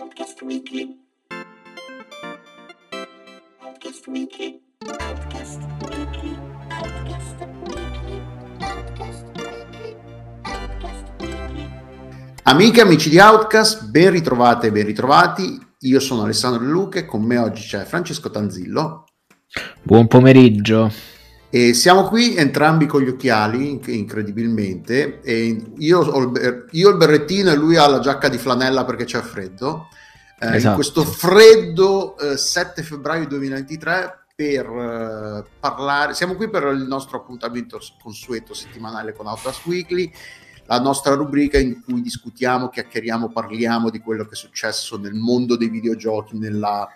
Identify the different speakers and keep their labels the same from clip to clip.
Speaker 1: Outcast Weekly. Outcast Weekly. Outcast Weekly. Outcast Weekly. Outcast Weekly. Outcast Weekly.
Speaker 2: Amiche amici di Outcast, ben ritrovate e ben ritrovati. Io sono Alessandro Luca e con me oggi c'è Francesco Tanzillo
Speaker 3: Buon pomeriggio.
Speaker 2: E siamo qui entrambi con gli occhiali, inc- incredibilmente. Io, ho il ber- io ho il berrettino e lui ha la giacca di flanella perché c'è freddo. Eh, In
Speaker 3: Esatto.
Speaker 2: questo freddo eh, 7 febbraio 2023 per eh, parlare, siamo qui per il nostro appuntamento consueto settimanale con Outcast Weekly, la nostra rubrica in cui discutiamo, chiacchieriamo, parliamo di quello che è successo nel mondo dei videogiochi nella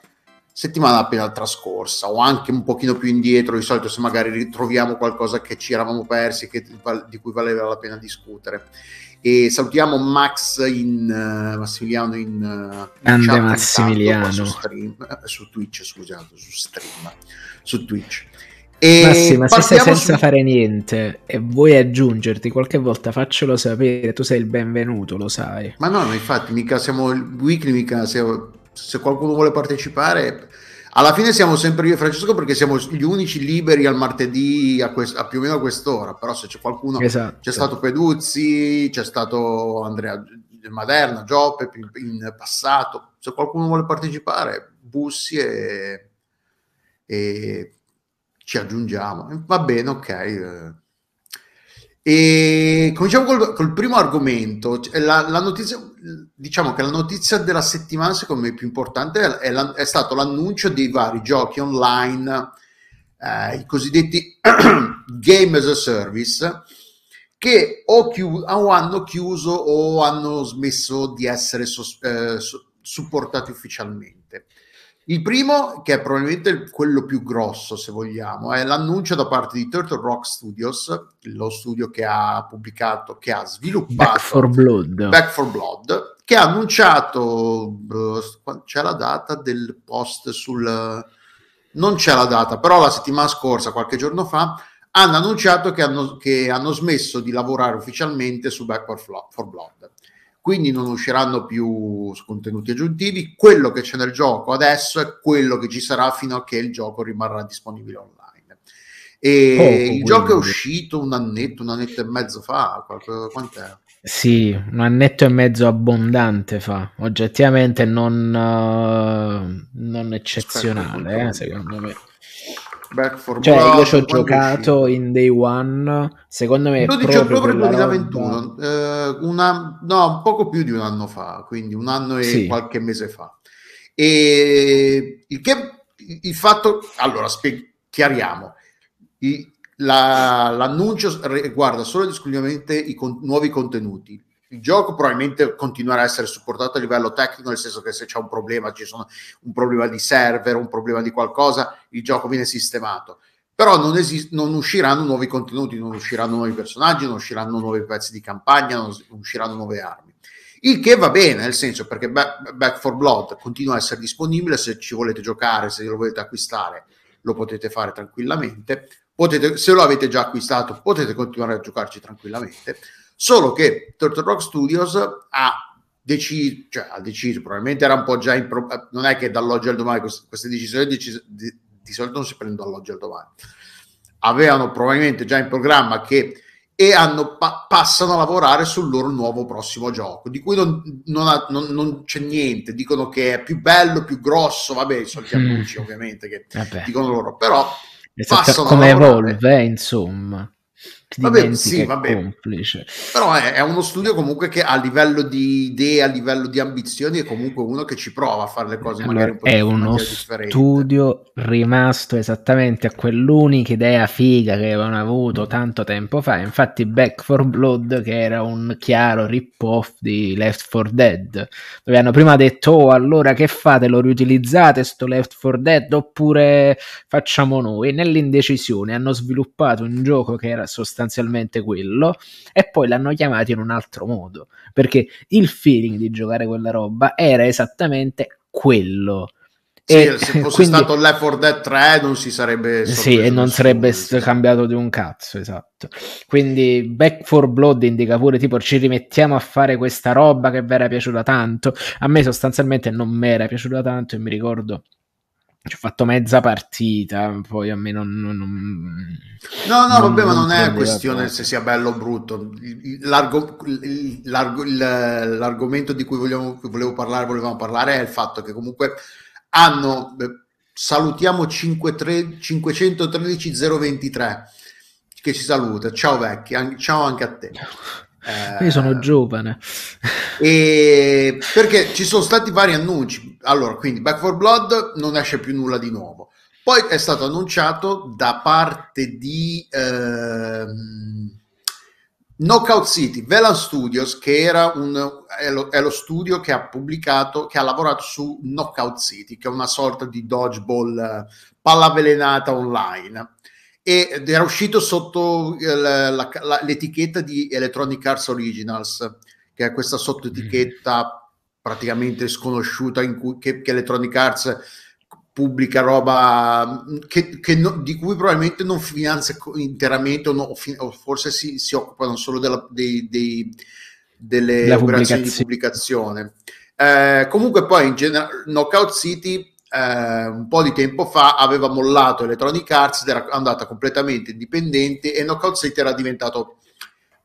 Speaker 2: settimana appena trascorsa o anche un pochino più indietro, di solito se magari ritroviamo qualcosa che ci eravamo persi, che, di cui valeva la pena discutere. E salutiamo Max in eh, Massimiliano in, in
Speaker 3: Grande
Speaker 2: chat
Speaker 3: Massimiliano.
Speaker 2: su, stream, eh, su Twitch, scusate, su stream, su Twitch. E
Speaker 3: Ma sì, ma se
Speaker 2: partiamo
Speaker 3: senza
Speaker 2: su-
Speaker 3: fare niente e vuoi aggiungerti qualche volta, faccelo sapere. Tu sei il benvenuto, lo sai.
Speaker 2: Ma no, infatti, mica siamo il weekly, mica se, se qualcuno vuole partecipare. Alla fine siamo sempre io e Francesco perché siamo gli unici liberi al martedì a, quest- a più o meno a quest'ora. Però se c'è qualcuno,
Speaker 3: esatto.
Speaker 2: c'è stato Peduzzi, c'è stato Andrea Maderna, Gioppe in, passato. Se qualcuno vuole partecipare, bussi e, e ci aggiungiamo. Va bene, ok. eh. E cominciamo col, col primo argomento. Cioè, La, la notizia, diciamo che la notizia della settimana, secondo me, più importante è, la- è stato l'annuncio dei vari giochi online, eh, i cosiddetti game as a service, che o, chiu- o hanno chiuso o hanno smesso di essere sos- eh, su- supportati ufficialmente. Il primo, che è probabilmente il- quello più grosso, se vogliamo, è l'annuncio da parte di Turtle Rock Studios, lo studio che ha pubblicato, che ha sviluppato
Speaker 3: Back for Blood.
Speaker 2: Back for Blood, che ha annunciato, eh, c'è la data del post sul... Non c'è la data, però la settimana scorsa, qualche giorno fa, hanno annunciato che hanno, che hanno smesso di lavorare ufficialmente su Back for Blood. Quindi non usciranno più contenuti aggiuntivi. Quello che c'è nel gioco adesso è quello che ci sarà fino a che il gioco rimarrà disponibile online. E
Speaker 3: Poco,
Speaker 2: il gioco è
Speaker 3: quindi.
Speaker 2: uscito un annetto, un annetto e mezzo fa. qualche- quant'è?
Speaker 3: Sì, un annetto e mezzo abbondante fa. Oggettivamente non, eh, non eccezionale, eh, secondo me.
Speaker 2: Back
Speaker 3: Cioè,
Speaker 2: Blood,
Speaker 3: io ci ho giocato
Speaker 2: uscito?
Speaker 3: in day one. Secondo me è
Speaker 2: 12
Speaker 3: proprio
Speaker 2: ottobre
Speaker 3: quella
Speaker 2: 2021,
Speaker 3: roba-
Speaker 2: eh, una- no, poco più di un anno fa, quindi un anno e
Speaker 3: Sì.
Speaker 2: qualche mese fa. E il, che, il fatto, allora, spie- chiariamo, Il- la- l'annuncio riguarda solo ed esclusivamente i con- nuovi contenuti. Il gioco probabilmente continuerà a essere supportato a livello tecnico, nel senso che se c'è un problema, ci sono un problema di server, un problema di qualcosa, il gioco viene sistemato però non, esist- non usciranno nuovi contenuti, non usciranno nuovi personaggi, non usciranno nuovi pezzi di campagna, non usciranno nuove armi. Il che va bene, nel senso perché Back, Back for Blood continua a essere disponibile, se ci volete giocare, se lo volete acquistare, lo potete fare tranquillamente. Potete, se lo avete già acquistato, potete continuare a giocarci tranquillamente. Solo che Turtle Rock Studios ha deciso, cioè ha deciso, probabilmente era un po' già in pro- non è che dall'oggi al domani queste, queste decisioni decis- di, di solito non si prendono dall'oggi al domani. Avevano probabilmente già in programma che e hanno, pa- passano a lavorare sul loro nuovo prossimo gioco, di cui non, non ha- non- non c'è niente. Dicono che è più bello, più grosso, vabbè, i soliti
Speaker 3: Mm.
Speaker 2: annunci ovviamente che
Speaker 3: Vabbè,
Speaker 2: dicono loro, però
Speaker 3: esatto, come
Speaker 2: lavorare.
Speaker 3: Evolve, eh, insomma.
Speaker 2: Vabbè, sì, vabbè.
Speaker 3: complice.
Speaker 2: Però è, è uno studio comunque che a livello di idee, a livello di ambizioni, è comunque uno che ci prova a fare le cose
Speaker 3: Allora,
Speaker 2: un po'
Speaker 3: è uno studio rimasto esattamente a quell'unica idea figa che avevano avuto tanto tempo fa. Infatti, Back for Blood, che era un chiaro rip-off di Left 4 Dead, dove hanno prima detto: Oh, allora che fate? Lo riutilizzate sto Left 4 Dead oppure facciamo noi? Nell'indecisione hanno sviluppato un gioco che era sostanzialmente quello e poi l'hanno chiamato in un altro modo perché il feeling di giocare quella roba era esattamente quello
Speaker 2: Sì,
Speaker 3: E
Speaker 2: se fosse
Speaker 3: quindi-
Speaker 2: stato Left 4 Dead 3 non si sarebbe
Speaker 3: Sì, e non sarebbe
Speaker 2: nel
Speaker 3: s-
Speaker 2: senso.
Speaker 3: cambiato di un cazzo, esatto. Quindi Back for Blood indica pure tipo ci rimettiamo a fare questa roba che vi era piaciuta tanto. A me sostanzialmente non mi era piaciuta tanto e mi ricordo ci ho fatto mezza partita, poi a me non... non- non-
Speaker 2: No, no,
Speaker 3: non-
Speaker 2: vabbè, ma
Speaker 3: non
Speaker 2: non è questione se sia bello o brutto. L'argo- l'argo- l'argomento di cui vogliamo- volevo parlare, volevamo parlare è il fatto che comunque hanno, eh, salutiamo 53 513 023 che ci saluta. Ciao vecchi, an- ciao anche a te. Eh,
Speaker 3: Io sono giovane.
Speaker 2: e perché ci sono stati vari annunci. Allora, quindi Back for Blood non esce più nulla di nuovo. Poi è stato annunciato da parte di ehm, Knockout City, Velan Studios, che era un, è, lo, è lo studio che ha pubblicato, che ha lavorato su Knockout City, che è una sorta di dodgeball eh, palla avvelenata online. Ed era uscito sotto eh, la- la- la- l'etichetta di Electronic Arts Originals, che è questa sottoetichetta praticamente sconosciuta in cui, che, che Electronic Arts pubblica roba che, che no- di cui probabilmente non finanzia interamente o, no- o forse si, si occupano solo della- dei- dei- delle operazioni di
Speaker 3: pubblicazione.
Speaker 2: pubblicazione. Eh, comunque poi in generale Knockout City eh, un po' di tempo fa aveva mollato Electronic Arts ed era andata completamente indipendente e Knockout City era diventato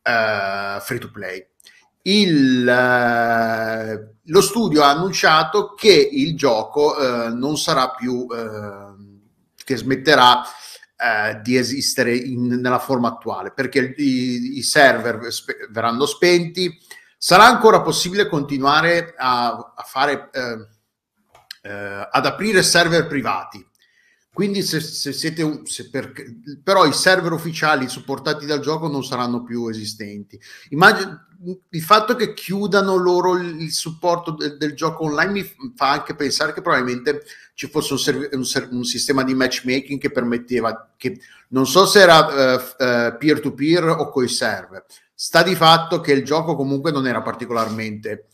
Speaker 2: eh, free to play. Il, eh, lo studio ha annunciato che il gioco eh, non sarà più eh, che smetterà eh, di esistere in- nella forma attuale perché i, i server spe- verranno spenti sarà ancora possibile continuare a, a fare eh, eh, ad aprire server privati. Quindi se, se siete un, se per- però i server ufficiali supportati dal gioco non saranno più esistenti. Immagino il fatto che chiudano loro il, supporto del, del gioco online mi fa anche pensare che probabilmente ci fosse un, serv- un ser- un sistema di matchmaking che permetteva che non so se era eh, f- eh, peer-to-peer o coi server. Sta di fatto che il gioco comunque non era particolarmente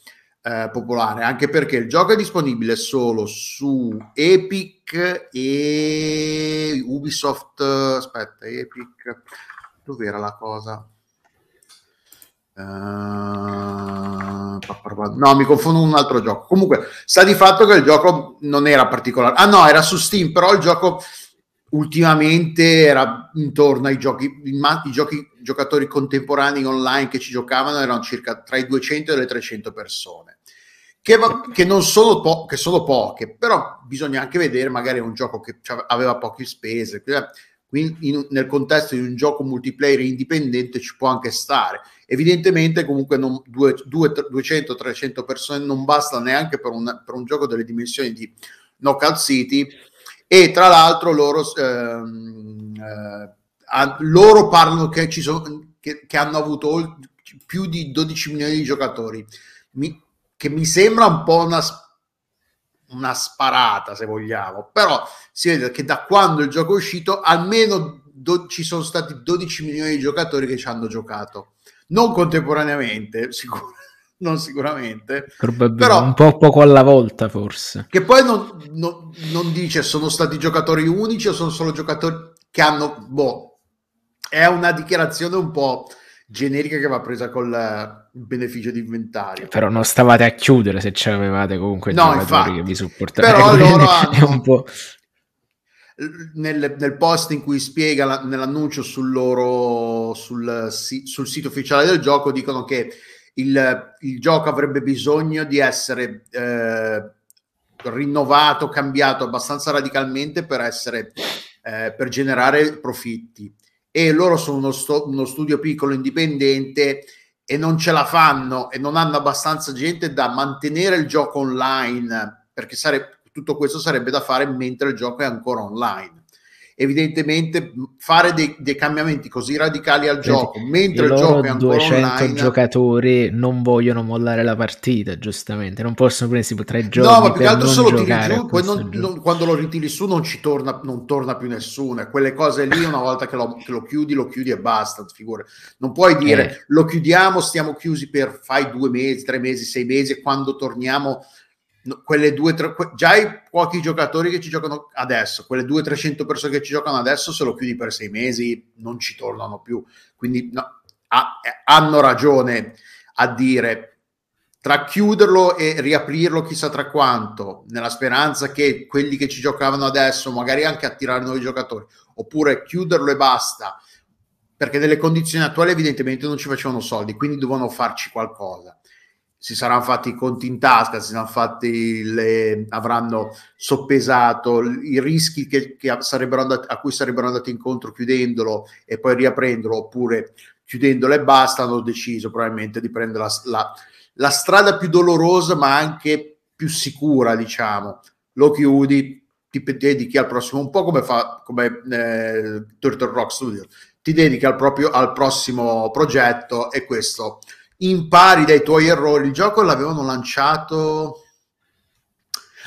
Speaker 2: eh, popolare anche perché il gioco è disponibile solo su Epic e Ubisoft aspetta Epic dov'era la cosa Uh, no, mi confondo con un altro gioco. Comunque, sta di fatto che il gioco non era particolare. Ah, no, era su Steam, però il gioco ultimamente era intorno ai giochi, i giochi giocatori contemporanei online che ci giocavano erano circa tra i 200 e le 300 persone. Che, che non sono, po- che sono poche, però bisogna anche vedere magari un gioco che aveva poche spese. Quindi in- nel contesto di un gioco multiplayer indipendente ci può anche stare evidentemente comunque non, due- due- 200-300 persone non basta neanche per un, per un gioco delle dimensioni di Knockout City e tra l'altro loro, ehm, eh, ha- loro parlano che, ci sono, che, che hanno avuto più di 12 milioni di giocatori mi- che mi sembra un po' una, una sparata se vogliamo però si vede che da quando il gioco è uscito almeno do- ci sono stati 12 milioni di giocatori che ci hanno giocato non contemporaneamente, sicur- non sicuramente, Però-
Speaker 3: un po' poco alla volta, forse.
Speaker 2: che poi non, non- non dice sono stati giocatori unici o sono solo giocatori che hanno, boh, è una dichiarazione un po' generica che va presa col beneficio di inventario.
Speaker 3: Però non stavate a chiudere se ci avevate comunque
Speaker 2: No,
Speaker 3: giocatori
Speaker 2: infatti.
Speaker 3: che vi supportavano.
Speaker 2: Però loro hanno-
Speaker 3: un po'...
Speaker 2: Nel, nel post in cui spiega la- nell'annuncio sul loro sul, sul sito ufficiale del gioco dicono che il, il gioco avrebbe bisogno di essere eh, rinnovato, cambiato abbastanza radicalmente per essere eh, per generare profitti e loro sono uno, sto- uno studio piccolo indipendente e non ce la fanno e non hanno abbastanza gente da mantenere il gioco online perché sarebbe tutto questo sarebbe da fare mentre il gioco è ancora online. Evidentemente fare dei, dei cambiamenti così radicali al gioco mentre il gioco è ancora
Speaker 3: 200
Speaker 2: online
Speaker 3: giocatori non vogliono mollare la partita, giustamente. Non possono prendersi tre giorni
Speaker 2: No, ma più che altro se lo tiri giù, poi non- non- quando lo ritiri su non ci torna, non torna più nessuno. E quelle cose lì, una volta che lo, che lo chiudi, lo chiudi e basta. Figure. Non puoi dire
Speaker 3: Eh.
Speaker 2: lo chiudiamo, stiamo chiusi per fai due mesi, tre mesi, sei mesi, e quando torniamo quelle due, tre, que- già i pochi giocatori che ci giocano adesso, quelle 200-300 persone che ci giocano adesso, se lo chiudi per sei mesi non ci tornano più. Quindi no, ha, eh, hanno ragione a dire tra chiuderlo e riaprirlo chissà tra quanto, nella speranza che quelli che ci giocavano adesso, magari anche attirare nuovi giocatori, oppure chiuderlo e basta, perché nelle condizioni attuali evidentemente non ci facevano soldi, quindi dovevano farci qualcosa. Si saranno fatti i conti in tasca, si saranno fatti le, avranno soppesato i rischi che, che sarebbero andati, a cui sarebbero andati incontro chiudendolo e poi riaprendolo, oppure chiudendolo e basta, hanno deciso probabilmente di prendere la, la la strada più dolorosa ma anche più sicura, diciamo. Lo chiudi, ti dedichi al prossimo, un po' come fa come eh, Turtle Rock Studio, ti dedichi al, proprio, al prossimo progetto e questo impari dai tuoi errori. Il gioco l'avevano lanciato...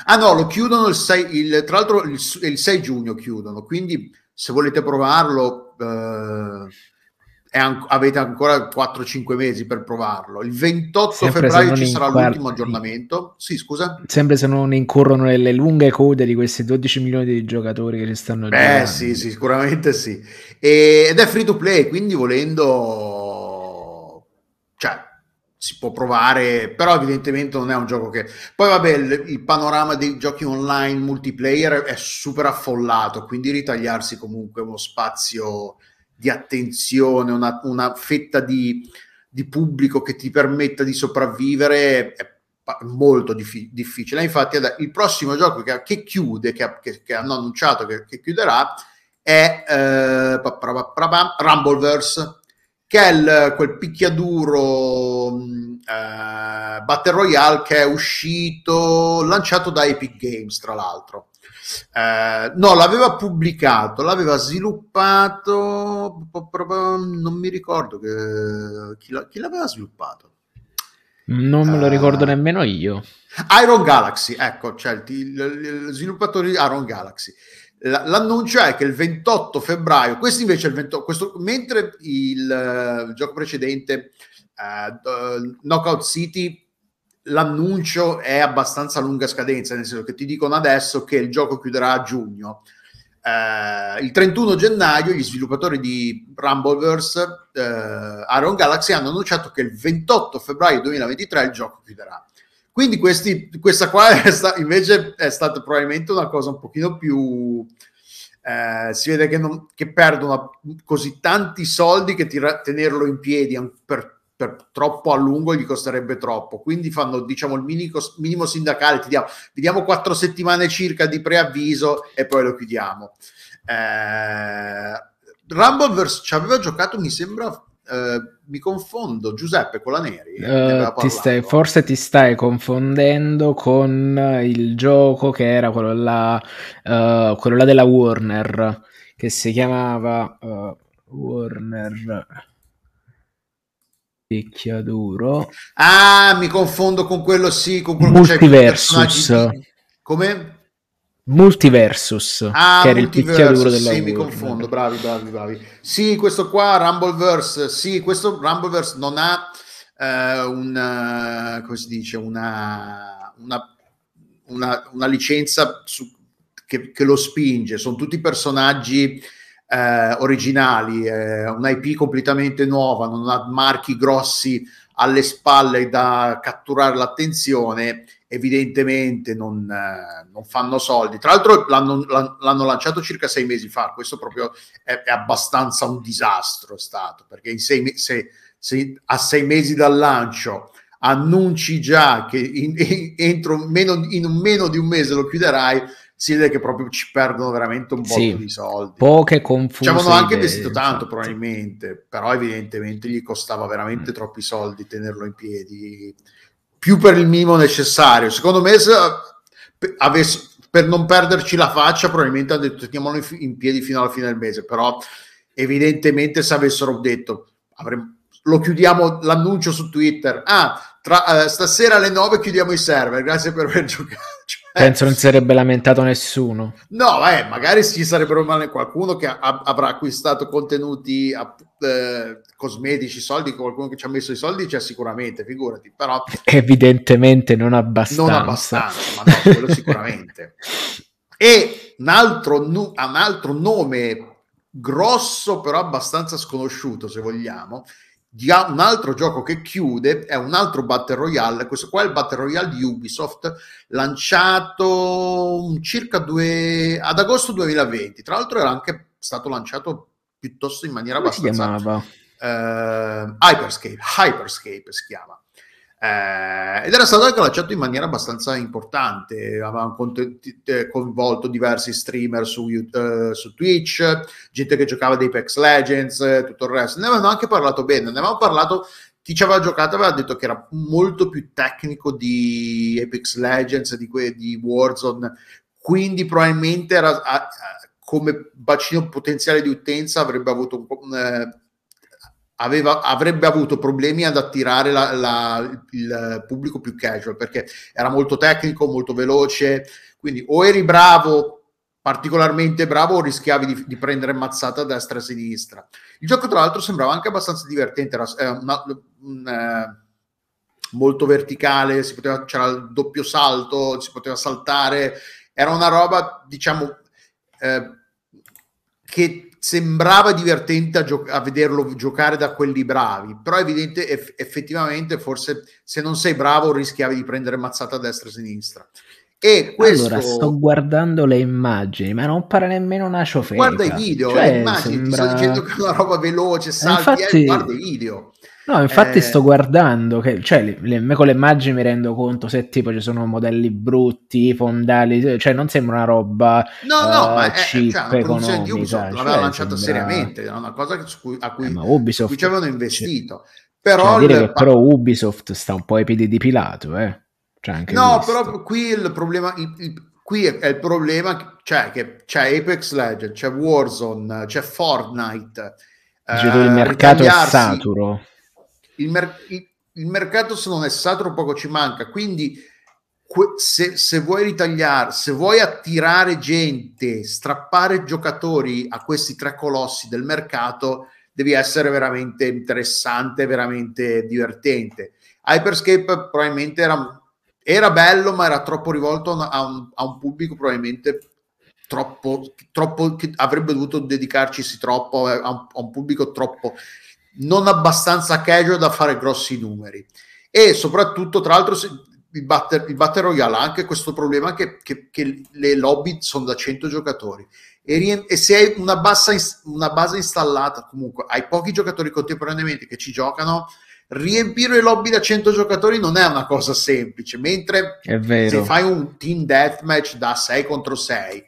Speaker 2: Ah no, lo chiudono il 6, il, tra l'altro il, il 6 giugno chiudono, quindi se volete provarlo... Eh, an- avete ancora 4-5 mesi per provarlo. Il 28 Sempre febbraio ci sarà inquar- l'ultimo aggiornamento. Sì, scusa.
Speaker 3: Sempre se non incorrono nelle lunghe code di questi 12 milioni di giocatori che ci stanno
Speaker 2: eh, giocando. Sì, sì, sicuramente sì. E, ed è free to play, quindi volendo... Si può provare, però evidentemente non è un gioco che... Poi vabbè, il, il, panorama dei giochi online multiplayer è super affollato, quindi ritagliarsi comunque uno spazio di attenzione, una, una fetta di, di, pubblico che ti permetta di sopravvivere è molto dif- difficile. Infatti, il prossimo gioco che, che chiude, che, che, che, hanno annunciato che, chiuderà, è eh, Rumbleverse, che è il, quel picchiaduro eh, Battle Royale che è uscito, lanciato da Epic Games, tra l'altro. Eh, no, l'aveva pubblicato, l'aveva sviluppato, non mi ricordo che, chi, la, chi l'aveva sviluppato.
Speaker 3: Non me lo ricordo uh, nemmeno io.
Speaker 2: Iron Galaxy, ecco, cioè il, sviluppatore di Iron Galaxy. L'annuncio è che il 28 febbraio, questo invece è il 28, questo, mentre il, il, gioco precedente, uh, Knockout City, l'annuncio è abbastanza a lunga scadenza, nel senso che ti dicono adesso che il gioco chiuderà a giugno. Uh, il 31 gennaio gli sviluppatori di Rumbleverse uh, Iron Galaxy hanno annunciato che il 28 febbraio 2023 il gioco chiuderà. Quindi questi, questa qua è sta, invece è stata probabilmente una cosa un pochino più... Eh, si vede che, non, che perdono così tanti soldi che tira, tenerlo in piedi per per troppo a lungo gli costerebbe troppo. Quindi fanno diciamo il minimo, minimo sindacale, ti diamo, vi diamo quattro settimane circa di preavviso e poi lo chiudiamo. Eh, Rumbleverse ci aveva giocato, mi sembra, eh, mi confondo, Giuseppe Colaneri.
Speaker 3: Uh, ti stai, forse ti stai confondendo con il gioco che era quello là, uh, quello là della Warner, che si chiamava uh, Warner picchiaduro.
Speaker 2: Ah, mi confondo con quello, sì, con quello
Speaker 3: Multiversus.
Speaker 2: Di... Come?
Speaker 3: Multiversus,
Speaker 2: ah, che era il picchiaduro della Sì, mi confondo, bravi, bravi, bravi. Sì, questo qua, Rumbleverse, sì, questo Rumbleverse non ha eh, una, come si dice, una, una, una, una licenza su, che, che, lo spinge, sono tutti personaggi eh, originali, eh, un'IP completamente nuova, non ha marchi grossi alle spalle da catturare l'attenzione, evidentemente non, eh, non fanno soldi. Tra l'altro l'hanno, l'hanno, lanciato circa sei mesi fa, questo proprio è, è abbastanza un disastro stato, perché in sei, se, se a sei mesi dal lancio annunci già che in, in, entro meno, in meno di un mese lo chiuderai, si vede che proprio ci perdono veramente un po' sì, di soldi.
Speaker 3: Poche confuse.
Speaker 2: Ci avevano anche investito tanto infatti. probabilmente, però evidentemente gli costava veramente mm. troppi soldi tenerlo in piedi, più per il minimo necessario. Secondo me se avesse, per non perderci la faccia probabilmente hanno detto teniamolo in piedi fino alla fine del mese, però evidentemente se avessero detto avremmo lo chiudiamo l'annuncio su Twitter. Ah, tra, uh, stasera alle 9 chiudiamo i server. Grazie per aver giocato.
Speaker 3: Penso non si sarebbe lamentato nessuno.
Speaker 2: No, eh, magari ci sarebbero male qualcuno che ha- avrà acquistato contenuti eh, cosmetici, soldi, qualcuno che ci ha messo i soldi c'è sicuramente, figurati, però...
Speaker 3: Evidentemente non abbastanza.
Speaker 2: Non abbastanza, ma no, quello sicuramente. E un altro, un altro nome grosso, però abbastanza sconosciuto, se vogliamo, di un altro gioco che chiude è un altro Battle Royale. Questo qua è il Battle Royale di Ubisoft, lanciato circa due, ad agosto 2020. Tra l'altro era anche stato lanciato piuttosto in maniera
Speaker 3: Come
Speaker 2: abbastanza... Uh, Hyperscape, Hyperscape si chiama. Eh, ed era stato anche lanciato in maniera abbastanza importante, avevano coinvolto diversi streamer su, uh, su, Twitch, gente che giocava dei Apex Legends, tutto il resto. Ne avevano anche parlato bene, ne avevamo parlato, chi ci aveva giocato aveva detto che era molto più tecnico di Apex Legends, di, que- di Warzone, quindi probabilmente era, a, a, come bacino potenziale di utenza avrebbe avuto un po'... Eh, aveva, avrebbe avuto problemi ad attirare la, la, il pubblico più casual perché era molto tecnico, molto veloce. Quindi o eri bravo, particolarmente bravo, o rischiavi di, di prendere mazzata a destra e a sinistra. Il gioco, tra l'altro, sembrava anche abbastanza divertente. Era eh, una, un, eh, molto verticale, poteva, c'era il doppio salto, si poteva saltare. Era una roba, diciamo, eh, che sembrava divertente a, gio- a, vederlo giocare da quelli bravi, però è evidente eff- effettivamente forse se non sei bravo rischiavi di prendere mazzata a destra e a sinistra. E questo...
Speaker 3: Allora, sto guardando le immagini, ma non pare nemmeno una ciofeca.
Speaker 2: Guarda i video, cioè, le immagini, sembra... ti sto dicendo che è una roba veloce, salti,
Speaker 3: infatti...
Speaker 2: eh, guarda i video.
Speaker 3: No, infatti eh... sto guardando, che, cioè, le, le, con le immagini mi rendo conto se tipo ci sono modelli brutti, fondali, cioè non sembra una roba
Speaker 2: no, no,
Speaker 3: uh,
Speaker 2: ma è, cioè, una
Speaker 3: economica.
Speaker 2: di Ubisoft,
Speaker 3: cioè,
Speaker 2: l'aveva lanciata
Speaker 3: sembra...
Speaker 2: seriamente, è una cosa cui, a cui,
Speaker 3: eh, Ubisoft,
Speaker 2: cui ci avevano investito.
Speaker 3: Cioè,
Speaker 2: però,
Speaker 3: cioè, dire che però Ubisoft sta un po' ai piedi di Pilato, eh. Cioè, anche
Speaker 2: no,
Speaker 3: questo.
Speaker 2: però qui il problema... Il, il, qui è il problema, cioè che c'è Apex Legends, c'è Warzone, c'è Fortnite.
Speaker 3: Tu, il mercato è saturo
Speaker 2: il, mer- il, mercato se non è saturo poco ci manca, quindi se, se, vuoi ritagliare, se vuoi attirare gente, strappare giocatori a questi tre colossi del mercato, devi essere veramente interessante, veramente divertente. Hyperscape probabilmente era, era bello, ma era troppo rivolto a un, a un pubblico probabilmente troppo, troppo che avrebbe dovuto dedicarci troppo a un, a un pubblico troppo non abbastanza casual da fare grossi numeri. E soprattutto, tra l'altro, il Battle, il Battle Royale ha anche questo problema che, che, che le lobby sono da 100 giocatori. E, rien- e se hai una, bassa, una base installata, comunque hai pochi giocatori contemporaneamente che ci giocano, riempire le lobby da 100 giocatori non è una cosa semplice, mentre se fai un team deathmatch da 6 contro 6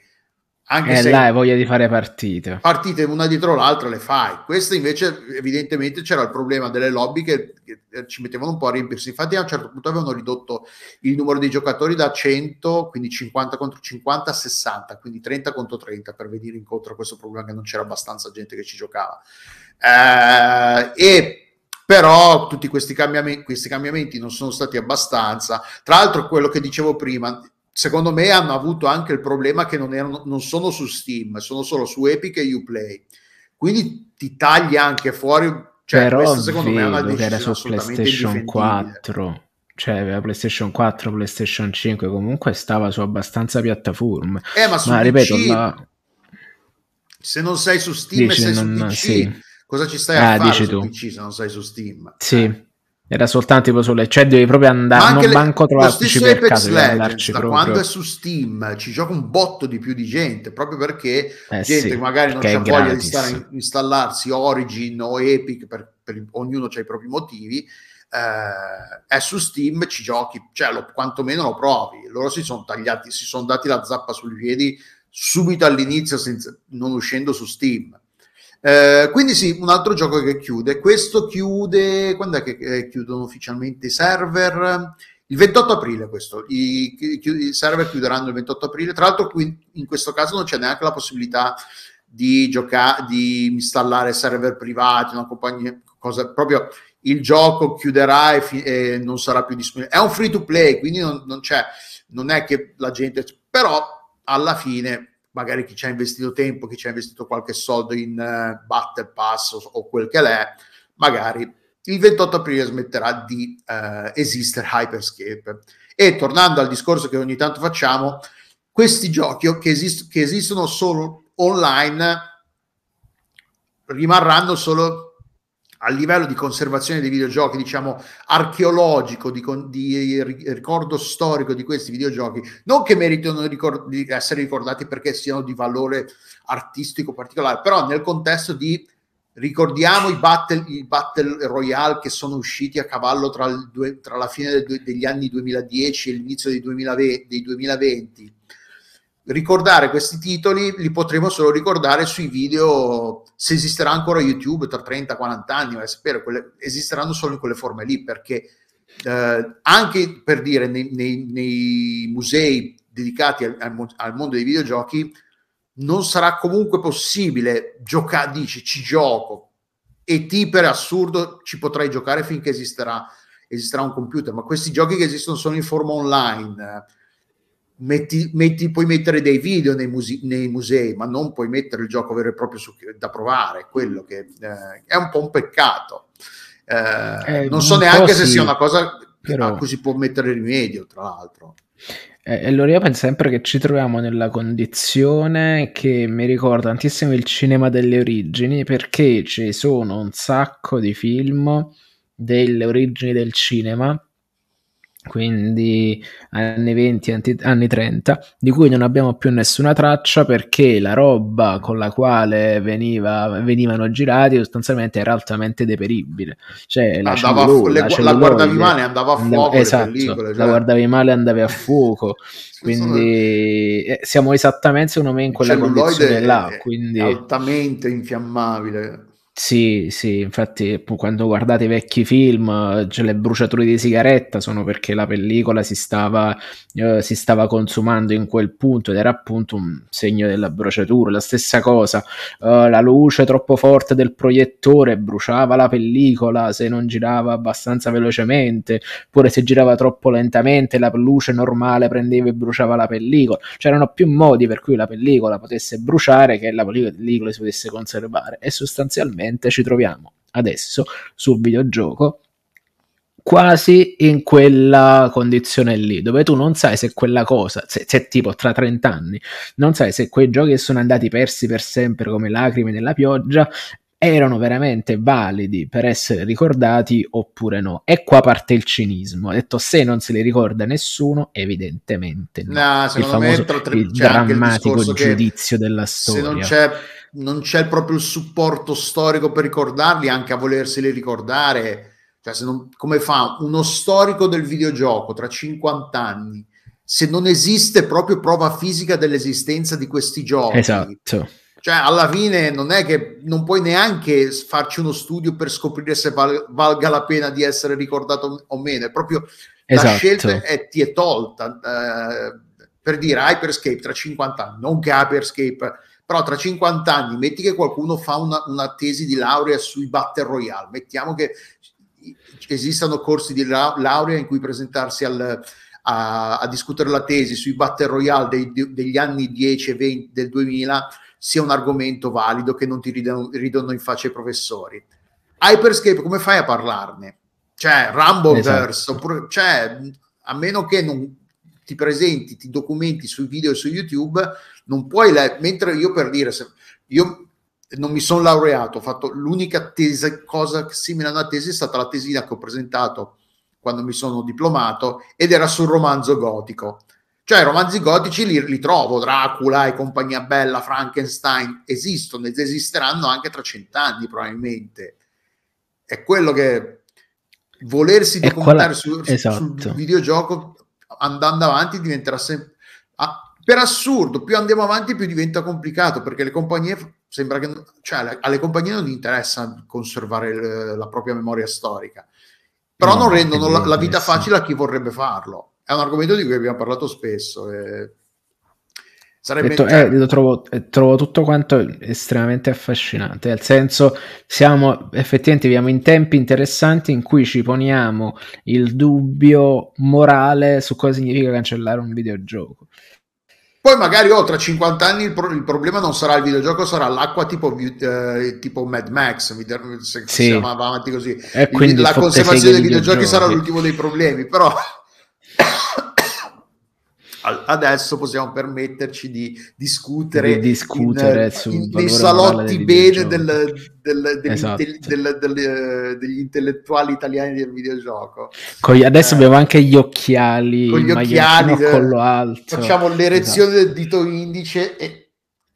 Speaker 3: anche eh, se là hai voglia di fare partite.
Speaker 2: Partite una dietro l'altra le fai. Queste invece evidentemente c'era il problema delle lobby che, che, ci mettevano un po' a riempirsi. Infatti a un certo punto avevano ridotto il numero dei giocatori da 100, quindi 50 contro 50 a 60, quindi 30 contro 30 per venire incontro a questo problema che non c'era abbastanza gente che ci giocava. Eh, e però tutti questi cambiamenti, questi cambiamenti non sono stati abbastanza. Tra l'altro quello che dicevo prima, secondo me hanno avuto anche il problema che non, erano, non sono su Steam, sono solo su Epic e Uplay. Quindi ti tagli anche fuori. Cioè,
Speaker 3: Però
Speaker 2: secondo me è una
Speaker 3: che era su PlayStation 4 cioè aveva PlayStation 4, PlayStation 5, comunque stava su abbastanza piattaforme.
Speaker 2: Eh, ma, ma ripeto, la... se non sei su Steam dici, sei non, su PC, sì. cosa ci stai ah, a fare su tu. PC se non sei su Steam?
Speaker 3: Sì. Eh. Era soltanto tipo sulle, cioè devi proprio andare, non le, manco trovarci per
Speaker 2: Apex caso, Legends, da proprio. quando è su Steam ci gioca un botto di più di gente, proprio perché
Speaker 3: eh
Speaker 2: gente
Speaker 3: sì,
Speaker 2: magari non ha voglia di stare, installarsi Origin o Epic, per, per ognuno ha i propri motivi, eh, è su Steam, ci giochi, cioè lo, quantomeno lo provi. Loro si sono tagliati, si sono dati la zappa sui piedi subito all'inizio, senza, non uscendo su Steam. Eh, quindi sì, un altro gioco che chiude. Questo chiude, quando è che eh, chiudono ufficialmente i server? Il 28 aprile questo, I, i, server chiuderanno il 28 aprile. Tra l'altro qui in questo caso non c'è neanche la possibilità di giocare, di installare server privati, una compagnia, cosa proprio il gioco chiuderà e, fi- e non sarà più disponibile. È un free to play, quindi non, non c'è, non è che la gente, però alla fine magari chi ci ha investito tempo, chi ci ha investito qualche soldo in uh, Battle Pass o, o, quel che l'è, magari il 28 aprile smetterà di uh, esistere Hyperscape. E tornando al discorso che ogni tanto facciamo, questi giochi che, esist- che esistono solo online rimarranno solo a livello di conservazione dei videogiochi, diciamo archeologico, di, di, ricordo storico di questi videogiochi, non che meritano ricord- di essere ricordati perché siano di valore artistico particolare, però nel contesto di ricordiamo i battle, i battle royale che sono usciti a cavallo tra, il, tra la fine del, degli anni 2010 e l'inizio dei 2020, dei 2020 ricordare questi titoli li potremo solo ricordare sui video se esisterà ancora YouTube tra 30-40 anni, vai a sapere, quelle, esisteranno solo in quelle forme lì perché eh, anche per dire nei, nei, nei musei dedicati al, al, mondo dei videogiochi non sarà comunque possibile giocare, dici ci gioco e ti per assurdo ci potrai giocare finché esisterà, esisterà un computer, ma questi giochi che esistono sono in forma online Metti, metti, puoi mettere dei video nei, muse- nei, musei, ma non puoi mettere il gioco vero e proprio su- da provare, quello che eh, è un po' un peccato. Eh, eh, non so neanche se sì, sia una cosa però... a cui si può mettere rimedio, tra l'altro.
Speaker 3: Eh, allora io penso sempre che ci troviamo nella condizione che mi ricorda tantissimo il cinema delle origini, perché ci sono un sacco di film delle origini del cinema quindi anni 20, anni 30, di cui non abbiamo più nessuna traccia perché la roba con la quale veniva, venivano girati sostanzialmente era altamente deperibile. Cioè, la,
Speaker 2: andava
Speaker 3: cellulose,
Speaker 2: fu- la, la guardavi male, andava a fuoco. Andava,
Speaker 3: esatto, cioè. la guardavi male, andavi a fuoco. quindi eh, siamo esattamente secondo me in quella condizione là. Quindi...
Speaker 2: altamente infiammabile.
Speaker 3: Sì, sì, infatti quando guardate i vecchi film, cioè le bruciature di sigaretta sono perché la pellicola si stava, eh, si stava consumando in quel punto ed era appunto un segno della bruciatura. La stessa cosa, eh, la luce troppo forte del proiettore bruciava la pellicola se non girava abbastanza velocemente, oppure se girava troppo lentamente la luce normale prendeva e bruciava la pellicola. C'erano più modi per cui la pellicola potesse bruciare che la pellicola si potesse conservare e sostanzialmente praticamente ci troviamo adesso sul videogioco quasi in quella condizione lì, dove tu non sai se quella cosa, se, se, tipo tra 30 anni, non sai se quei giochi che sono andati persi per sempre come lacrime nella pioggia erano veramente validi per essere ricordati oppure no. E qua parte il cinismo. Ho detto se non se li ricorda nessuno, evidentemente no.
Speaker 2: no
Speaker 3: il famoso,
Speaker 2: tre,
Speaker 3: il drammatico giudizio della storia.
Speaker 2: Se non c'è non c'è proprio il supporto storico per ricordarli, anche a volerseli ricordare. Cioè, se non, come fa uno storico del videogioco tra 50 anni, se non esiste proprio prova fisica dell'esistenza di questi giochi?
Speaker 3: Esatto.
Speaker 2: Cioè, alla fine non è che non puoi neanche farci uno studio per scoprire se val, valga la pena di essere ricordato o meno, è proprio esatto. la scelta è, ti è tolta. Eh, per dire Hyperscape tra 50 anni, non che Hyperscape però tra 50 anni metti che qualcuno fa una, una tesi di laurea sui Battle Royale, mettiamo che esistano corsi di laurea in cui presentarsi al, a, a, discutere la tesi sui Battle Royale dei, degli anni 10 e 20 del 2000 sia un argomento valido che non ti ridono, ridono in faccia i professori. Hyperscape, come fai a parlarne? Cioè, Rumbleverse, esatto. oppure, cioè, a meno che non ti presenti, ti documenti sui video e su YouTube, non puoi, le- mentre io per dire, se io non mi sono laureato, ho fatto l'unica tesi, cosa simile a una tesi è stata la tesina che ho presentato quando mi sono diplomato ed era sul romanzo gotico. Cioè, romanzi gotici li, li trovo, Dracula e compagnia bella, Frankenstein, esistono ed esisteranno anche tra cent'anni probabilmente. È quello che volersi documentare quella... su, esatto. sul videogioco andando avanti diventerà sempre... Ah, per assurdo, più andiamo avanti più diventa complicato perché le compagnie sembra che cioè, alle compagnie non interessa conservare la propria memoria storica, però no, non rendono la, la, vita facile a chi vorrebbe farlo. È un argomento di cui abbiamo parlato spesso. E, Sarebbe
Speaker 3: Detto, eh, lo trovo, eh, trovo tutto quanto estremamente affascinante, nel senso siamo effettivamente viviamo in tempi interessanti in cui ci poniamo il dubbio morale su cosa significa cancellare un videogioco.
Speaker 2: Poi magari oh, tra 50 anni il, pro- il problema non sarà il videogioco, sarà l'acqua tipo, eh, tipo Mad Max, se
Speaker 3: Sì.
Speaker 2: si va avanti così. Il-
Speaker 3: quindi
Speaker 2: la conservazione dei
Speaker 3: di
Speaker 2: videogiochi sarà
Speaker 3: videogiochi.
Speaker 2: l'ultimo dei problemi, però adesso possiamo permetterci di discutere,
Speaker 3: Di discutere
Speaker 2: in- in- nei salotti bene del- del-
Speaker 3: Esatto.
Speaker 2: del- eh, degli intellettuali italiani del videogioco.
Speaker 3: Con adesso
Speaker 2: Eh,
Speaker 3: abbiamo anche gli occhiali,
Speaker 2: con gli occhiali, eh,
Speaker 3: collo alto.
Speaker 2: Facciamo l'erezione
Speaker 3: Esatto.
Speaker 2: del dito indice e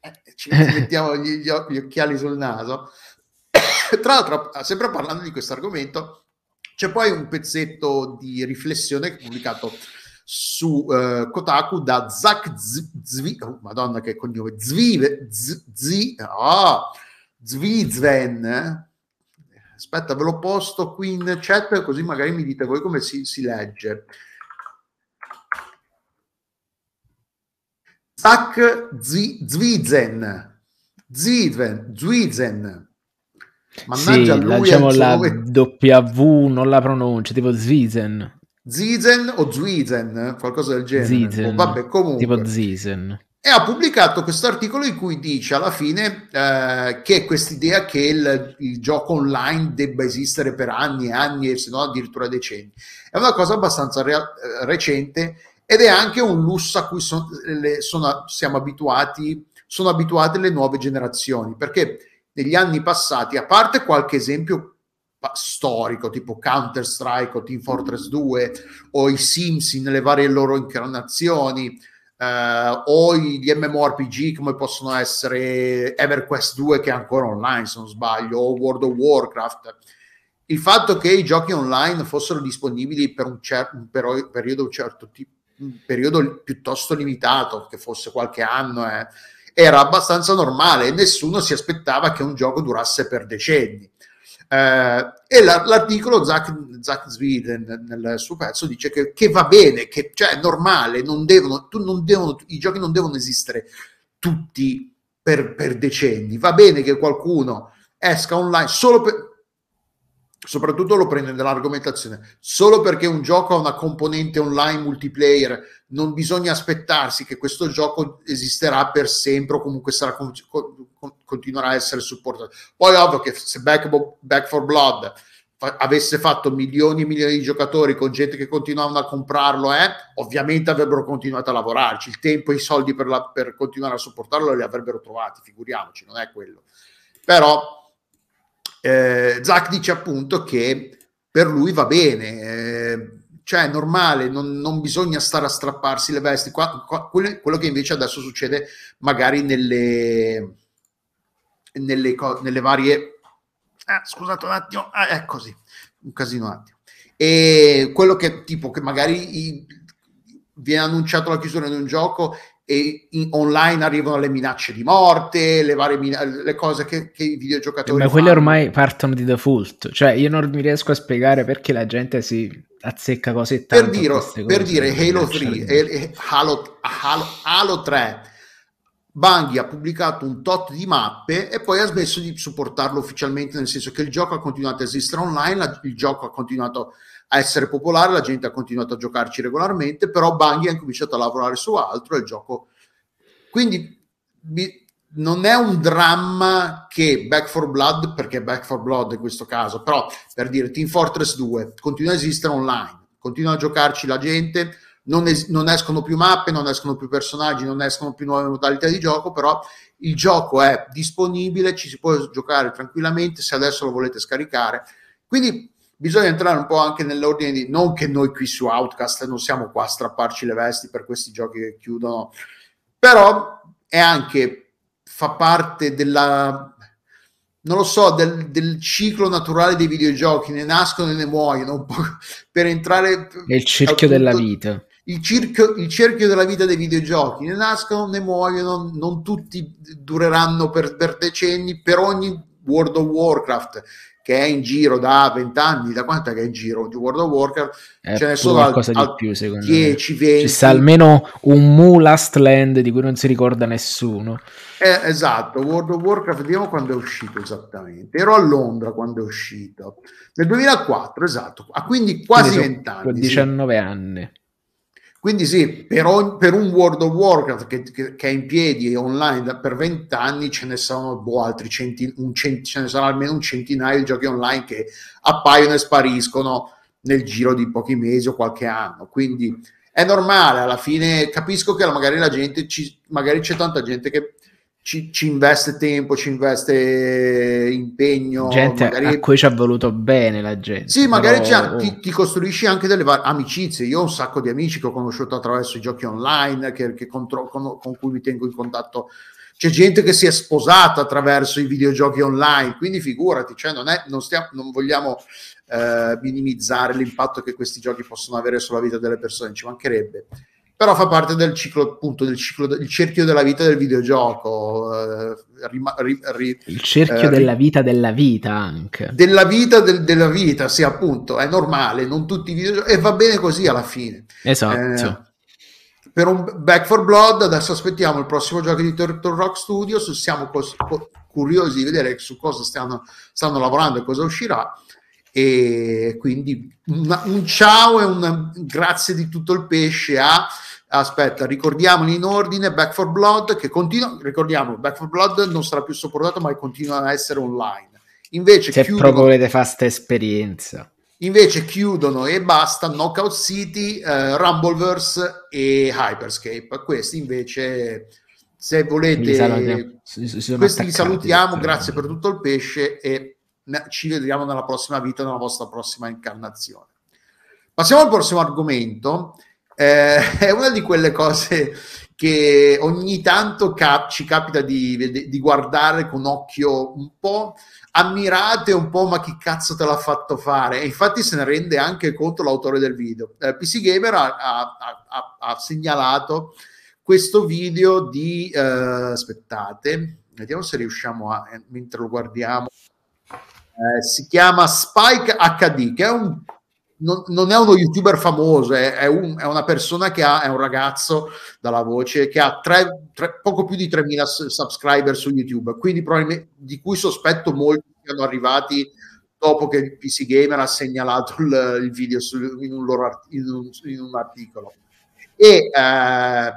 Speaker 2: e ci mettiamo gli, gli gli occhiali sul naso. Tra l'altro, sempre parlando di questo argomento, c'è poi un pezzetto di riflessione che è pubblicato su eh, Kotaku da Zach Zvi, oh, madonna che cognome, Zvive, Z- Zi, ah, Zvizven, eh? aspetta ve lo posto qui in chat così magari mi dite voi come si, si legge. Zach Zvizen, Zvizen, Zvizen. Mannaggia
Speaker 3: Sì,
Speaker 2: lui
Speaker 3: la,
Speaker 2: ha il suo
Speaker 3: la W, non la pronuncia, tipo Zwizen,
Speaker 2: Zizen o Zwizen, qualcosa del genere.
Speaker 3: Zizen,
Speaker 2: Oh, vabbè, comunque.
Speaker 3: tipo Zizen.
Speaker 2: e ha pubblicato questo articolo in cui dice alla fine eh, che quest'idea che il, il gioco online debba esistere per anni e anni e se no addirittura decenni è una cosa abbastanza rea- eh, recente ed è anche un lusso a cui son- le- sono- siamo abituati sono abituate le nuove generazioni perché negli anni passati a parte qualche esempio storico tipo Counter Strike o Team Fortress 2 o i Sims nelle varie loro incarnazioni eh, o gli MMORPG come possono essere EverQuest 2 che è ancora online se non sbaglio o World of Warcraft. Il fatto che i giochi online fossero disponibili per un, cer- un pero- periodo un certo tipo un periodo piuttosto limitato che fosse qualche anno eh, era abbastanza normale e nessuno si aspettava che un gioco durasse per decenni eh, e la- l'articolo Zach, Zach Sweden nel suo pezzo dice che, che va bene, che cioè, è normale, non devono, non devono, i giochi non devono esistere tutti per, per decenni. Va bene che qualcuno esca online solo per. Soprattutto lo prende nell'argomentazione solo perché un gioco ha una componente online multiplayer, non bisogna aspettarsi che questo gioco esisterà per sempre o comunque sarà, con- continuerà a essere supportato. Poi ovvio che se Back, Back for Blood fa- avesse fatto milioni e milioni di giocatori con gente che continuavano a comprarlo, eh, ovviamente avrebbero continuato a lavorarci. Il tempo e i soldi per, la- per continuare a supportarlo li avrebbero trovati, figuriamoci, non è quello. Però eh, Zach dice appunto che per lui va bene, eh, cioè è normale, non, non bisogna stare a strapparsi le vesti. Qua- qua- quello, quello che invece adesso succede magari nelle, nelle, co- nelle varie... Ah, scusate un attimo, ah, è così, un casino un attimo. E quello che tipo che magari i- viene annunciato la chiusura di un gioco e in- online arrivano le minacce di morte, le varie mina- le cose che, che i videogiocatori
Speaker 3: Ma quelle
Speaker 2: fanno.
Speaker 3: ormai partono di default, cioè io non mi riesco a spiegare perché la gente si azzecca così
Speaker 2: per
Speaker 3: tanto a
Speaker 2: dire, per dire Halo
Speaker 3: lascia
Speaker 2: 3
Speaker 3: ridere.
Speaker 2: e, e Halo, Halo, Halo 3 Bungie ha pubblicato un tot di mappe e poi ha smesso di supportarlo ufficialmente nel senso che il gioco ha continuato a esistere online il gioco ha continuato a essere popolare la gente ha continuato a giocarci regolarmente però Bungie ha incominciato a lavorare su altro e il gioco quindi mi- non è un dramma che Back for Blood perché Back for Blood in questo caso però per dire Team Fortress 2 continua a esistere online continua a giocarci la gente non, es- non escono più mappe, non escono più personaggi, non escono più nuove modalità di gioco, però il gioco è disponibile, ci si può giocare tranquillamente se adesso lo volete scaricare. Quindi bisogna entrare un po' anche nell'ordine di non che noi qui su Outcast non siamo qua a strapparci le vesti per questi giochi che chiudono, però è anche fa parte della non lo so, del, del ciclo naturale dei videogiochi, ne nascono e ne muoiono, un po' per entrare
Speaker 3: il cerchio
Speaker 2: appunto,
Speaker 3: della vita.
Speaker 2: Il, circo- il cerchio della vita dei videogiochi ne nascono, ne muoiono, non tutti dureranno per, per decenni, per ogni World of Warcraft che è in giro da 20 anni, da quanto è in giro di World of Warcraft?
Speaker 3: È
Speaker 2: Ce ne sono al-
Speaker 3: qualcosa di
Speaker 2: al
Speaker 3: più, secondo
Speaker 2: 10,
Speaker 3: me.
Speaker 2: 20.
Speaker 3: Ci sta almeno un Mu Last Land di cui non si ricorda nessuno.
Speaker 2: Eh, esatto, World of Warcraft, vediamo quando è uscito esattamente. Ero a Londra quando è uscito. Nel 2004, esatto. Ha quindi quasi
Speaker 3: Quindi sono
Speaker 2: 20 anni. sì.
Speaker 3: 19 anni.
Speaker 2: Quindi sì, per, ogni- per un World of Warcraft che, che- che è in piedi e online da- per 20 anni ce ne sono boh, altri centi, cent- ce ne sarà almeno un centinaio di giochi online che appaiono e spariscono nel giro di pochi mesi o qualche anno. Quindi è normale, alla fine capisco che magari la gente, ci, magari c'è tanta gente che ci, ci investe tempo, ci investe impegno,
Speaker 3: gente
Speaker 2: magari
Speaker 3: a cui ci ha voluto bene la gente.
Speaker 2: sì, magari
Speaker 3: però-
Speaker 2: c'è- ti, ti costruisci anche delle va- amicizie. Io ho un sacco di amici che ho conosciuto attraverso i giochi online, che, che contro- con, con cui mi tengo in contatto. C'è gente che si è sposata attraverso i videogiochi online, quindi figurati, cioè non, è, non, stiamo, non vogliamo eh, minimizzare l'impatto che questi giochi possono avere sulla vita delle persone, ci mancherebbe. Però fa parte del ciclo, appunto, del ciclo, del cerchio della vita del videogioco. eh, rima- ri- ri-
Speaker 3: Il cerchio
Speaker 2: eh,
Speaker 3: della vita della vita anche.
Speaker 2: della vita del- della vita, sì, appunto, è normale, non tutti i videogiochi, e va bene così alla fine.
Speaker 3: Esatto.
Speaker 2: Eh, per un Back for Blood, adesso aspettiamo il prossimo gioco di Turtle Rock Studios, siamo cos- co- curiosi di vedere su cosa stanno, stanno lavorando e cosa uscirà. E quindi una- un ciao e un grazie di tutto il pesce a aspetta, ricordiamoli in ordine Back for Blood che continua, ricordiamo Back for Blood non sarà più supportato ma continua a essere online. Invece
Speaker 3: Se
Speaker 2: chiudono,
Speaker 3: proprio volete fare sta esperienza.
Speaker 2: invece chiudono e basta Knockout City, eh, Rumbleverse e Hyperscape. Questi invece se volete.
Speaker 3: Si- si sono
Speaker 2: questi
Speaker 3: attaccati,
Speaker 2: salutiamo, grazie per tutto il pesce e ci vediamo nella prossima vita, nella vostra prossima incarnazione. Passiamo al prossimo argomento. Eh, è una di quelle cose che ogni tanto cap- ci capita di, di guardare con occhio un po' ammirate, un po' ma chi cazzo te l'ha fatto fare? E infatti se ne rende anche conto l'autore del video. Eh, PC Gamer ha, ha- ha- ha segnalato questo video di eh, aspettate, vediamo se riusciamo a eh, mentre lo guardiamo. Eh, si chiama Spike HD, che è un non, non è uno youtuber famoso, è, un- è una persona che ha, è un ragazzo dalla voce che ha tre- tre- poco più di 3.000 s- subscriber su YouTube, quindi di cui sospetto molti siano arrivati dopo che il PC Gamer ha segnalato il, il video su- in, un loro in un- in un articolo. E eh,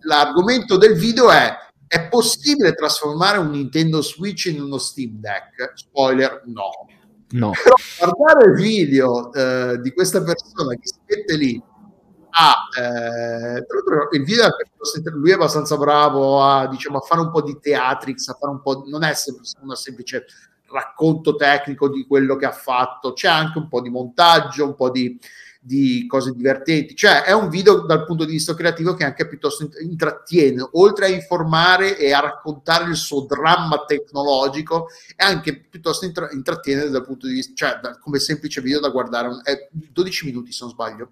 Speaker 2: l'argomento del video è è possibile trasformare un Nintendo Switch in uno Steam Deck? Spoiler, no.
Speaker 3: No.
Speaker 2: Però guardare il video eh, di questa persona che si mette lì a eh, tra l'altro il video lui è abbastanza bravo a, diciamo, a fare un po' di theatrics, a fare un po' non è sempre una semplice racconto tecnico di quello che ha fatto, c'è anche un po' di montaggio, un po' di, di cose divertenti, cioè è un video dal punto di vista creativo che anche piuttosto int- intrattiene, oltre a informare e a raccontare il suo dramma tecnologico, è anche piuttosto intra- intrattiene dal punto di vista, cioè da- come semplice video da guardare, è 12 minuti se non sbaglio.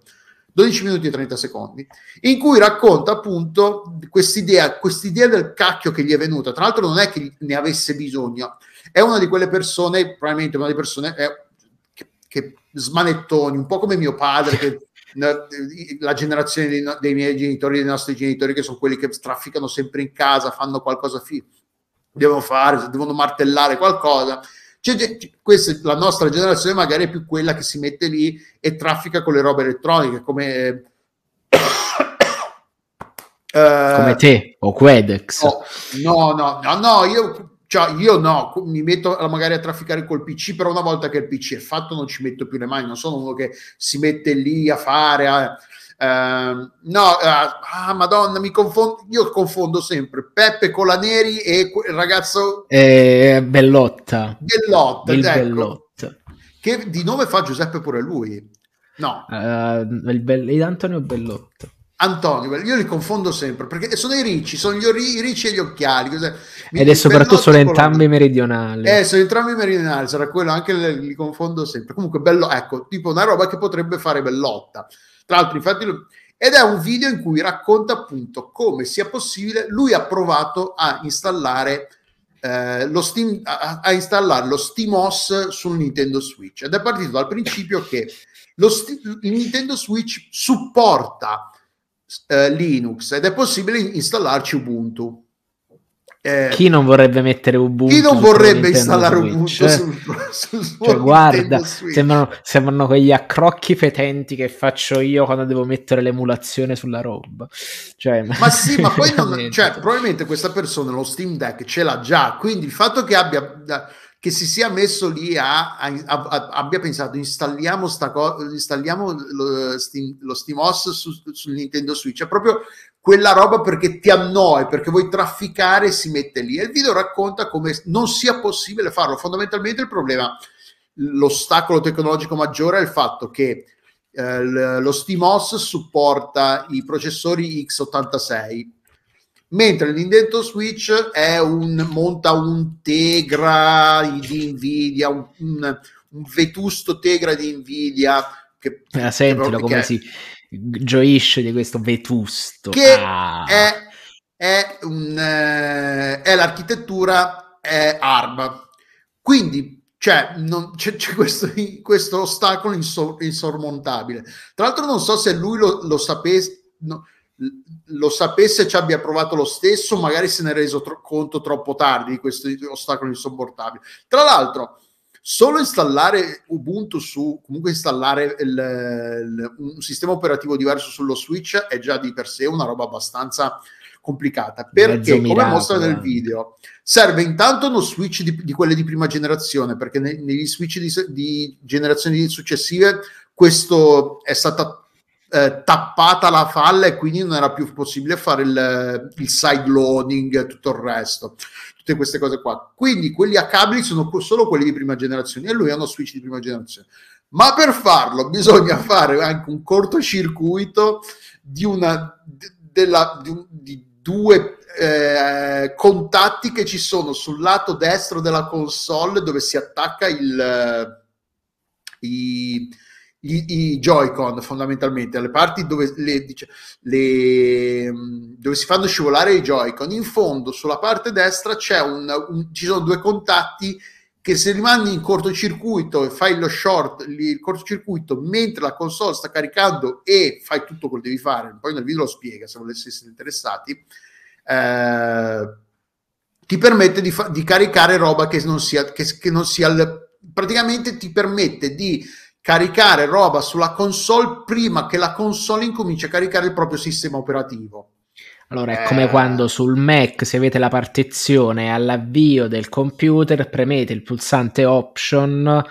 Speaker 2: 12 minuti e 30 secondi, in cui racconta appunto quest'idea, quest'idea del cacchio che gli è venuta. Tra l'altro, non è che ne avesse bisogno, è una di quelle persone, probabilmente una delle persone eh, che, che smanettoni, un po' come mio padre, che la generazione dei, dei miei genitori, dei nostri genitori, che sono quelli che trafficano sempre in casa, fanno qualcosa, fi- devono fare, devono martellare qualcosa. C'è gente- questa, la nostra generazione magari è più quella che si mette lì e traffica con le robe elettroniche, come... eh,
Speaker 3: Come te o Quedex.
Speaker 2: No, no, no, no, no, io, cioè, io no, mi metto magari a trafficare col PC, però una volta che il PC è fatto non ci metto più le mani, non sono uno che si mette lì a fare... a- ehm, no, eh, ah, madonna, mi confondo, io confondo sempre Peppe Colaneri e quel ragazzo
Speaker 3: Eh, Bellotta.
Speaker 2: Bellotta,
Speaker 3: Il
Speaker 2: ecco,
Speaker 3: Bellotta.
Speaker 2: che di nome fa Giuseppe pure lui. No,
Speaker 3: Eh, il di Antonio Bellotta.
Speaker 2: Antonio, io li confondo sempre perché sono i ricci, sono gli ori- i ricci e gli occhiali. Cos'è? Mi-
Speaker 3: Ed è soprattutto sono entrambi meridionali.
Speaker 2: Eh, sono entrambi meridionali, sarà quello, anche le- li confondo sempre. Comunque, bello, ecco, tipo una roba che potrebbe fare Bellotta. Tra l'altro, infatti, ed è un video in cui racconta appunto come sia possibile. Lui ha provato a installare eh, lo Steam, a, a, installare lo SteamOS sul Nintendo Switch ed è partito dal principio che lo sti- il Nintendo Switch supporta eh, Linux ed è possibile installarci Ubuntu.
Speaker 3: Eh, chi non vorrebbe mettere Ubuntu?
Speaker 2: Chi non vorrebbe installare Ubuntu
Speaker 3: cioè,
Speaker 2: sul, sul, sul
Speaker 3: cioè, guarda, sembrano, sembrano, quegli accrocchi fetenti che faccio io quando devo mettere l'emulazione sulla roba. Cioè,
Speaker 2: ma sì, ma poi non, cioè, probabilmente questa persona lo Steam Deck ce l'ha già, quindi il fatto che abbia che si sia messo lì a, a, a abbia pensato installiamo, sta co- installiamo lo, lo SteamOS su, sul Nintendo Switch è proprio quella roba perché ti annoi, perché vuoi trafficare si mette lì. E il video racconta come non sia possibile farlo. Fondamentalmente il problema, l'ostacolo tecnologico maggiore è il fatto che eh, lo SteamOS supporta i processori x86, mentre il Nintendo Switch è un, monta un Tegra di Nvidia, un, un, un vetusto Tegra di Nvidia. Che,
Speaker 3: eh, sentilo come si gioisce di questo vetusto.
Speaker 2: Che ah. è, è, un, eh, è l'architettura è ARM. Quindi cioè, non, c'è, c'è questo, questo, ostacolo insor- insormontabile. Tra l'altro non so se lui lo, lo sapesse... No, lo sapesse e ci abbia provato lo stesso, magari se ne è reso tro- conto troppo tardi di questo ostacolo insopportabile. Tra l'altro, solo installare Ubuntu su, comunque installare il, il, un sistema operativo diverso sullo Switch è già di per sé una roba abbastanza complicata perché come mostra nel video serve intanto uno switch di, di quelle di prima generazione perché ne, negli switch di, di, generazioni successive questo è stata eh, tappata la falla e quindi non era più possibile fare il, il side loading e tutto il resto tutte queste cose qua. Quindi quelli a cabli sono solo quelli di prima generazione e lui ha uno switch di prima generazione. Ma per farlo bisogna fare anche un cortocircuito di una della, di, di due eh, contatti che ci sono sul lato destro della console dove si attacca il i, i, i Joy-Con fondamentalmente, le parti dove, le, dice, le, dove, si fanno scivolare i Joy-Con, in fondo sulla parte destra un, un, ci sono due contatti che se rimani in cortocircuito e fai lo short, il cortocircuito mentre la console sta caricando e fai tutto quello che devi fare, poi nel video lo spiega se voleste essere interessati, eh, ti permette di, fa- di, caricare roba che non sia, che, che non sia il, praticamente ti permette di caricare roba sulla console prima che la console incominci a caricare il proprio sistema operativo.
Speaker 3: Allora, è eh... come quando sul Mac, se avete la partizione all'avvio del computer, premete il pulsante Option,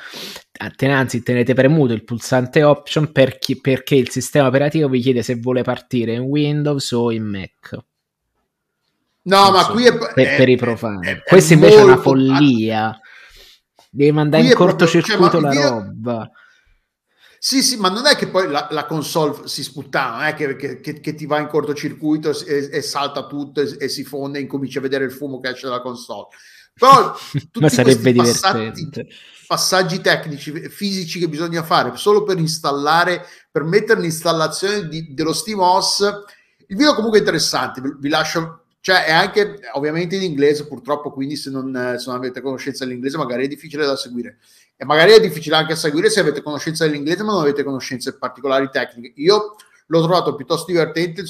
Speaker 3: anzi tenete premuto il pulsante Option per chi, perché il sistema operativo vi chiede se vuole partire in Windows o in Mac.
Speaker 2: No, non ma so, qui è
Speaker 3: per, è, per i profani. È, Questa invece è una follia. Devi mandare in cortocircuito proprio, cioè, la roba.
Speaker 2: Sì, sì, ma non è che poi la, la console si sputtana, non è che, che, che, ti va in cortocircuito e, e salta tutto e, e, si fonde e incominci a vedere il fumo che esce dalla console. Però
Speaker 3: tutti sarebbe passaggi,
Speaker 2: passaggi tecnici, fisici che bisogna fare solo per installare, per mettere l'installazione di, dello SteamOS. Il video comunque è interessante, vi lascio cioè è anche ovviamente in inglese purtroppo quindi se non, se non avete conoscenza dell'inglese magari è difficile da seguire e magari è difficile anche seguire se avete conoscenza dell'inglese ma non avete conoscenze particolari tecniche. Io l'ho trovato piuttosto divertente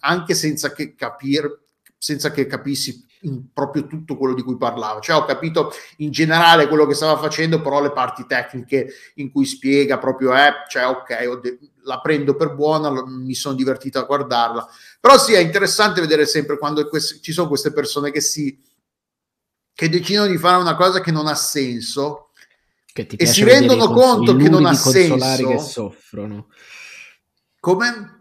Speaker 2: anche senza che capire, senza che capissi proprio tutto quello di cui parlava. Cioè ho capito in generale quello che stava facendo, però le parti tecniche in cui spiega proprio è, cioè ok, de- la prendo per buona, lo- mi sono divertito a guardarla. Però sì, è interessante vedere sempre quando quest- ci sono queste persone che si che decidono di fare una cosa che non ha senso e si rendono conto che non ha senso
Speaker 3: che soffrono
Speaker 2: come?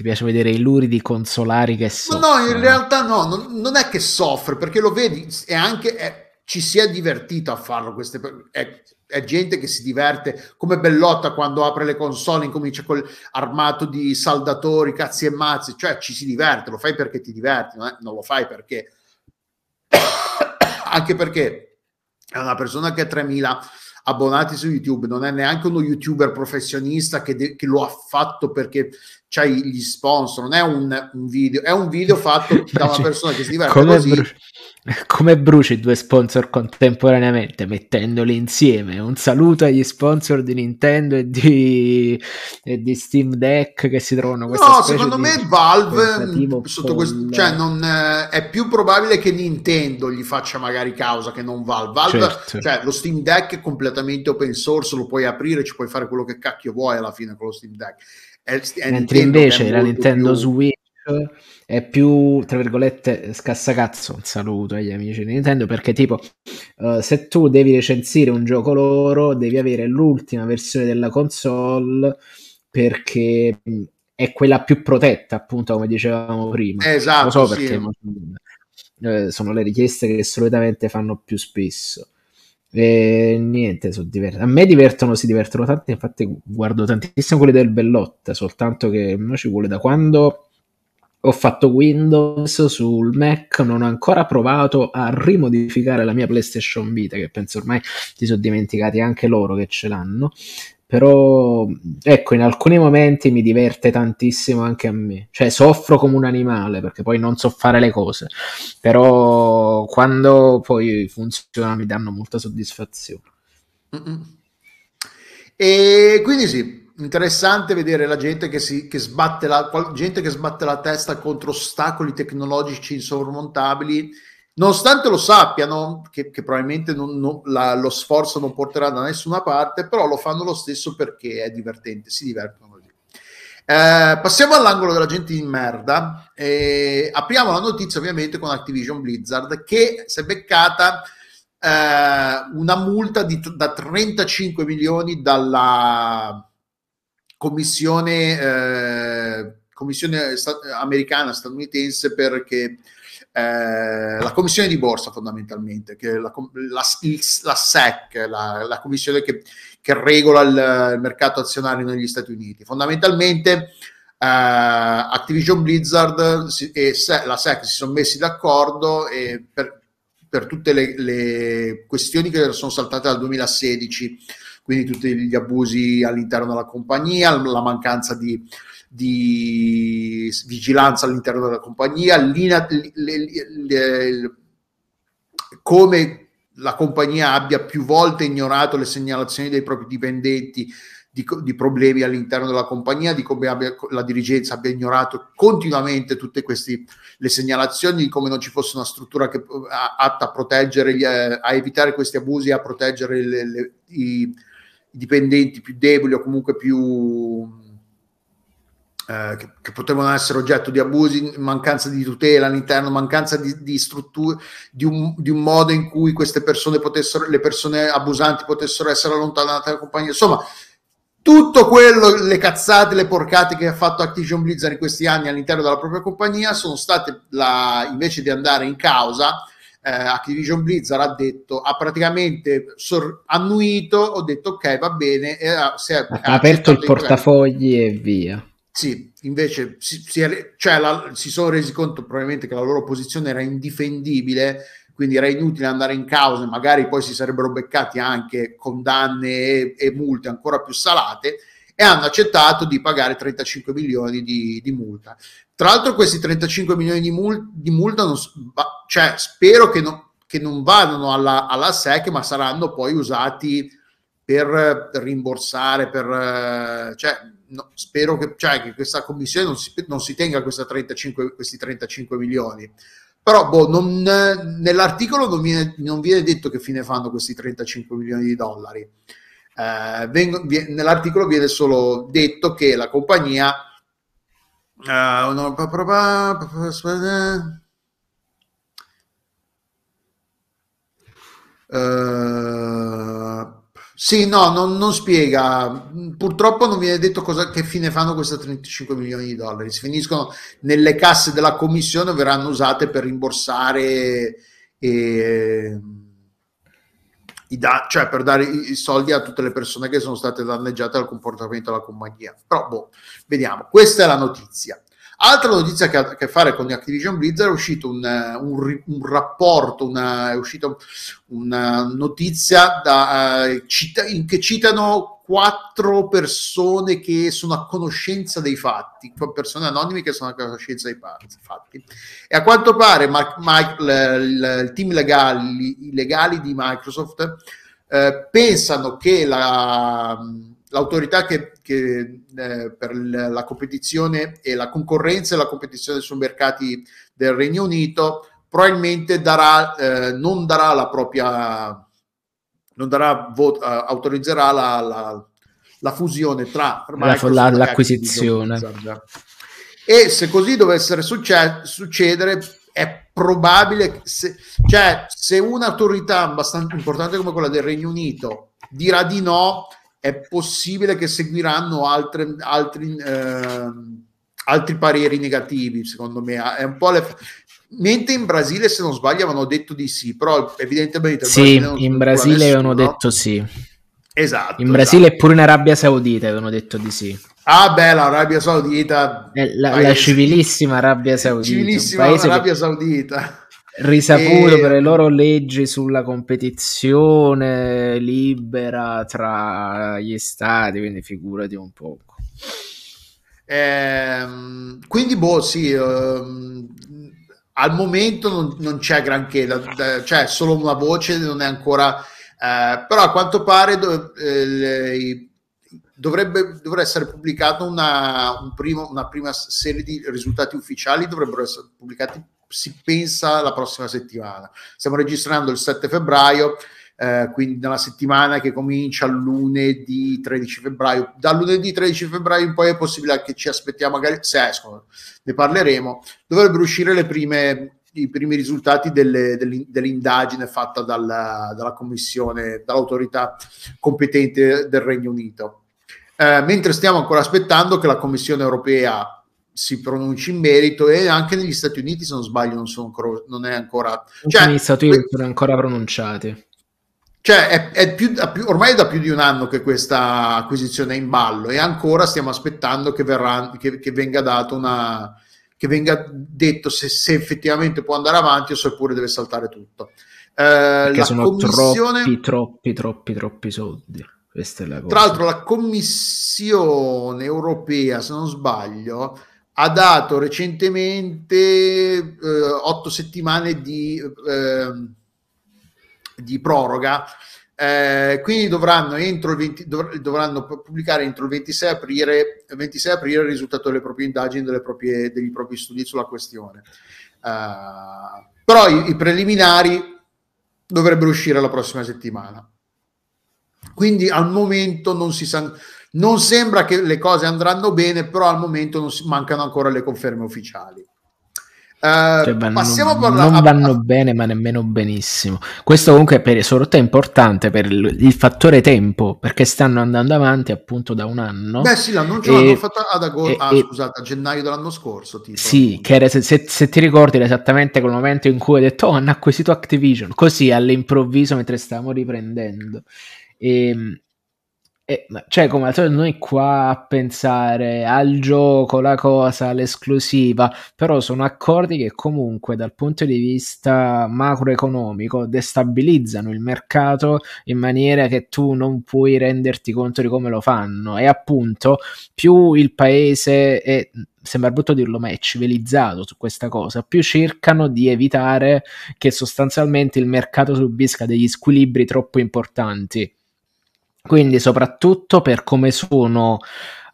Speaker 3: ti piace vedere i luridi consolari che soffrono
Speaker 2: no, in realtà no, non, non, è che soffre perché lo vedi e anche è, ci si è divertito a farlo queste, è, è, gente che si diverte come Bellotta quando apre le console incomincia col armato di saldatori cazzi e mazzi cioè ci si diverte, lo fai perché ti diverti non, non lo fai perché anche perché è una persona che ha 3000 abbonati su YouTube, non è neanche uno youtuber professionista che, de- che lo ha fatto perché c'hai gli sponsor, non è un, un video, è un video fatto da una persona che si diverte
Speaker 3: come
Speaker 2: così.
Speaker 3: bru- come bruci due sponsor contemporaneamente mettendoli insieme? Un saluto agli sponsor di Nintendo e di, e di Steam Deck che si trovano questa
Speaker 2: No, secondo me Valve
Speaker 3: tentativo
Speaker 2: sotto questo, cioè non, eh, è più probabile che Nintendo gli faccia magari causa che non Valve. Valve,
Speaker 3: Certo.
Speaker 2: cioè lo Steam Deck è completamente open source, lo puoi aprire, ci puoi fare quello che cacchio vuoi alla fine con lo Steam Deck. È, è
Speaker 3: Mentre
Speaker 2: Nintendo
Speaker 3: invece la Nintendo
Speaker 2: più-
Speaker 3: Switch è più, tra virgolette, scassacazzo. Un saluto agli amici di Nintendo perché, tipo, eh, se tu devi recensire un gioco loro, devi avere l'ultima versione della console perché è quella più protetta, appunto, come dicevamo prima.
Speaker 2: Esatto,
Speaker 3: Lo so
Speaker 2: sì.
Speaker 3: perché eh, sono le richieste che solitamente fanno più spesso. E niente, so diver- a me divertono, si divertono tanto. Infatti, guardo tantissimo quelli del Bellotta. Soltanto che mo ci vuole da quando ho fatto Windows sul Mac. Non ho ancora provato a rimodificare la mia PlayStation Vita, che penso ormai si sono dimenticati anche loro che ce l'hanno. Però, ecco, in alcuni momenti mi diverte tantissimo anche a me. Cioè, soffro come un animale perché poi non so fare le cose. Però, quando poi funzionano, mi danno molta soddisfazione.
Speaker 2: Mm-mm. E quindi sì, interessante vedere la gente che, si, che sbatte la, gente che sbatte la testa contro ostacoli tecnologici insormontabili, nonostante lo sappiano che, che probabilmente non- non- la- lo sforzo non porterà da nessuna parte, però lo fanno lo stesso perché è divertente, si divertono così. Eh, passiamo all'angolo della gente di merda e apriamo la notizia ovviamente con Activision Blizzard che si è beccata eh, una multa di, da 35 milioni dalla commissione, eh, commissione sta- americana statunitense perché eh, la commissione di borsa fondamentalmente che la, la, la SEC la, la commissione che, che regola il, il mercato azionario negli Stati Uniti. Fondamentalmente eh, Activision Blizzard e la SEC si sono messi d'accordo per, per tutte le, le questioni che sono saltate dal 2016, quindi tutti gli abusi all'interno della compagnia, la mancanza di, di vigilanza all'interno della compagnia, l'ina- le- come la compagnia abbia più volte ignorato le segnalazioni dei propri dipendenti di, di problemi all'interno della compagnia, di come abbia- la dirigenza abbia ignorato continuamente tutte queste le segnalazioni di come non ci fosse una struttura che, atta a proteggere, gli, eh, a evitare questi abusi, a proteggere le- le- i, i dipendenti più deboli o comunque più eh, che, che potevano essere oggetto di abusi, mancanza di tutela all'interno, mancanza di, di strutture, di un, di un modo in cui queste persone potessero, le persone abusanti potessero essere allontanate dalla compagnia. Insomma, tutto quello, le cazzate, le porcate che ha fatto Activision Blizzard in questi anni all'interno della propria compagnia sono state, la, invece di andare in causa, eh, Activision Blizzard ha detto, ha praticamente sor- annuito, ho detto ok va bene, e ha, si è,
Speaker 3: Ha aperto il portafogli e via.
Speaker 2: Sì, invece si, si cioè la- si sono resi conto probabilmente che la loro posizione era indifendibile, quindi era inutile andare in causa, magari poi si sarebbero beccati anche condanne e, e multe ancora più salate e hanno accettato di pagare 35 milioni di, di multa. Tra l'altro questi 35 milioni di, mul- di multa, non cioè spero che, non- che non vadano alla, alla SEC, ma saranno poi usati per rimborsare, per, eh, cioè, no, spero che, cioè, che questa commissione non si, non si tenga questa 35, questi 35 milioni. Però boh, non- nell'articolo non viene, non viene detto che fine fanno questi 35 milioni di dollari. Eh, vengo- vie- nell'articolo viene solo detto che la compagnia eh, no, pa- pa- pa- eh, sì, no, non, non spiega. Purtroppo non viene detto cosa, che fine fanno questi 35 milioni di dollari. Si finiscono nelle casse della commissione, verranno usate per rimborsare eh, i da- cioè per dare i i soldi a tutte le persone che sono state danneggiate dal comportamento della compagnia. Però, boh, vediamo. Questa è la notizia. Altra notizia che ha a che fare con Activision Blizzard è uscito un, eh, un un rapporto, una, è uscita una notizia da, eh, cita- in che citano quattro persone che sono a conoscenza dei fatti, persone anonime che sono a conoscenza dei fatti. E a quanto pare Mark, Mike, il, il, team legali, legali di Microsoft eh, pensano che la, l'autorità che, che eh, per la competizione e la concorrenza e la competizione sui mercati del Regno Unito probabilmente darà, eh, non darà la propria non darà voto, uh, autorizzerà la, la, la, fusione tra
Speaker 3: la, l'acquisizione.
Speaker 2: E se così dovesse succe- succedere, è probabile, se, cioè, se un'autorità abbastanza importante come quella del Regno Unito dirà di no, è possibile che seguiranno altre, altri, eh, altri pareri negativi, secondo me. È un po' le, Mentre in Brasile, se non sbaglio, avevano detto di sì, però evidentemente...
Speaker 3: Sì, in Brasile nessuno. avevano detto sì.
Speaker 2: Esatto.
Speaker 3: In Brasile esatto. e pure in Arabia Saudita avevano detto di sì.
Speaker 2: Ah, beh, l'Arabia Saudita...
Speaker 3: Eh, la, la, civilissima Arabia Saudita.
Speaker 2: Civilissima Arabia Saudita.
Speaker 3: Risaputo e... per le loro leggi sulla competizione libera tra gli stati, quindi figurati un poco.
Speaker 2: Ehm, quindi, boh, sì, ehm, al momento non, non c'è granché, da, da, cioè solo una voce non è ancora, eh, però a quanto pare do, eh, dovrebbe, dovrebbe essere pubblicata una, un primo, una prima serie di risultati ufficiali, dovrebbero essere pubblicati, si pensa, la prossima settimana. Stiamo registrando il 7 febbraio, eh, quindi nella settimana che comincia lunedì 13 febbraio. Dal lunedì 13 febbraio in poi è possibile che ci aspettiamo, magari se escono, ne parleremo. Dovrebbero uscire prime, i primi risultati delle, dell'indagine fatta dalla, dalla commissione, dall'autorità competente del Regno Unito. Eh, mentre stiamo ancora aspettando che la Commissione europea si pronunci in merito e anche negli Stati Uniti se non sbaglio non, sono ancora, non è ancora
Speaker 3: cioè, negli Stati Uniti sono ancora pronunciati
Speaker 2: cioè, è, è più, più, ormai è da più di un anno che questa acquisizione è in ballo e ancora stiamo aspettando che, verrà, che, che venga dato una, che venga detto se, se, effettivamente può andare avanti o se pure deve saltare tutto.
Speaker 3: Eh, la sono commissione... troppi, troppi, troppi, troppi soldi. Questa è la cosa.
Speaker 2: Tra l'altro, la Commissione europea, se non sbaglio, ha dato recentemente eh, otto settimane di. Eh, di proroga. Eh, quindi dovranno, entro il 20, dov- dovranno pubblicare entro il 26 aprile, 26 aprile il risultato delle proprie indagini, delle proprie, degli propri studi sulla questione. Uh, però i, i, preliminari dovrebbero uscire la prossima settimana. Quindi al momento non si sa, non sembra che le cose andranno bene, però al momento non si, mancano ancora le conferme ufficiali.
Speaker 3: Uh, cioè, passiamo non, parla- non vanno a... bene, ma nemmeno benissimo. Questo comunque per, soprattutto è importante per il, il, fattore tempo, perché stanno andando avanti appunto da un anno.
Speaker 2: Beh, sì, l'annuncio e, l'hanno fatto ad agosto, ah, scusate, a gennaio dell'anno scorso. Tipo.
Speaker 3: Sì, che era, se, se, se, ti ricordi era esattamente quel momento in cui hai detto, oh, hanno acquisito Activision, così all'improvviso mentre stavamo riprendendo. E, cioè, come al solito, noi qua a pensare al gioco, la cosa, l'esclusiva, però sono accordi che comunque dal punto di vista macroeconomico destabilizzano il mercato in maniera che tu non puoi renderti conto di come lo fanno. E appunto, più il paese è sembra brutto dirlo, ma è civilizzato su questa cosa, più cercano di evitare che sostanzialmente il mercato subisca degli squilibri troppo importanti. Quindi soprattutto per come sono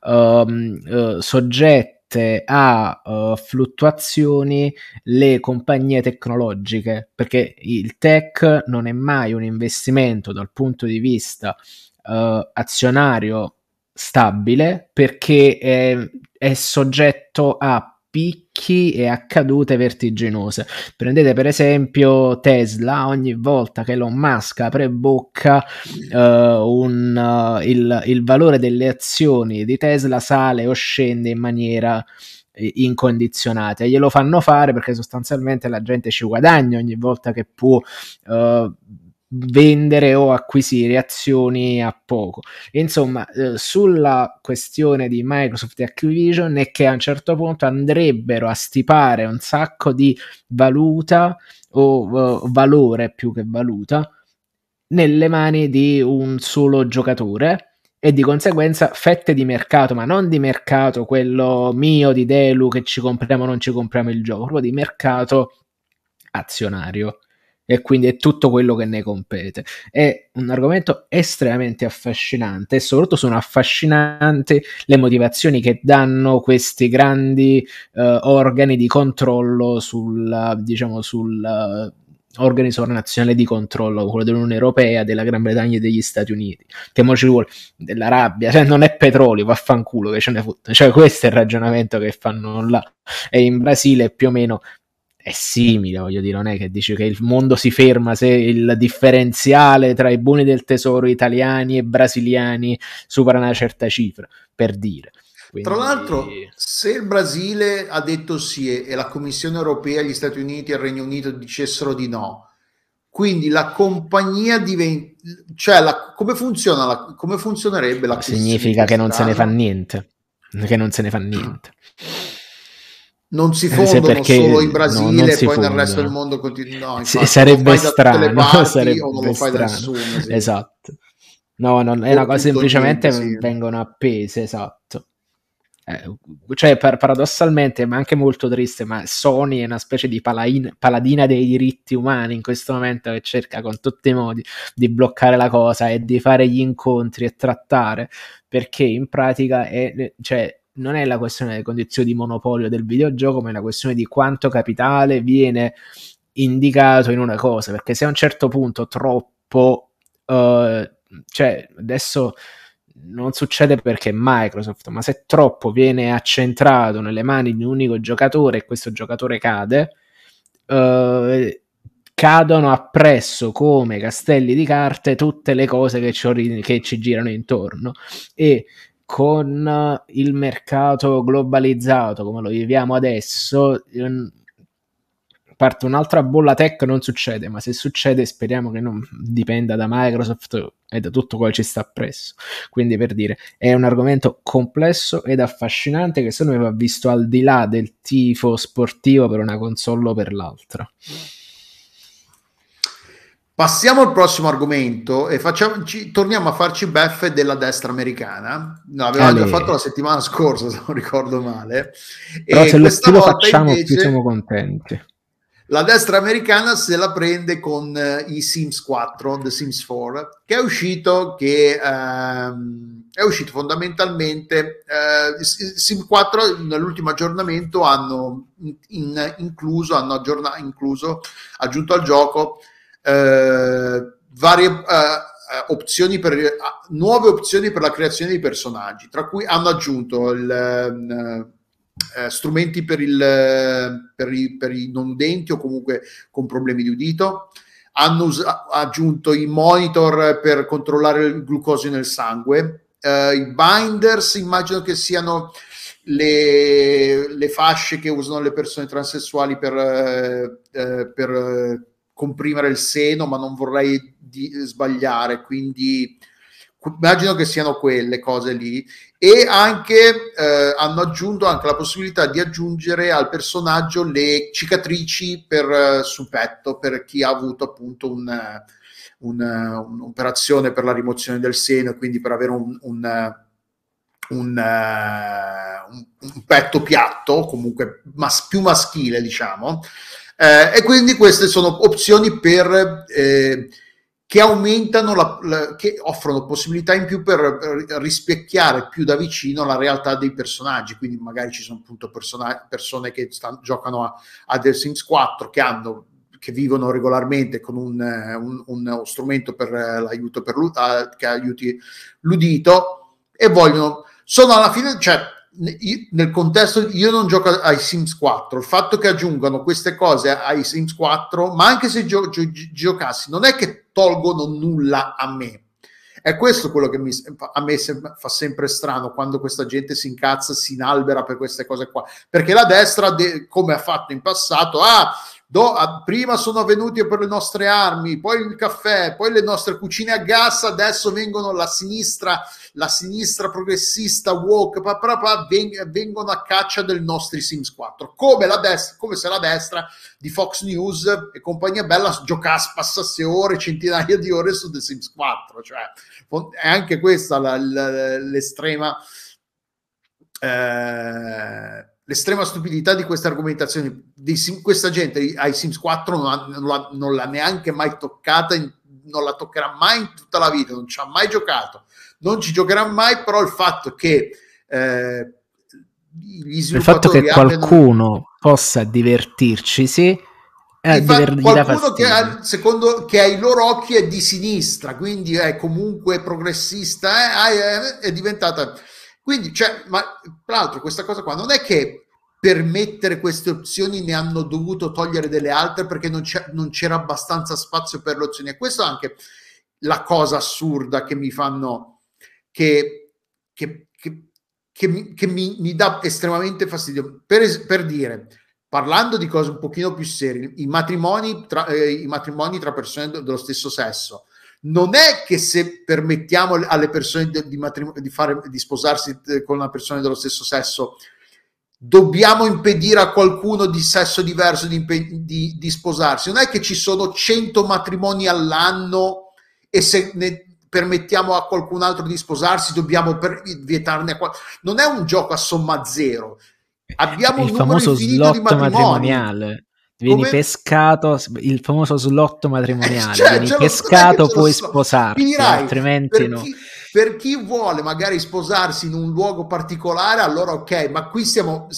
Speaker 3: um, uh, soggette a uh, fluttuazioni le compagnie tecnologiche, perché il tech non è mai un investimento dal punto di vista uh, azionario stabile perché è, è soggetto a picchi e a cadute vertiginose. Prendete per esempio Tesla, ogni volta che Elon Musk apre bocca, uh, un, uh, il, il valore delle azioni di Tesla sale o scende in maniera eh, incondizionata e glielo fanno fare perché sostanzialmente la gente ci guadagna ogni volta che può uh, vendere o acquisire azioni a poco. Insomma, eh, sulla questione di Microsoft e Activision è che a un certo punto andrebbero a stipare un sacco di valuta o uh, valore più che valuta nelle mani di un solo giocatore e di conseguenza fette di mercato, ma non di mercato quello mio di Delu che ci compriamo o non ci compriamo il gioco, proprio di mercato azionario e quindi è tutto quello che ne compete. È un argomento estremamente affascinante e soprattutto sono affascinanti le motivazioni che danno questi grandi uh, organi di controllo sul, diciamo, sul uh, organi sovranazionali di controllo, quello dell'Unione Europea, della Gran Bretagna e degli Stati Uniti, che mo ci vuole? dell'Arabia, cioè non è petrolio, vaffanculo che ce ne fotte, cioè questo è il ragionamento che fanno là, e in Brasile più o meno è simile, voglio dire, non è che dici che il mondo si ferma se il differenziale tra i buoni del tesoro italiani e brasiliani supera una certa cifra, per dire.
Speaker 2: Quindi... Tra l'altro, se il Brasile ha detto sì e la Commissione europea, gli Stati Uniti e il Regno Unito dicessero di no, quindi la compagnia diventa, cioè la, come funziona, la, come funzionerebbe la
Speaker 3: Significa che non se ne fa niente, che non se ne fa niente
Speaker 2: non si fondono solo in Brasile e poi fondono. nel resto del mondo continua. No,
Speaker 3: sarebbe strano, parti, sarebbe o non lo fai strano. da nessuno. Sì. Esatto. No, non, è una cosa semplicemente sì. vengono appese, esatto. Eh, cioè, par- paradossalmente, ma anche molto triste, ma Sony è una specie di palain- paladina dei diritti umani in questo momento che cerca con tutti i modi di bloccare la cosa e di fare gli incontri e trattare, perché in pratica è, cioè, non è la questione delle condizioni di monopolio del videogioco, ma è la questione di quanto capitale viene indicato in una cosa, perché se a un certo punto troppo, uh, cioè adesso non succede perché Microsoft, ma se troppo viene accentrato nelle mani di un unico giocatore e questo giocatore cade, uh, cadono appresso come castelli di carte tutte le cose che ci, che ci girano intorno. E con il mercato globalizzato come lo viviamo adesso, parte un'altra bolla tech non succede, ma se succede speriamo che non dipenda da Microsoft e da tutto quello che ci sta appresso. Quindi per dire, è un argomento complesso ed affascinante che secondo me va visto al di là del tifo sportivo per una console o per l'altra.
Speaker 2: Passiamo al prossimo argomento e facciamoci, torniamo a farci beffe della destra americana. No, avevamo già fatto la settimana scorsa, se non ricordo male.
Speaker 3: Però e se lo, lo facciamo invece, più siamo contenti.
Speaker 2: La destra americana se la prende con uh, i Sims 4, The Sims 4, che è uscito, che, uh, è uscito fondamentalmente, uh, Sims 4 nell'ultimo aggiornamento hanno in, incluso, hanno aggiornato, incluso, aggiunto al gioco eh, varie eh, opzioni per nuove opzioni per la creazione di personaggi, tra cui hanno aggiunto il, eh, strumenti per, il, per, i, per, i, non udenti o comunque con problemi di udito, hanno us- aggiunto i monitor per controllare il glucosio nel sangue, i binders immagino che siano le, le, fasce che usano le persone transessuali per, per comprimere il seno, ma non vorrei di, sbagliare, quindi immagino che siano quelle cose lì. E anche eh, hanno aggiunto anche la possibilità di aggiungere al personaggio le cicatrici per, uh, sul petto per chi ha avuto appunto un, un, un'operazione per la rimozione del seno, quindi per avere un, un, un, petto piatto, comunque mas- più maschile, diciamo. Eh, e quindi queste sono opzioni per, eh, che aumentano, la, la, che offrono possibilità in più per, per, rispecchiare più da vicino la realtà dei personaggi. Quindi magari ci sono appunto persona, persone che stanno, giocano a, a The Sims 4 che hanno che vivono regolarmente con un, un, uno strumento per l'aiuto per che aiuti l'udito e vogliono sono alla fine cioè nel contesto io non gioco ai Sims 4 il fatto che aggiungano queste cose ai Sims 4 ma anche se gio- gio- giocassi non è che tolgono nulla a me. È questo quello che mi, a me fa sempre strano quando questa gente si incazza si inalbera per queste cose qua. Perché la destra de- come ha fatto in passato ah Do, a, prima sono venuti per le nostre armi, poi il caffè, poi le nostre cucine a gas, adesso vengono la sinistra, la sinistra progressista woke, pa, pa, pa, veng, vengono a caccia del nostri Sims 4, come, la destra, come se la destra di Fox News e compagnia bella giocasse, passasse ore, centinaia di ore su The Sims 4, cioè è anche questa la, la, l'estrema eh, l'estrema stupidità di queste argomentazioni. Di sim, questa gente ai Sims 4 non, ha, non, l'ha, non l'ha, neanche mai toccata, non la toccherà mai in tutta la vita, non ci ha mai giocato, non ci giocherà mai, però il fatto che eh,
Speaker 3: il fatto che qualcuno abbiano... possa divertirci, sì.
Speaker 2: Eh, qualcuno che, ha, secondo che ai loro occhi è di sinistra, quindi è comunque progressista, eh, è, è diventata quindi, cioè, ma tra l'altro, questa cosa qua non è che per mettere queste opzioni ne hanno dovuto togliere delle altre perché non, non c'era abbastanza spazio per le opzioni. E questa è anche la cosa assurda che mi fanno, che, che, che, che mi, mi, mi, dà estremamente fastidio. Per, per, dire, parlando di cose un pochino più serie, i matrimoni tra, eh, i matrimoni tra persone dello stesso sesso non è che se permettiamo alle persone di, di, di, fare, di sposarsi eh, con una persona dello stesso sesso, dobbiamo impedire a qualcuno di sesso diverso di, di, di, sposarsi. Non è che ci sono 100 matrimoni all'anno e se ne permettiamo a qualcun altro di sposarsi dobbiamo per, vietarne a qualcuno. Non è un gioco a somma zero. Abbiamo
Speaker 3: il un numero infinito di matrimoni. matrimoniale vieni Come... pescato, il famoso slotto matrimoniale, cioè, vieni cioè, pescato, puoi sposarti, Finirai, altrimenti
Speaker 2: per
Speaker 3: no.
Speaker 2: Chi, per chi vuole magari sposarsi in un luogo particolare, allora ok, ma qui siamo,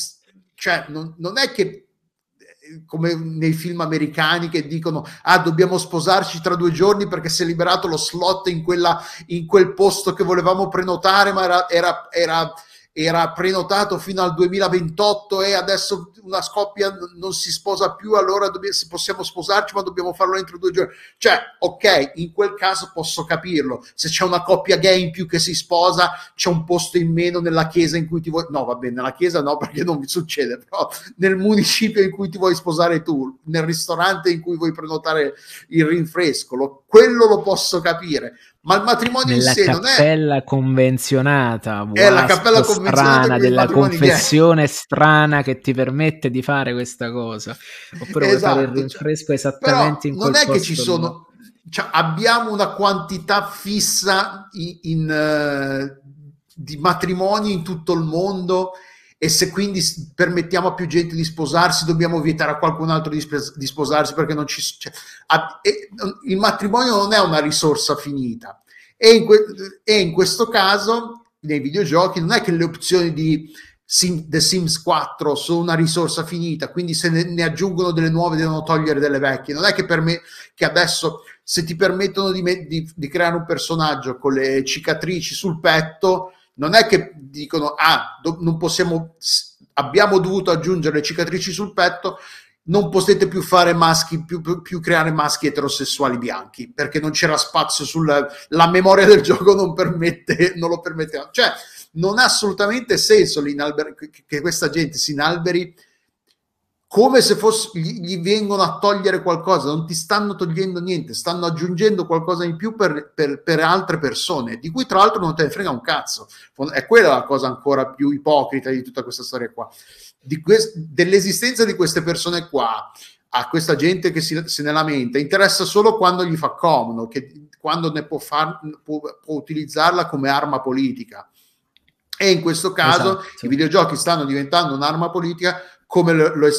Speaker 2: cioè non, non è che eh, come nei film americani che dicono ah dobbiamo sposarci tra due giorni perché si è liberato lo slot in, quella, in quel posto che volevamo prenotare ma era, era, era era prenotato fino al 2028 e adesso una scoppia non si sposa più, allora dobbiamo, possiamo sposarci, ma dobbiamo farlo entro due giorni. Cioè, ok, in quel caso posso capirlo. Se c'è una coppia gay in più che si sposa, c'è un posto in meno nella chiesa in cui ti vuoi. No, va bene, nella chiesa no, perché non mi succede, però nel municipio in cui ti vuoi sposare tu, nel ristorante in cui vuoi prenotare il rinfresco, lo, quello lo posso capire ma il matrimonio
Speaker 3: Nella
Speaker 2: in sé
Speaker 3: non è cappella convenzionata
Speaker 2: è la cappella
Speaker 3: strana, della confessione strana che ti permette di fare questa cosa. Oppure esatto, fare il esatto, rinfresco esattamente in quel
Speaker 2: non è che ci sono cioè, abbiamo una quantità fissa in, in uh, di matrimoni in tutto il mondo e se quindi permettiamo a più gente di sposarsi, dobbiamo vietare a qualcun altro di, di sposarsi perché non ci cioè, a, e, il matrimonio non è una risorsa finita. E in, que, e in, questo caso, nei videogiochi, non è che le opzioni di Sim, The Sims 4 sono una risorsa finita, quindi se ne, ne, aggiungono delle nuove devono togliere delle vecchie. Non è che per me che adesso se ti permettono di, di, di creare un personaggio con le cicatrici sul petto non è che dicono, ah, do, non possiamo, abbiamo dovuto aggiungere le cicatrici sul petto, non potete più fare maschi, più, più, più creare maschi eterosessuali bianchi, perché non c'era spazio sulla la memoria del gioco, non, permette, non lo permetteva. Cioè, non ha assolutamente senso che questa gente si inalberi come se fosse, gli, gli, vengono a togliere qualcosa, non ti stanno togliendo niente, stanno aggiungendo qualcosa in più per, per, per, altre persone, di cui tra l'altro non te ne frega un cazzo. È quella la cosa ancora più ipocrita di tutta questa storia qua. Di quest, dell'esistenza di queste persone qua, a questa gente che si, se ne lamenta, interessa solo quando gli fa comodo, che, quando ne può, far, può, può utilizzarla come arma politica. E in questo caso esatto. i videogiochi stanno diventando un'arma politica come lo, lo, è,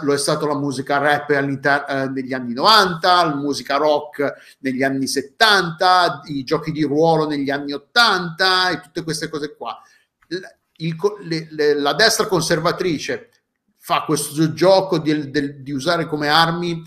Speaker 2: lo, è, stato la musica rap eh, negli anni 90, la musica rock negli anni 70, i giochi di ruolo negli anni 80 e tutte queste cose qua. Il, le, le, la destra conservatrice fa questo gioco di, di, di usare come armi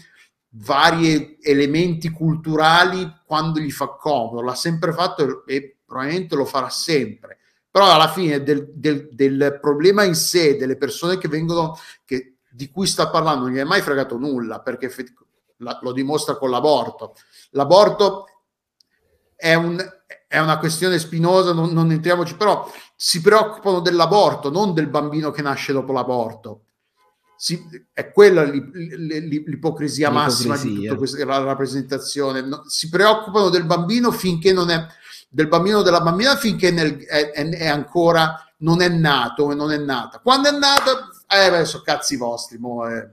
Speaker 2: vari elementi culturali quando gli fa comodo, l'ha sempre fatto e probabilmente lo farà sempre però alla fine del, del, del problema in sé, delle persone che vengono, che, di cui sta parlando, non gli è mai fregato nulla, perché la, lo dimostra con l'aborto. L'aborto è, un, è una questione spinosa, non, non entriamoci, però si preoccupano dell'aborto, non del bambino che nasce dopo l'aborto. si, è quella l'ipocrisia massima di
Speaker 3: L'ipocrisia.
Speaker 2: tutta questa la rappresentazione. No, si preoccupano del bambino finché non è del bambino o della bambina finché nel- è, è- ancora non è nato e non è nata. Quando è nata, eh, sono cazzi vostri, mo, è,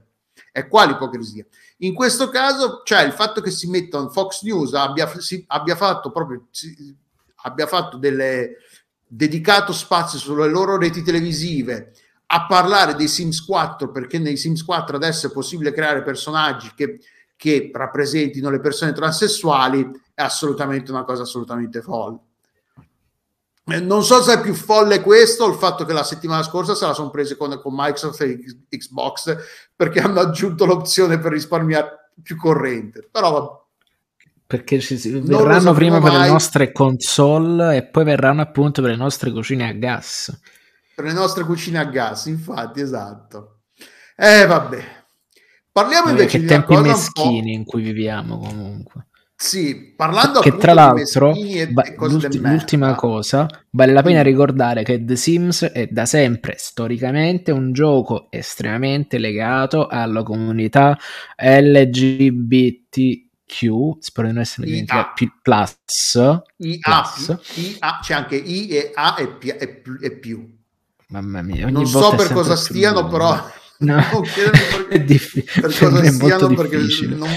Speaker 2: è qua l'ipocrisia. In questo caso, cioè il fatto che si mettano Fox News abbia, si- abbia fatto proprio si- abbia fatto delle dedicato spazio sulle loro reti televisive a parlare dei Sims 4 perché nei Sims 4 adesso è possibile creare personaggi che, che rappresentino le persone transessuali è assolutamente una cosa assolutamente folle. Eh, Non so se è più folle questo o il fatto che la settimana scorsa se la sono prese con, con Microsoft e Xbox perché hanno aggiunto l'opzione per risparmiare più corrente. Però.
Speaker 3: Perché ci verranno prima per le
Speaker 2: mai.
Speaker 3: nostre console e poi verranno appunto per le nostre cucine a gas.
Speaker 2: per le nostre cucine a gas, infatti, esatto. Eh, vabbè. Parliamo invece
Speaker 3: che
Speaker 2: di
Speaker 3: tempi meschini in cui viviamo comunque.
Speaker 2: Sì, parlando
Speaker 3: che tra l'altro,
Speaker 2: e,
Speaker 3: ba-
Speaker 2: e
Speaker 3: l'ulti- l'ultima cosa, vale la pena ricordare che The Sims è da sempre storicamente un gioco estremamente legato alla comunità LGBTQ, spero di non essere
Speaker 2: IA.
Speaker 3: dimenticato, più plus,
Speaker 2: I, A,
Speaker 3: Plus.
Speaker 2: I, A, c'è anche I e A e, P- e più-
Speaker 3: mamma mia,
Speaker 2: Non so per cosa stiano, però
Speaker 3: No,
Speaker 2: non chiedermi per-
Speaker 3: è diffi-
Speaker 2: per
Speaker 3: per
Speaker 2: cosa stiano perché
Speaker 3: difficile.
Speaker 2: non...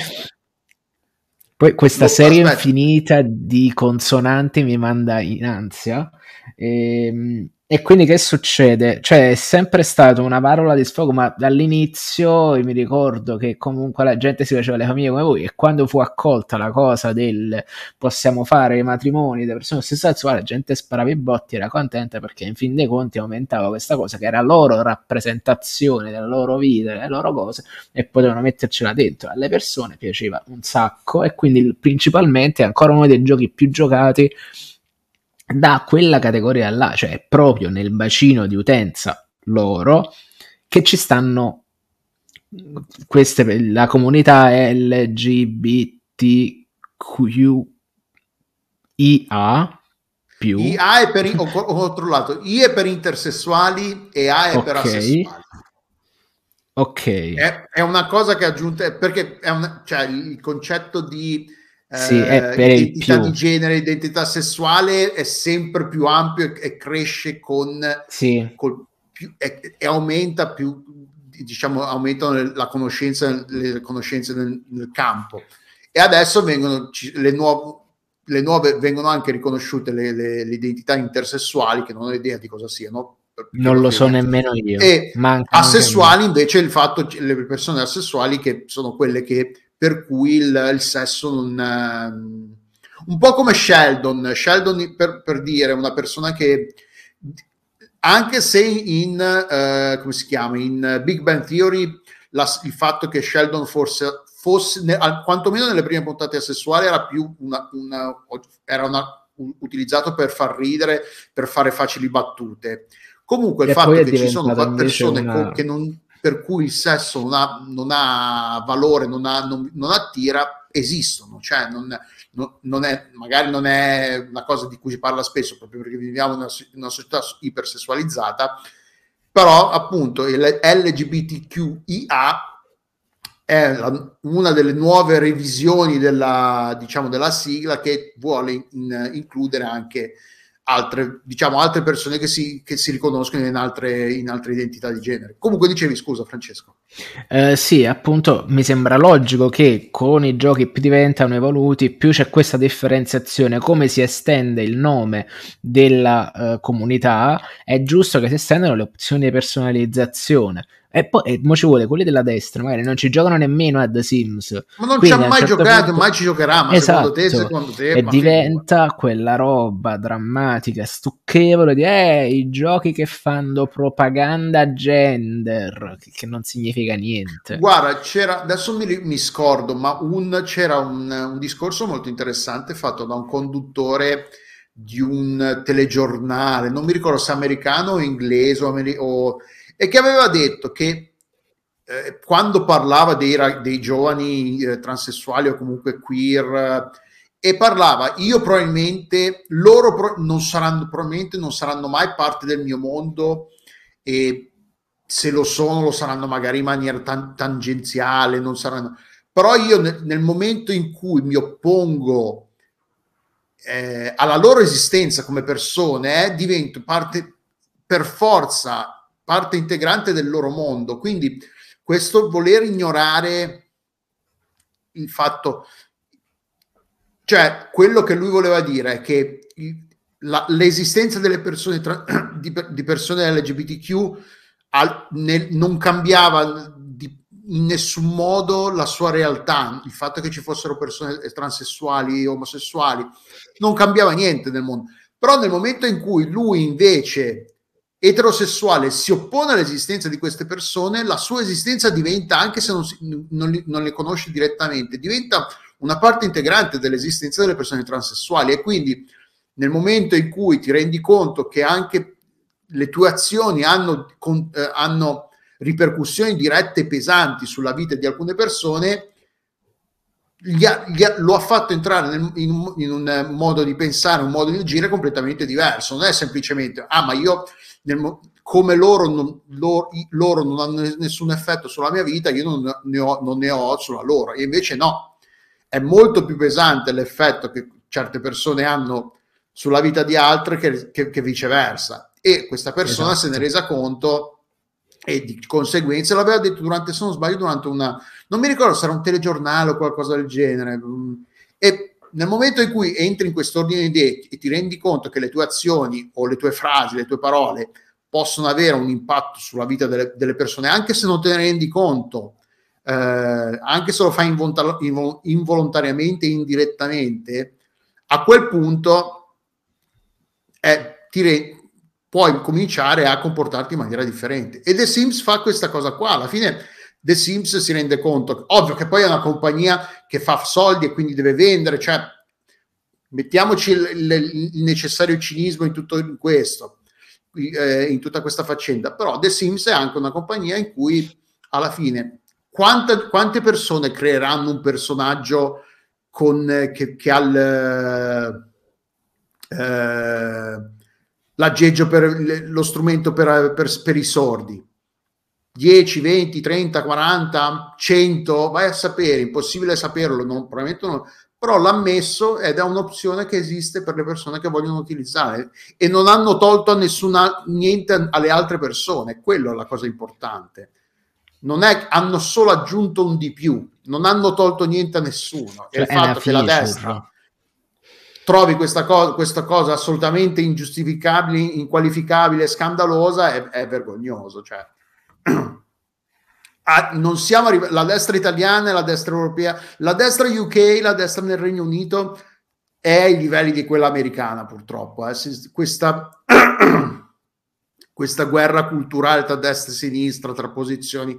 Speaker 3: Poi questa
Speaker 2: No,
Speaker 3: serie
Speaker 2: aspetta.
Speaker 3: infinita di consonanti mi manda in ansia. Ehm, E, quindi che succede? Cioè, è sempre stata una parola di sfogo, ma dall'inizio mi ricordo che comunque la gente si faceva le famiglie come voi e quando fu accolta la cosa del possiamo fare i matrimoni delle persone stesso sesso, la gente sparava i botti, era contenta perché in fin dei conti aumentava questa cosa che era loro rappresentazione della loro vita, delle loro cose e potevano mettercela dentro. Alle persone piaceva un sacco e quindi principalmente è ancora uno dei giochi più giocati da quella categoria là, cioè proprio nel bacino di utenza loro che ci stanno queste, la comunità LGBTQIA più
Speaker 2: I A è per... Ho, ho controllato. I è per intersessuali e A è per
Speaker 3: Ok.
Speaker 2: asessuali.
Speaker 3: ok
Speaker 2: È, è una cosa che ha aggiunto... Perché è una, cioè, il concetto di... eh,
Speaker 3: Sì, il
Speaker 2: identità di genere, identità sessuale è sempre più ampio e, e cresce con
Speaker 3: sì.
Speaker 2: col più, e, e aumenta più diciamo aumentano la conoscenza le conoscenze nel, nel campo. E adesso vengono le nuove le nuove vengono anche riconosciute le, le- le identità intersessuali che non ho idea di cosa siano
Speaker 3: non lo so nemmeno io.
Speaker 2: E
Speaker 3: Manca
Speaker 2: asessuali invece il fatto le persone asessuali che sono quelle che per cui il, il sesso non ehm, un po' come Sheldon. Sheldon per, per dire una persona che anche se in eh, come si chiama in Big Bang Theory la- il fatto che Sheldon forse fosse ne- quantomeno nelle prime puntate asessuali era più una, una- era una- un- utilizzato per far ridere per fare facili battute. Comunque il
Speaker 3: E
Speaker 2: fatto che ci sono persone
Speaker 3: una-
Speaker 2: che non, per cui il sesso non ha, non ha valore non, ha, non, non attira esistono cioè non, non- è, magari non è una cosa di cui si parla spesso proprio perché viviamo in una, in una società ipersessualizzata, però appunto il LGBTQIA è la- una delle nuove revisioni della, diciamo, della sigla che vuole in- includere anche altre, diciamo, altre persone che si, che si riconoscono in altre, in altre identità di genere. Comunque dicevi, scusa Francesco.
Speaker 3: Eh, sì, appunto, mi sembra logico che con i giochi più diventano evoluti, più c'è questa differenziazione, come si estende il nome della eh, comunità, è giusto che si estendano le opzioni di personalizzazione. E poi e mo ci vuole quelli della destra, magari non ci giocano nemmeno a The Sims.
Speaker 2: Ma non ci ha mai
Speaker 3: certo
Speaker 2: giocato,
Speaker 3: punto-
Speaker 2: mai ci giocherà, ma
Speaker 3: Esatto.
Speaker 2: secondo te, secondo te,
Speaker 3: e diventa quella roba drammatica, stucchevole di eh, i giochi che fanno propaganda gender, che non significa niente.
Speaker 2: Guarda, c'era, adesso mi, mi scordo, ma un, c'era un, un discorso molto interessante fatto da un conduttore di un telegiornale, non mi ricordo se americano o inglese, o o- e che aveva detto che eh, quando parlava dei, dei giovani eh, transessuali o comunque queer, e parlava, io probabilmente, loro pro- non saranno, probabilmente non saranno mai parte del mio mondo e se lo sono lo saranno magari in maniera tan- tangenziale, non saranno... Però io nel, nel momento in cui mi oppongo eh, alla loro esistenza come persone, eh, divento parte per forza, parte integrante del loro mondo. Quindi questo voler ignorare il fatto, cioè quello che lui voleva dire è che la, l'esistenza delle persone tra, di, di, persone LGBTQ al, nel, non cambiava di, in nessun modo la sua realtà, il fatto che ci fossero persone transessuali, omosessuali, non cambiava niente nel mondo. Però nel momento in cui lui invece eterosessuale si oppone all'esistenza di queste persone, la sua esistenza diventa, anche se non, si, non, li, non le conosce direttamente, diventa una parte integrante dell'esistenza delle persone transessuali e quindi nel momento in cui ti rendi conto che anche le tue azioni hanno, con, eh, hanno ripercussioni dirette e pesanti sulla vita di alcune persone, gli ha, gli ha, lo ha fatto entrare nel, in, in, un, modo di pensare, un modo di agire completamente diverso. Non è semplicemente, ah, ma io nel, come loro non, loro, loro non, hanno nessun effetto sulla mia vita, io non ne, ho, non ne ho sulla loro. E invece no, è molto più pesante l'effetto che certe persone hanno sulla vita di altre che, che, che viceversa. E questa persona esatto. se ne è resa conto e di conseguenza l'aveva detto durante, se non sbaglio, durante una, non mi ricordo se era un telegiornale o qualcosa del genere. E nel momento in cui entri in quest'ordine di idee e ti rendi conto che le tue azioni o le tue frasi, le tue parole possono avere un impatto sulla vita delle, delle persone, anche se non te ne rendi conto, eh, anche se lo fai involontari- involontariamente, indirettamente, a quel punto eh, ti re- puoi cominciare a comportarti in maniera differente. E The Sims fa questa cosa qua. Alla fine The Sims si rende conto, ovvio che poi è una compagnia che fa soldi e quindi deve vendere, cioè mettiamoci il, il, il necessario cinismo in tutto questo, eh, in tutta questa faccenda, però The Sims è anche una compagnia in cui alla fine quante, quante persone creeranno un personaggio con, eh, che, che ha il, eh, l'aggeggio per lo strumento per, per, per, i sordi. 10, 20, 30, 40, 100 vai a sapere, impossibile saperlo non, probabilmente non, però l'ha messo ed è un'opzione che esiste per le persone che vogliono utilizzare e non hanno tolto a nessuna niente alle altre persone quello è la cosa importante. Non è hanno solo aggiunto un di più non hanno tolto niente a nessuno. E il cioè, fatto che la destra trovi questa cosa, questa cosa assolutamente ingiustificabile, inqualificabile, scandalosa, è, è vergognoso. Cioè. Ah, non siamo arrivati, la destra italiana e la destra europea, la destra UK, la destra nel Regno Unito è ai livelli di quella americana, purtroppo. Eh. Questa, questa guerra culturale tra destra e sinistra, tra posizioni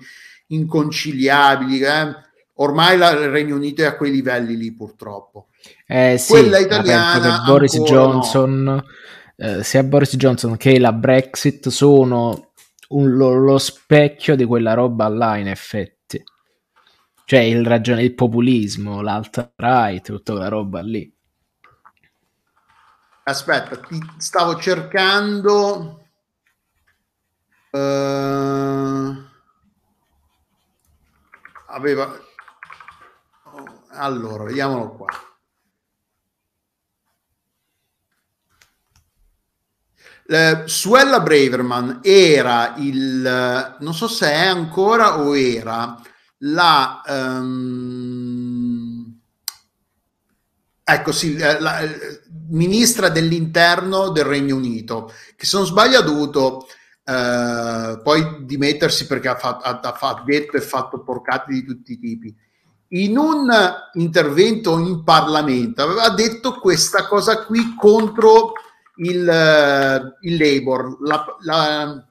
Speaker 2: inconciliabili, eh. ormai la, il Regno Unito è a quei livelli lì, purtroppo.
Speaker 3: Eh, sì, Quella italiana Boris Johnson, no. eh, sia Boris Johnson che la Brexit sono un, lo, lo, specchio di quella roba là, in effetti. Cioè il ragione il populismo, l'alt-right, tutta quella roba lì.
Speaker 2: Aspetta, ti stavo cercando. Uh, aveva. Allora, vediamolo qua. Eh, Suella Braverman era il, non so se è ancora o era la, um, ecco sì, la, la, ministra dell'interno del Regno Unito, che se non sbaglio ha dovuto uh, poi dimettersi perché ha, fatto, ha, ha detto e fatto porcate di tutti i tipi. In un intervento in Parlamento aveva detto questa cosa qui contro il, eh, il Labour, la, la,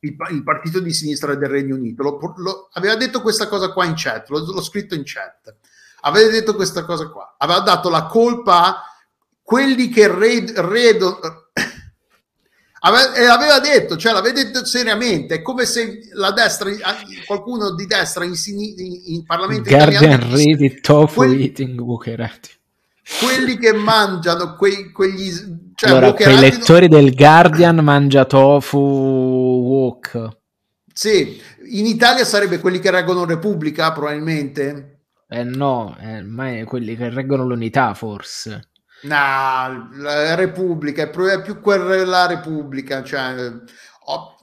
Speaker 2: il, il, partito di sinistra del Regno Unito, lo, lo, aveva detto questa cosa qua in chat, l'ho, l'ho scritto in chat, aveva detto questa cosa qua, aveva dato la colpa a quelli che redo, redo aveva, aveva detto, cioè l'aveva detto seriamente, è come se la destra, qualcuno di destra in, in, in Parlamento
Speaker 3: Guardian italiano... Guardian read tofu quel, eating bucherati
Speaker 2: quelli che mangiano quei, quegli
Speaker 3: cioè, allora, quei lettori non... del Guardian mangia tofu wok
Speaker 2: Sì, in Italia sarebbe quelli che reggono Repubblica, probabilmente.
Speaker 3: Eh no, eh, ma è quelli che reggono l'unità, forse.
Speaker 2: No, la Repubblica è più, quella Repubblica, cioè, ho-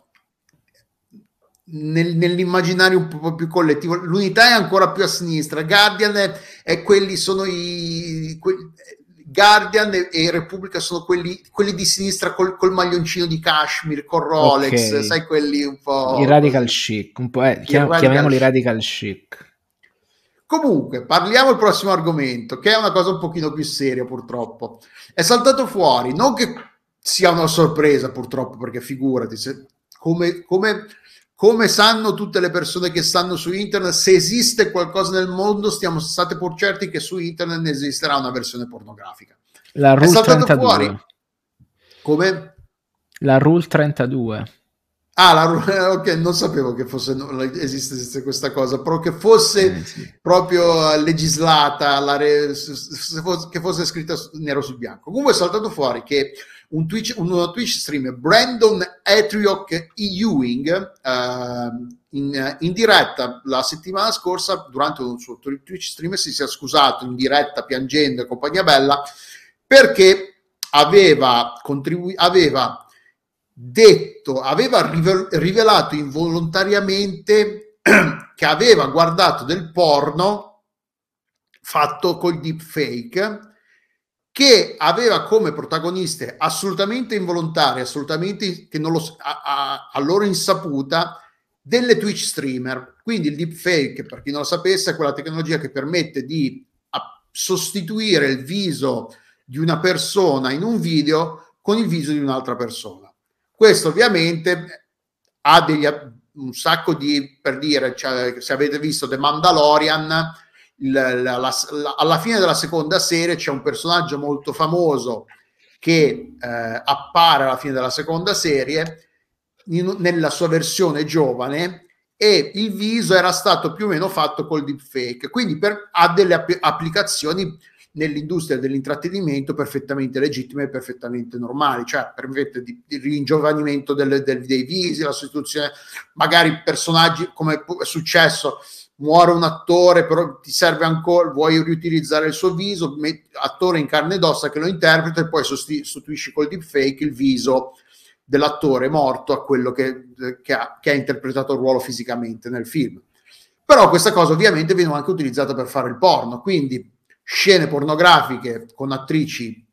Speaker 2: nel- nell'immaginario un po' più collettivo. L'unità è ancora più a sinistra. Guardian è, è quelli sono i que- Guardian e, e Repubblica sono quelli, quelli di sinistra col, col maglioncino di Kashmir, con Rolex,
Speaker 3: Ok.
Speaker 2: sai quelli un po'.
Speaker 3: I radical chic, un po', eh, chiam-
Speaker 2: radical
Speaker 3: chiamiamoli
Speaker 2: chic.
Speaker 3: radical chic.
Speaker 2: Comunque, parliamo del prossimo argomento, che è una cosa un pochino più seria, purtroppo. È saltato fuori, non che sia una sorpresa, purtroppo, perché figurati, se- come, come- come sanno tutte le persone che stanno su internet, se esiste qualcosa nel mondo, stiamo state pur certi che su internet ne esisterà una versione pornografica.
Speaker 3: La
Speaker 2: È
Speaker 3: Rule
Speaker 2: saltato
Speaker 3: 32.
Speaker 2: fuori come...
Speaker 3: La Rule 32.
Speaker 2: Ah, la, ok, non sapevo che fosse, esistesse questa cosa, però che fosse
Speaker 3: Eh, sì.
Speaker 2: proprio eh, legislata, la re- che fosse scritta nero su bianco. Comunque è saltato fuori che un Twitch, uno Twitch streamer, Brandon Etriok Ewing, eh, in, in diretta la settimana scorsa, durante un suo Twitch stream, si sia scusato in diretta piangendo e compagnia bella perché aveva, contribu- aveva detto, aveva rivel- rivelato involontariamente che aveva guardato del porno fatto col deepfake che aveva come protagoniste assolutamente involontarie, assolutamente che non lo, a, a- a loro insaputa delle Twitch streamer. Quindi il deepfake, per chi non lo sapesse, è quella tecnologia che permette di sostituire il viso di una persona in un video con il viso di un'altra persona. Questo ovviamente ha degli, un sacco di, per dire, cioè, se avete visto The Mandalorian, la- la- la- alla fine della seconda serie c'è un personaggio molto famoso che eh, appare alla fine della seconda serie in- nella sua versione giovane e il viso era stato più o meno fatto col deepfake, quindi per- ha delle app- applicazioni nell'industria dell'intrattenimento perfettamente legittime e perfettamente normali, cioè permette di, di ringiovanimento delle- del- dei visi, la sostituzione, magari personaggi come è successo, muore un attore, però ti serve ancora, vuoi riutilizzare il suo viso, met- attore in carne ed ossa che lo interpreta e poi sosti- sostituisci col deepfake il viso dell'attore morto a quello che, che ha, che ha interpretato il ruolo fisicamente nel film. Però questa cosa ovviamente viene anche utilizzata per fare il porno, quindi scene pornografiche con attrici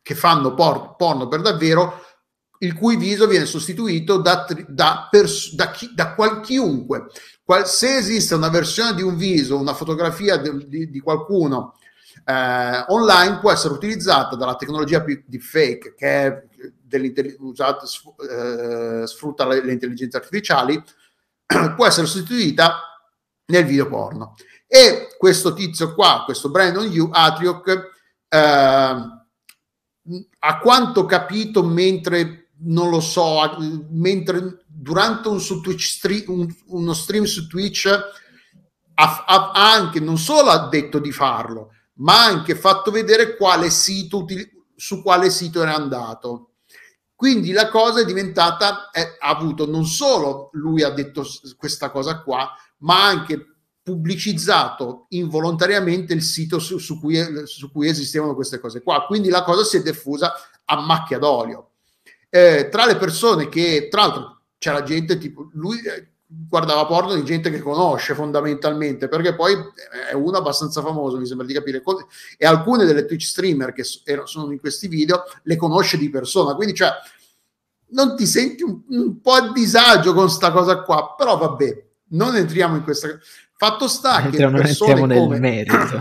Speaker 2: che fanno por- porno per davvero, il cui viso viene sostituito da, da, pers- da, chi- da qual- chiunque. Qual- se esiste una versione di un viso, una fotografia de- di, di qualcuno eh, online, può essere utilizzata dalla tecnologia di fake, che è usata, eh, sfrutta le, le intelligenze artificiali, può essere sostituita nel video porno. E questo tizio qua, questo Brandon Yu, Atriok, eh, a quanto capito, mentre non lo so, mentre durante un su Twitch stre- un- uno stream su Twitch ha, ha- anche non solo ha detto di farlo, ma ha anche fatto vedere quale sito su quale sito era andato. Quindi la cosa è diventata, è- ha avuto non solo lui ha detto questa cosa qua, ma ha anche pubblicizzato involontariamente il sito su, su cui, su cui esistevano queste cose qua. Quindi la cosa si è diffusa a macchia d'olio. Eh, tra le persone che, tra l'altro, c'era gente tipo lui eh, guardava porno di gente che conosce fondamentalmente perché poi è uno abbastanza famoso, mi sembra di capire, e alcune delle Twitch streamer che sono in questi video le conosce di persona, quindi cioè non ti senti un, un po' a disagio con sta cosa qua, però vabbè, non entriamo in questa. Fatto sta che
Speaker 3: non entriamo nel
Speaker 2: come
Speaker 3: merito.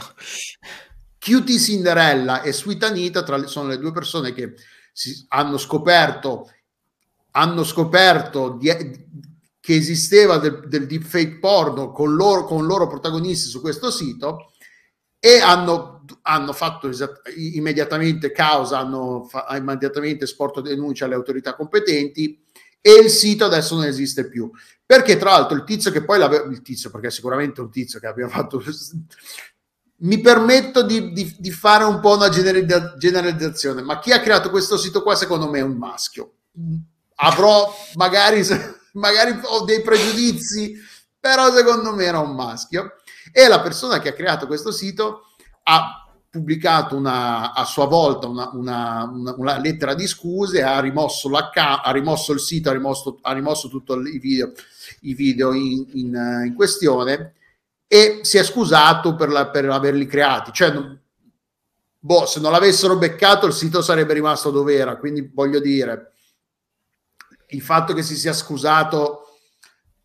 Speaker 2: Cutie Cinderella e Sweet Anita tra le- sono le due persone che si, hanno scoperto hanno scoperto di- che esisteva del, del deepfake porno con loro, con loro protagonisti su questo sito e hanno, hanno fatto esatt- immediatamente causa, hanno fa- immediatamente sporto denuncia alle autorità competenti e il sito adesso non esiste più. Perché tra l'altro il tizio che poi l'aveva, il tizio, perché sicuramente un tizio che abbia fatto, mi permetto di, di- di fare un po' una generalizza- generalizzazione, ma chi ha creato questo sito qua secondo me è un maschio. Avrò magari, magari ho dei pregiudizi, però secondo me era un maschio. E la persona che ha creato questo sito ha pubblicato una, a sua volta una, una, una, lettera di scuse, ha rimosso, ha rimosso il sito, ha rimosso, ha rimosso tutti i video, i video in, in, in, questione e si è scusato per, la, per averli creati. Cioè, boh, se non l'avessero beccato il sito sarebbe rimasto dove era, quindi voglio dire, il fatto che si sia scusato,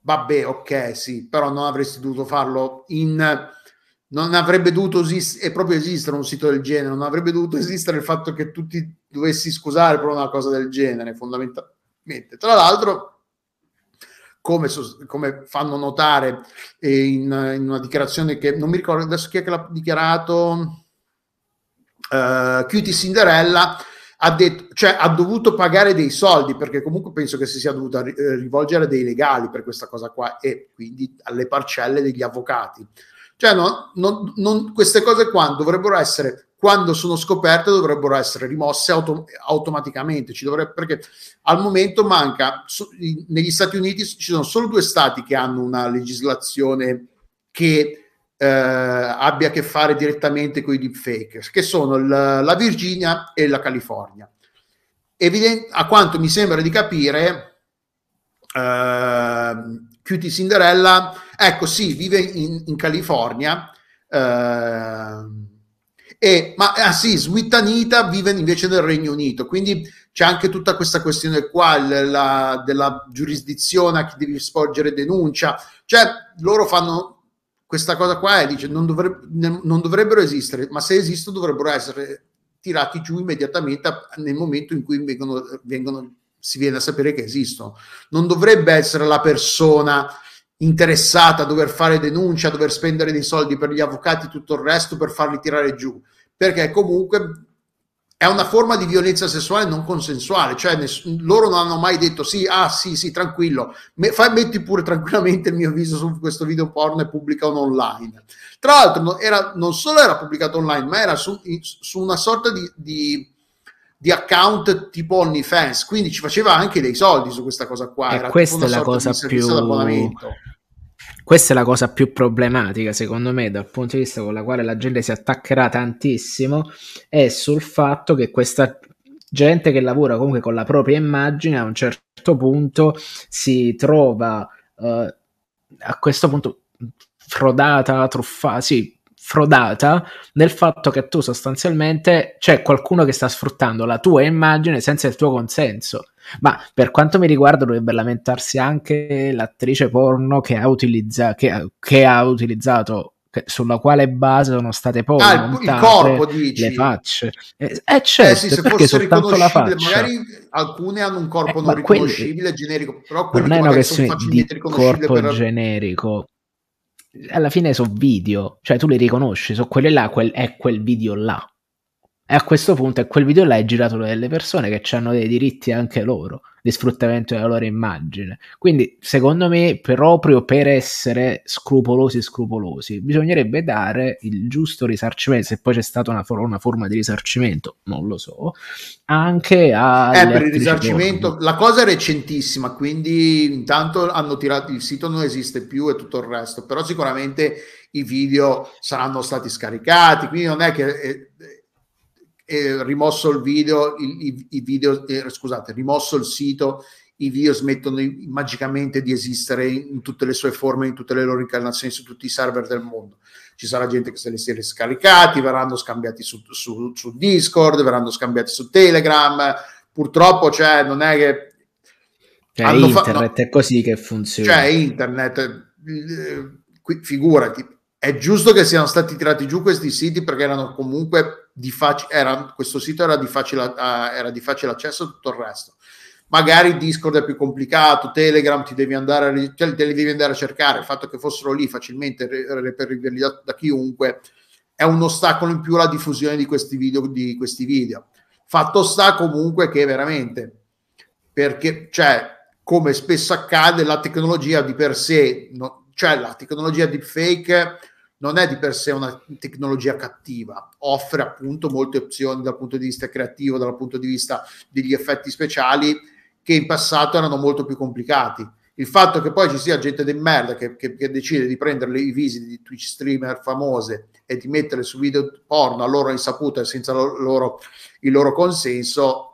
Speaker 2: vabbè, ok, sì, però non avresti dovuto farlo in non avrebbe dovuto esistere, proprio esistere un sito del genere, non avrebbe dovuto esistere il fatto che tu ti dovessi scusare per una cosa del genere, fondamentalmente. Tra l'altro, come, come fanno notare eh, in, in, una dichiarazione che non mi ricordo adesso chi è che l'ha dichiarato, uh, Cutie Cinderella, ha, detto, cioè, ha dovuto pagare dei soldi perché comunque penso che si sia dovuta rivolgere dei legali per questa cosa qua e quindi alle parcelle degli avvocati. Cioè, no, non, non, queste cose qua dovrebbero essere, quando sono scoperte, dovrebbero essere rimosse auto, automaticamente. Dovrebbe, perché al momento manca, su, negli Stati Uniti ci sono solo due stati che hanno una legislazione che eh, abbia a che fare direttamente con i deepfake, che sono il, la Virginia e la California. Evident- a quanto mi sembra di capire, eh, Cutie Cinderella Ecco, sì, vive in, in California. Eh, e, ma ah, sì, Sweet Anita vive invece nel Regno Unito, quindi c'è anche tutta questa questione qua la, della giurisdizione a chi devi sporgere denuncia, cioè loro fanno questa cosa qua e dice non, dovrebbe, non dovrebbero esistere, ma se esistono dovrebbero essere tirati giù immediatamente nel momento in cui vengono, vengono, si viene a sapere che esistono. Non dovrebbe essere la persona interessata a dover fare denuncia, a dover spendere dei soldi per gli avvocati e tutto il resto per farli tirare giù, perché comunque è una forma di violenza sessuale non consensuale, cioè ness- loro non hanno mai detto sì, ah sì, sì, tranquillo, me- fai, metti pure tranquillamente il mio viso su questo video porno e pubblicano online. Tra l'altro era, non solo era pubblicato online, ma era su, su una sorta di, di, di, account tipo OnlyFans, quindi ci faceva anche dei soldi su questa cosa qua.
Speaker 3: E
Speaker 2: era
Speaker 3: questa è la cosa più questa è la cosa più problematica, secondo me, dal punto di vista con la quale la gente si attaccherà tantissimo, è sul fatto che questa gente che lavora comunque con la propria immagine a un certo punto si trova uh, a questo punto frodata, truffata, sì, frodata nel fatto che tu sostanzialmente c'è qualcuno che sta sfruttando la tua immagine senza il tuo consenso. Ma per quanto mi riguarda dovrebbe lamentarsi anche l'attrice porno che ha, utilizza- che, che ha utilizzato sulla quale base sono state poi ah, montate il corpo, dici. le facce. Eh, eh certo,
Speaker 2: eh sì, se perché soltanto la faccia. Magari alcune hanno un corpo eh, non riconoscibile, quelli... generico, però
Speaker 3: non è una questione di corpo per... generico. Alla fine sono video, cioè tu li riconosci, sono quelle là, quel, è quel video là. E a questo punto è quel video là è girato dalle persone che hanno dei diritti anche loro di sfruttamento della loro immagine. Quindi, secondo me, proprio per essere scrupolosi scrupolosi, bisognerebbe dare il giusto risarcimento, se poi c'è stata una, for- una forma di risarcimento, non lo so, anche a...
Speaker 2: Eh, per il risarcimento, la cosa è recentissima, quindi intanto hanno tirato, il sito non esiste più e tutto il resto, però sicuramente i video saranno stati scaricati, quindi non è che... Eh, eh, rimosso il video, i, i, video eh, scusate, rimosso il sito, i video smettono di, magicamente di esistere in tutte le sue forme, in tutte le loro incarnazioni su tutti i server del mondo. Ci sarà gente che se li si è scaricati, verranno scambiati su, su, su, Discord, verranno scambiati su Telegram. Purtroppo, cioè, non è che.
Speaker 3: Cioè, internet fa- no, è così che funziona.
Speaker 2: Cioè, internet, eh, figurati, è giusto che siano stati tirati giù questi siti perché erano comunque di facile, questo sito era di, facile, era di facile accesso a tutto il resto. Magari Discord è più complicato, Telegram ti devi andare a, cioè, te li devi andare a cercare, il fatto che fossero lì facilmente reperibili da, da chiunque è un ostacolo in più alla diffusione di questi video. Di questi video. Fatto sta comunque che veramente, perché cioè, come spesso accade, la tecnologia di per sé, no, cioè la tecnologia deepfake non è di per sé una tecnologia cattiva, offre appunto molte opzioni dal punto di vista creativo, dal punto di vista degli effetti speciali che in passato erano molto più complicati. il fatto che poi ci sia gente di merda che, che, che decide di prendere i visite di Twitch streamer famose e di metterle su video porno a loro insaputa e senza loro, il loro consenso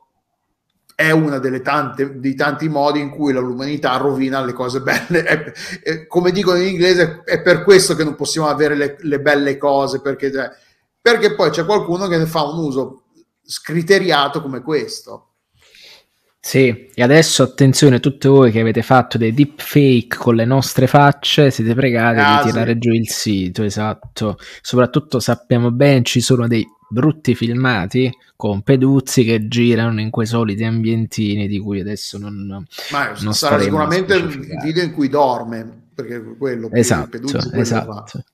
Speaker 2: è uno dei tanti modi in cui l'umanità rovina le cose belle. È, è, come dicono in inglese, è per questo che non possiamo avere le, le belle cose, perché, cioè, perché poi c'è qualcuno che ne fa un uso scriteriato come questo.
Speaker 3: Sì, e adesso attenzione tutti voi che avete fatto dei deepfake con le nostre facce, siete pregati ah, di tirare sì. giù il sito, esatto. Soprattutto sappiamo bene ci sono dei brutti filmati con Peduzzi che girano in quei soliti ambientini di cui adesso non,
Speaker 2: Ma non sarà sicuramente il video in cui dorme, perché quello
Speaker 3: esatto, Peduzzi esatto.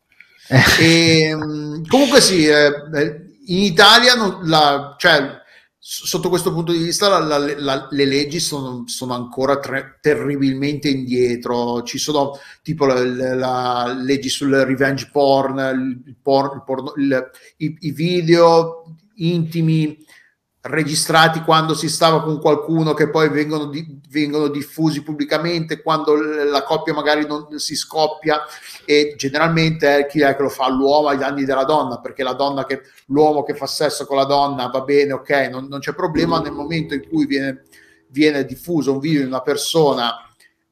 Speaker 2: e, ehm, comunque sì, eh, eh, in Italia non, la, cioè, sotto questo punto di vista la, la, la, le leggi sono, sono ancora tre, terribilmente indietro. Ci sono tipo la, leggi sul revenge porn, il porn, il porno, il, i, i, video intimi registrati quando si stava con qualcuno che poi vengono, di, vengono diffusi pubblicamente quando la coppia magari non si scoppia. E generalmente è chi è che lo fa? L'uomo ai danni della donna perché la donna che l'uomo che fa sesso con la donna va bene ok non, non c'è problema. Nel momento in cui viene, viene diffuso un video di una persona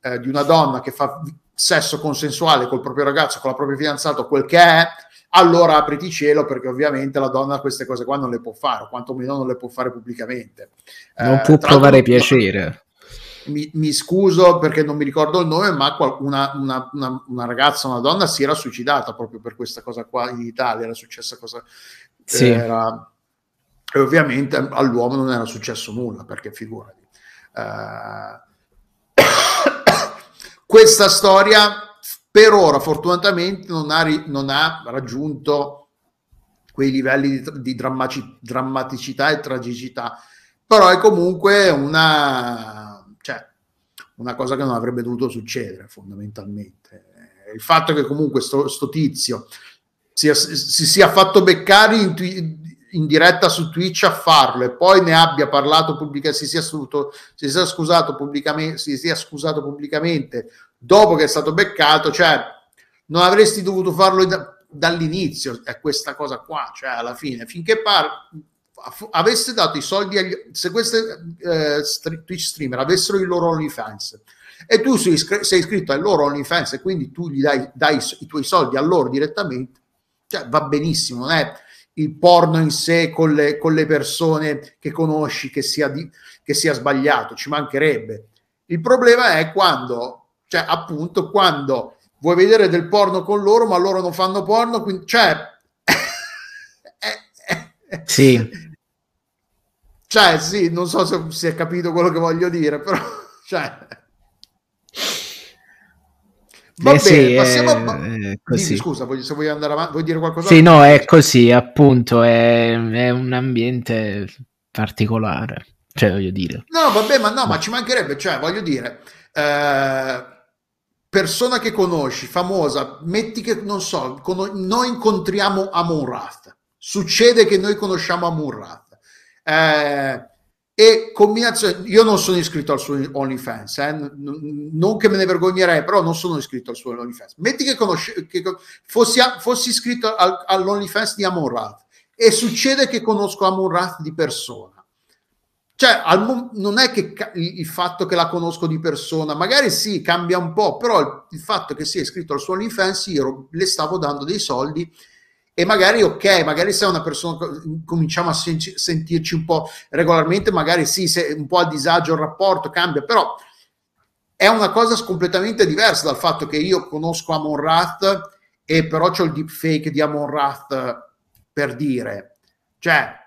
Speaker 2: eh, di una donna che fa sesso consensuale col proprio ragazzo con la propria fidanzata quel che è allora apriti cielo perché ovviamente la donna queste cose qua non le può fare, o quantomeno non le può fare pubblicamente.
Speaker 3: Non eh, può provare piacere.
Speaker 2: Mi, mi, scuso perché non mi ricordo il nome, ma una, una, una, una, ragazza, una donna si era suicidata proprio per questa cosa qua in Italia, era successa cosa... Sì. Era, e ovviamente all'uomo non era successo nulla, perché figurati. Uh, questa storia per ora fortunatamente non ha, non ha raggiunto quei livelli di, di drammaci, drammaticità e tragicità, però è comunque una, cioè, una cosa che non avrebbe dovuto succedere fondamentalmente. Il fatto che comunque sto, sto tizio sia, si sia fatto beccare in, in, diretta su Twitch a farlo e poi ne abbia parlato pubblicamente, si si si sia scusato pubblicamente dopo che è stato beccato, cioè non avresti dovuto farlo da, dall'inizio, è questa cosa qua, cioè alla fine, finché par- avesse dato i soldi agli, se queste eh, Twitch streamer avessero i loro OnlyFans e tu sei, sei iscritto ai loro OnlyFans e quindi tu gli dai, dai i tuoi soldi a loro direttamente, cioè va benissimo, non è il porno in sé con le, con le persone che conosci che sia, di, che sia sbagliato, ci mancherebbe. Il problema è quando cioè, appunto, quando vuoi vedere del porno con loro, ma loro non fanno porno, quindi, cioè...
Speaker 3: sì.
Speaker 2: Cioè, sì, non so se si è capito quello che voglio dire, però... Cioè...
Speaker 3: Va eh bene, sì, passiamo a... Dimmi,
Speaker 2: scusa, voglio, se vuoi andare avanti, vuoi dire qualcosa?
Speaker 3: Sì, no, è così, appunto, è, è un ambiente particolare, cioè, voglio dire.
Speaker 2: No, vabbè, ma no, ma ci mancherebbe, cioè, voglio dire... Eh persona che conosci, famosa, metti che non so, con, noi incontriamo Amon Rath. Succede che noi conosciamo Amon Rath. Eh, e combinazione, io non sono iscritto al suo OnlyFans, eh, non che me ne vergognerei, però non sono iscritto al suo OnlyFans. Metti che, conosci, che fossi, fossi, iscritto al, all'OnlyFans di Amon Rath e succede che conosco Amon Rath di persona cioè, al, non è che il fatto che la conosco di persona, magari sì, cambia un po', però il, il fatto che sia iscritto al suo OnlyFans, io le stavo dando dei soldi e magari ok, magari se è una persona, cominciamo a sen- sentirci un po' regolarmente, magari sì, se un po' a disagio il rapporto cambia, però è una cosa completamente diversa dal fatto che io conosco Amon Rath e però c'ho il deepfake di Amon Rath per dire. Cioè,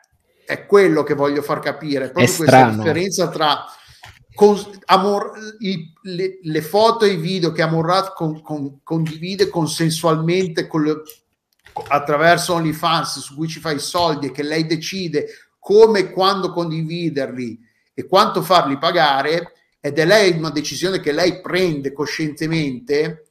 Speaker 2: è quello che voglio far capire, proprio
Speaker 3: è questa strano.
Speaker 2: differenza tra con, Amor, i, le, le, foto e i video che Amorrat con, con, condivide consensualmente con attraverso OnlyFans su cui ci fa i soldi e che lei decide come e quando condividerli e quanto farli pagare ed è lei una decisione che lei prende coscientemente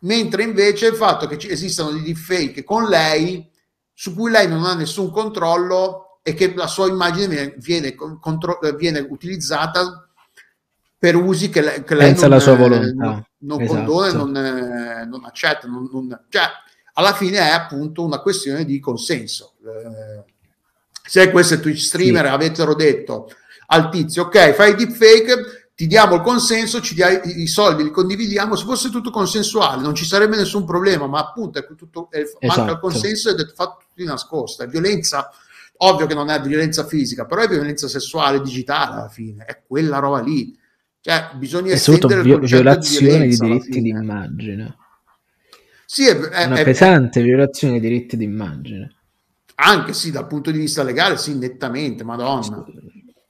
Speaker 2: mentre invece il fatto che ci esistano dei deepfake con lei su cui lei non ha nessun controllo e che la sua immagine viene, contro, viene utilizzata per usi che, lei, che lei non,
Speaker 3: la sua
Speaker 2: eh,
Speaker 3: volontà.
Speaker 2: non, non
Speaker 3: Esatto.
Speaker 2: condona e non, eh, non accetta. non- non- cioè, alla fine è appunto una questione di consenso. Eh, se queste Twitch streamer
Speaker 3: Sì.
Speaker 2: avessero detto al tizio, ok, fai deepfake, ti diamo il consenso, ci dai i soldi, li condividiamo, se fosse tutto consensuale non ci sarebbe nessun problema, ma appunto è tutto, è- manca il
Speaker 3: Esatto.
Speaker 2: consenso ed è fatto tutto di nascosto, è violenza, ovvio che non è violenza fisica, però è violenza sessuale digitale alla fine, è quella roba lì. Cioè, bisogna
Speaker 3: È
Speaker 2: il
Speaker 3: vi- violazione di
Speaker 2: alla
Speaker 3: diritti d'immagine.
Speaker 2: Sì, è, è-
Speaker 3: Una
Speaker 2: è-
Speaker 3: pesante violazione dei diritti d'immagine.
Speaker 2: anche sì, dal punto di vista legale, sì, nettamente, madonna.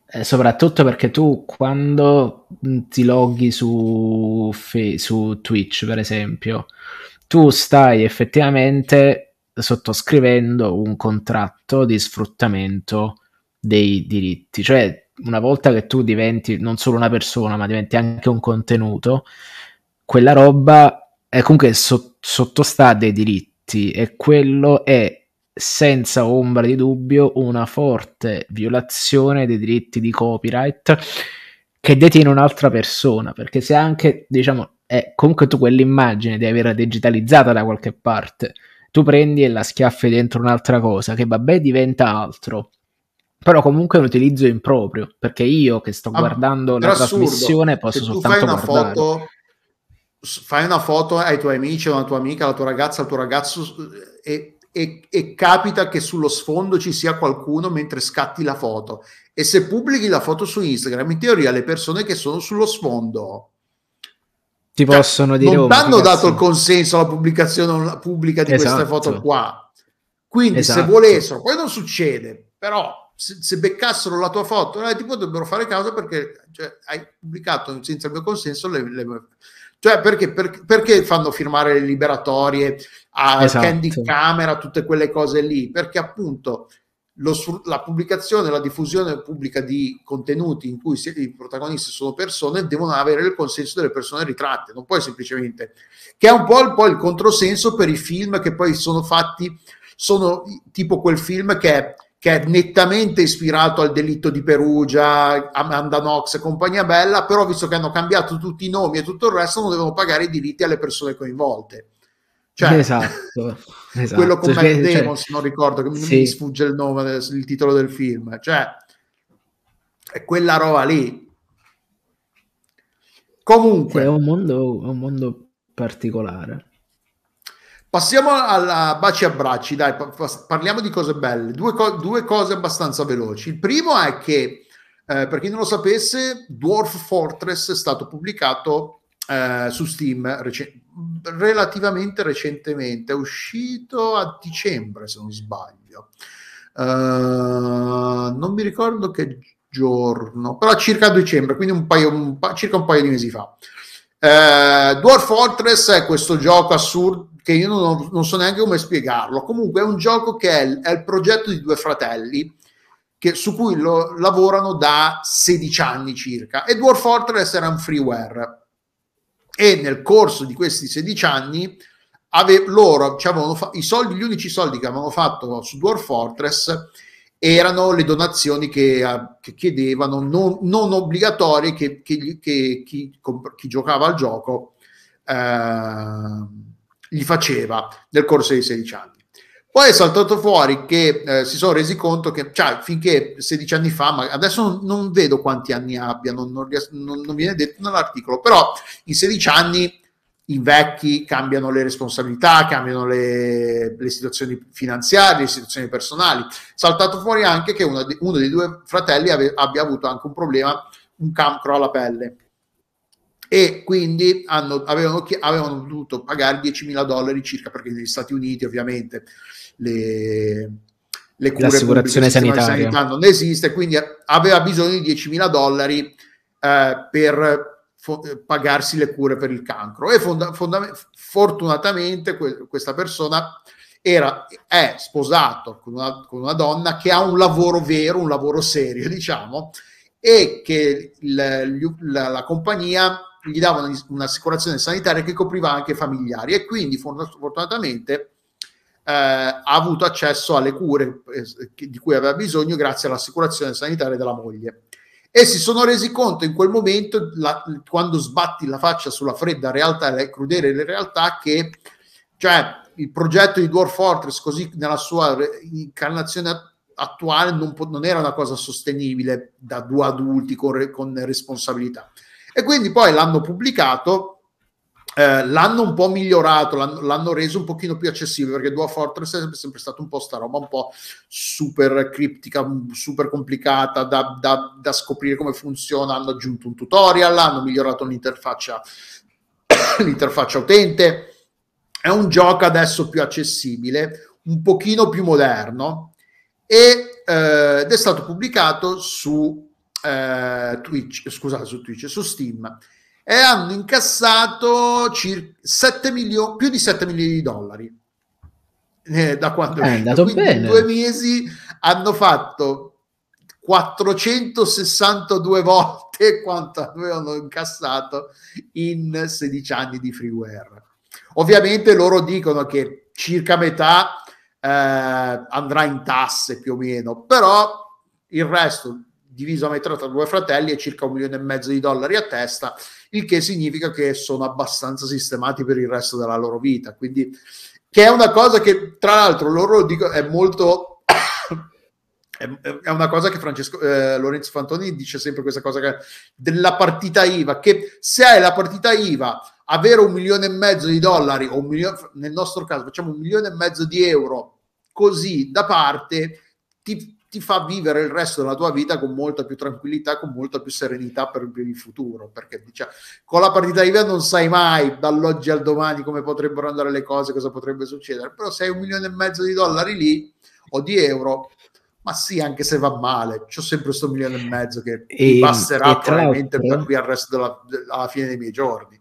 Speaker 3: Eh, soprattutto perché tu quando ti loghi su, su Twitch, per esempio, tu stai effettivamente sottoscrivendo un contratto di sfruttamento dei diritti. Cioè, una volta che tu diventi non solo una persona, ma diventi anche un contenuto, quella roba è comunque so- sottostà dei diritti e quello è senza ombra di dubbio una forte violazione dei diritti di copyright che detiene un'altra persona, perché se anche, diciamo, è comunque tu quell'immagine devi averla digitalizzata da qualche parte, tu prendi e la schiaffi dentro un'altra cosa che vabbè diventa altro. Però comunque è un utilizzo improprio, perché io che sto
Speaker 2: Ah,
Speaker 3: guardando la
Speaker 2: assurdo,
Speaker 3: trasmissione posso soltanto
Speaker 2: fai una
Speaker 3: guardare.
Speaker 2: foto fai una foto ai tuoi amici, a una tua amica, alla tua ragazza, al tuo ragazzo e, e- e capita che sullo sfondo ci sia qualcuno mentre scatti la foto e se pubblichi la foto su Instagram in teoria le persone che sono sullo sfondo
Speaker 3: Ti
Speaker 2: cioè,
Speaker 3: possono dire
Speaker 2: non
Speaker 3: "Oh,
Speaker 2: hanno dato
Speaker 3: cazzo".
Speaker 2: il consenso alla pubblicazione pubblica di queste
Speaker 3: Esatto.
Speaker 2: foto qua quindi se
Speaker 3: Esatto.
Speaker 2: volessero poi non succede però se, se beccassero la tua foto eh, ti potrebbero fare causa perché cioè, hai pubblicato senza il mio consenso le, le- cioè perché, per- perché fanno firmare le liberatorie a
Speaker 3: Esatto.
Speaker 2: Candy Camera tutte quelle cose lì perché appunto lo la pubblicazione, la diffusione pubblica di contenuti in cui i protagonisti sono persone devono avere il consenso delle persone ritratte, non puoi semplicemente che è un po' il, poi il controsenso per i film che poi sono fatti, sono tipo quel film che è, che è nettamente ispirato al delitto di Perugia, Amanda Knox e compagnia bella, però visto che hanno cambiato tutti i nomi e tutto il resto non devono pagare i diritti alle persone coinvolte. Cioè,
Speaker 3: esatto, esatto.
Speaker 2: quello con Matt
Speaker 3: Cioè, cioè,
Speaker 2: Damon, se non ricordo, che mi-
Speaker 3: sì.
Speaker 2: mi sfugge il nome, il titolo del film, cioè è quella roba lì. Comunque,
Speaker 3: è un mondo, è un mondo particolare.
Speaker 2: passiamo alla baci e abbracci, dai, pa- pa- parliamo di cose belle, due, co- due cose abbastanza veloci. Il primo è che, eh, per chi non lo sapesse, Dwarf Fortress è stato pubblicato eh, su Steam rec- relativamente recentemente, è uscito a dicembre se non sbaglio. Eh, non mi ricordo che giorno, però circa a dicembre, quindi un paio, un pa- circa un paio di mesi fa. Eh, Dwarf Fortress è questo gioco assurdo che io non, non so neanche come spiegarlo. Comunque è un gioco che è è il progetto di due fratelli che, su cui lo, lavorano da 16 anni circa. E Dwarf Fortress era un freeware. E nel corso di questi 16 anni ave- loro ci avevano fa- i soldi, gli unici soldi che avevano fatto su Dwarf Fortress erano le donazioni che, eh, che chiedevano, non, non obbligatorie, che, che che chi, comp- chi giocava al gioco eh, gli faceva nel corso dei 16 anni. Poi è saltato fuori che eh, si sono resi conto che, cioè, finché 16 anni fa, ma adesso non, non vedo quanti anni abbia, non, non non- viene detto nell'articolo, però in 16 anni invecchi, cambiano le responsabilità, cambiano le, le situazioni finanziarie, le situazioni personali. Saltato fuori anche che de- uno dei due fratelli ave- abbia avuto anche un problema, un cancro alla pelle. E quindi hanno, avevano, avevano dovuto pagare 10.000 dollari circa, perché negli Stati Uniti ovviamente le, le cure
Speaker 3: L'assicurazione sanitaria.
Speaker 2: sanità non esiste, quindi aveva bisogno di 10.000 dollari eh, per fo- pagarsi le cure per il cancro e fonda- fonda- fortunatamente que- questa persona era, è sposato con una, con una donna che ha un lavoro vero, un lavoro serio, diciamo, e che il- la, la compagnia gli dava una- un'assicurazione sanitaria che copriva anche i familiari e quindi for- fortunatamente eh, ha avuto accesso alle cure eh, di cui aveva bisogno grazie all'assicurazione sanitaria della moglie e si sono resi conto in quel momento, la, quando sbatti la faccia sulla fredda realtà e crudele realtà, che cioè, il progetto di Dwarf Fortress, così nella sua incarnazione attuale, non, po- non era una cosa sostenibile da due adulti con, re- con responsabilità. E quindi poi l'hanno pubblicato eh, l'hanno un po' migliorato, l'hanno, l'hanno, reso un pochino più accessibile perché Dwarf Fortress è sempre, sempre stata un po' sta roba un po' super criptica, super complicata da, da, da, scoprire come funziona. Hanno aggiunto un tutorial, hanno migliorato l'interfaccia, l'interfaccia utente. È un gioco adesso più accessibile, un pochino più moderno e, eh, ed è stato pubblicato su eh, Twitch, scusate, su Twitch, su Steam e hanno incassato circa 7 milioni, più di 7 milioni di dollari eh, da quando
Speaker 3: è andato
Speaker 2: Quindi
Speaker 3: bene.
Speaker 2: in due mesi hanno fatto 462 volte quanto avevano incassato in 16 anni di freeware. Ovviamente loro dicono che circa metà eh, andrà in tasse più o meno, però il resto diviso a metà tra due fratelli è circa un milione e mezzo di dollari a testa il che significa che sono abbastanza sistemati per il resto della loro vita. Quindi, che è una cosa che, tra l'altro, loro dico, è molto. è una cosa che Francesco eh, Lorenzo Fantoni dice sempre questa cosa che, della partita IVA che se hai la partita IVA avere un milione e mezzo di dollari o un milione, nel nostro caso facciamo un milione e mezzo di euro così da parte ti, ti fa vivere il resto della tua vita con molta più tranquillità, con molta più serenità per, il futuro, perché diciamo, con la partita IVA non sai mai dall'oggi al domani come potrebbero andare le cose, cosa potrebbe succedere, però se hai un milione e mezzo di dollari lì o di euro, ma sì, anche se va male, c'ho sempre questo milione e mezzo che e, passerà probabilmente per qui al resto della, alla fine dei miei giorni.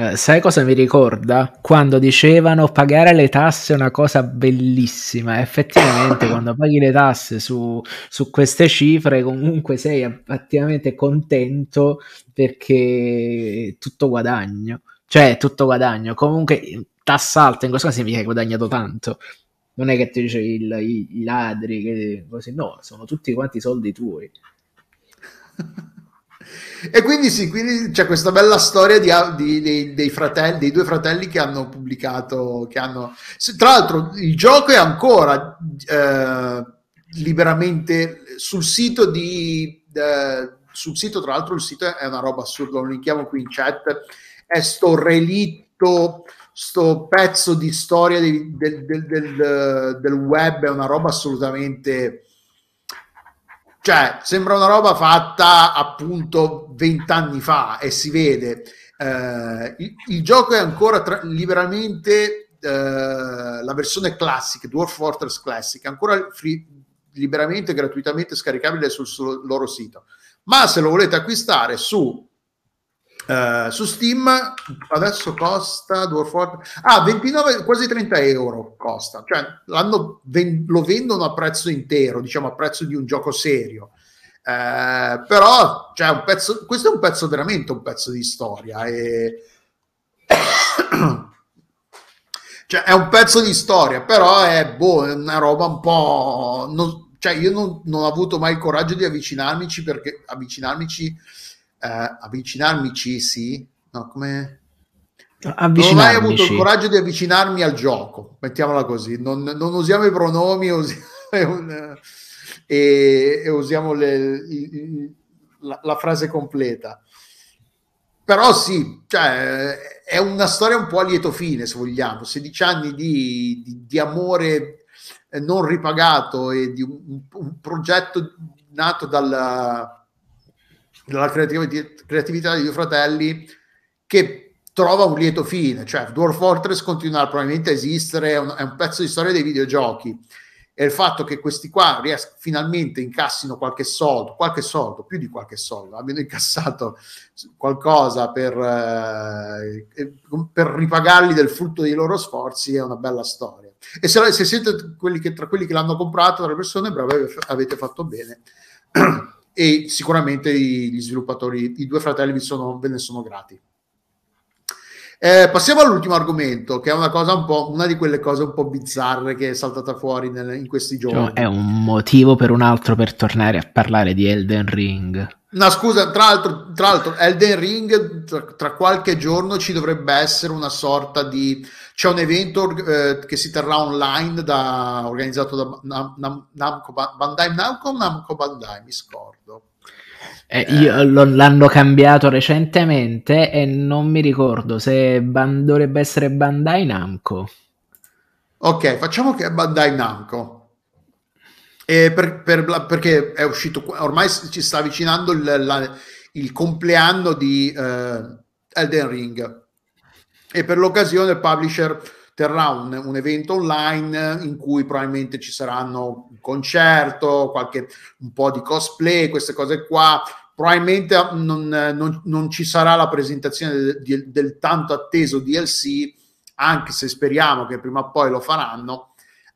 Speaker 3: Eh, sai cosa mi ricorda? Quando dicevano pagare le tasse è una cosa bellissima. Effettivamente, quando paghi le tasse su, su, queste cifre, comunque sei effettivamente contento perché tutto guadagno. Cioè, tutto guadagno. Comunque, tassa alta in questo caso significa che hai guadagnato tanto. Non è che ti dice il, i, i ladri, che, così no, sono tutti quanti soldi tuoi.
Speaker 2: E quindi sì, quindi c'è questa bella storia di, di, dei, dei, fratelli, dei due fratelli che hanno pubblicato, che hanno... Tra l'altro il gioco è ancora eh, liberamente sul sito di... Eh, sul sito, tra l'altro il sito è una roba assurda, lo linkiamo qui in chat, è sto relitto, sto pezzo di storia di, del, del, del, del web, è una roba assolutamente cioè, sembra una roba fatta appunto vent'anni fa e si vede. Eh, il, il, gioco è ancora tra, liberamente eh, la versione classica, Dwarf Fortress Classic, ancora free, liberamente gratuitamente scaricabile sul, sul, loro sito. Ma se lo volete acquistare su Uh, su Steam adesso costa ah, 29, quasi 30 euro costa, cioè ven- lo vendono a prezzo intero, diciamo a prezzo di un gioco serio. Uh, però cioè, pezzo, questo è un pezzo veramente un pezzo di storia e... cioè, è un pezzo di storia però è boh, una roba un po' non, cioè io non, non, ho avuto mai il coraggio di avvicinarmici perché avvicinarmici eh, avvicinarmici, sì, no, come... Non ho mai avuto il coraggio di avvicinarmi al gioco, mettiamola così, non, non usiamo i pronomi usiamo un, e, e, usiamo le, la, la, frase completa. Però sì, cioè, è una storia un po' a lieto fine, se vogliamo, 16 anni di, di, di amore non ripagato e di un, un progetto nato dalla, dalla creatività dei due fratelli che trova un lieto fine, cioè Dwarf Fortress continua probabilmente a esistere, è un, è un, pezzo di storia dei videogiochi e il fatto che questi qua ries- finalmente incassino qualche soldo, qualche soldo, più di qualche soldo, abbiano incassato qualcosa per, eh, per ripagarli del frutto dei loro sforzi è una bella storia. E se, se siete quelli che, tra quelli che l'hanno comprato, tra le persone, brave, avete fatto bene. e sicuramente gli sviluppatori, i due fratelli sono, ve ne sono grati. Eh, passiamo all'ultimo argomento, che è una cosa un po', una di quelle cose un po' bizzarre che è saltata fuori nel- in questi giorni.
Speaker 3: Cioè, è un motivo per un altro per tornare a parlare di Elden Ring.
Speaker 2: No, scusa, tra l'altro, tra l'altro Elden Ring tra, tra qualche giorno ci dovrebbe essere una sorta di... C'è un evento eh, che si terrà online da, organizzato da Nam- Nam- Namco Ba- Bandai Namco o Namco Bandai, mi scordo.
Speaker 3: Eh, io- lo- l'hanno cambiato recentemente e non mi ricordo se ban- dovrebbe essere Bandai Namco.
Speaker 2: Ok, facciamo che è Bandai Namco. Per- per- perché è uscito, ormai ci sta avvicinando il, la- il compleanno di eh, Elden Ring e per l'occasione il publisher terrà un, un evento online in cui probabilmente ci saranno un concerto, qualche, un po' di cosplay, queste cose qua. Probabilmente non, non- non ci sarà la presentazione del, del- del tanto atteso DLC, anche se speriamo che prima o poi lo faranno.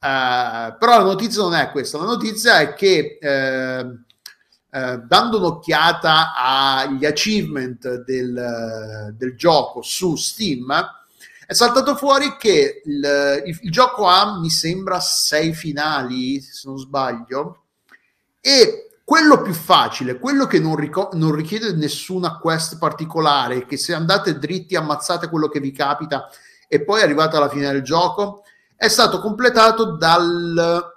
Speaker 2: Eh, però la notizia non è questa, la notizia è che eh, eh, dando un'occhiata agli achievement del, del gioco su Steam, è saltato fuori che il, il- il gioco ha, mi sembra, sei finali, se non sbaglio, e quello più facile, quello che non, rico- non richiede nessuna quest particolare, che se andate dritti ammazzate quello che vi capita e poi arrivate alla fine del gioco, è stato completato dal...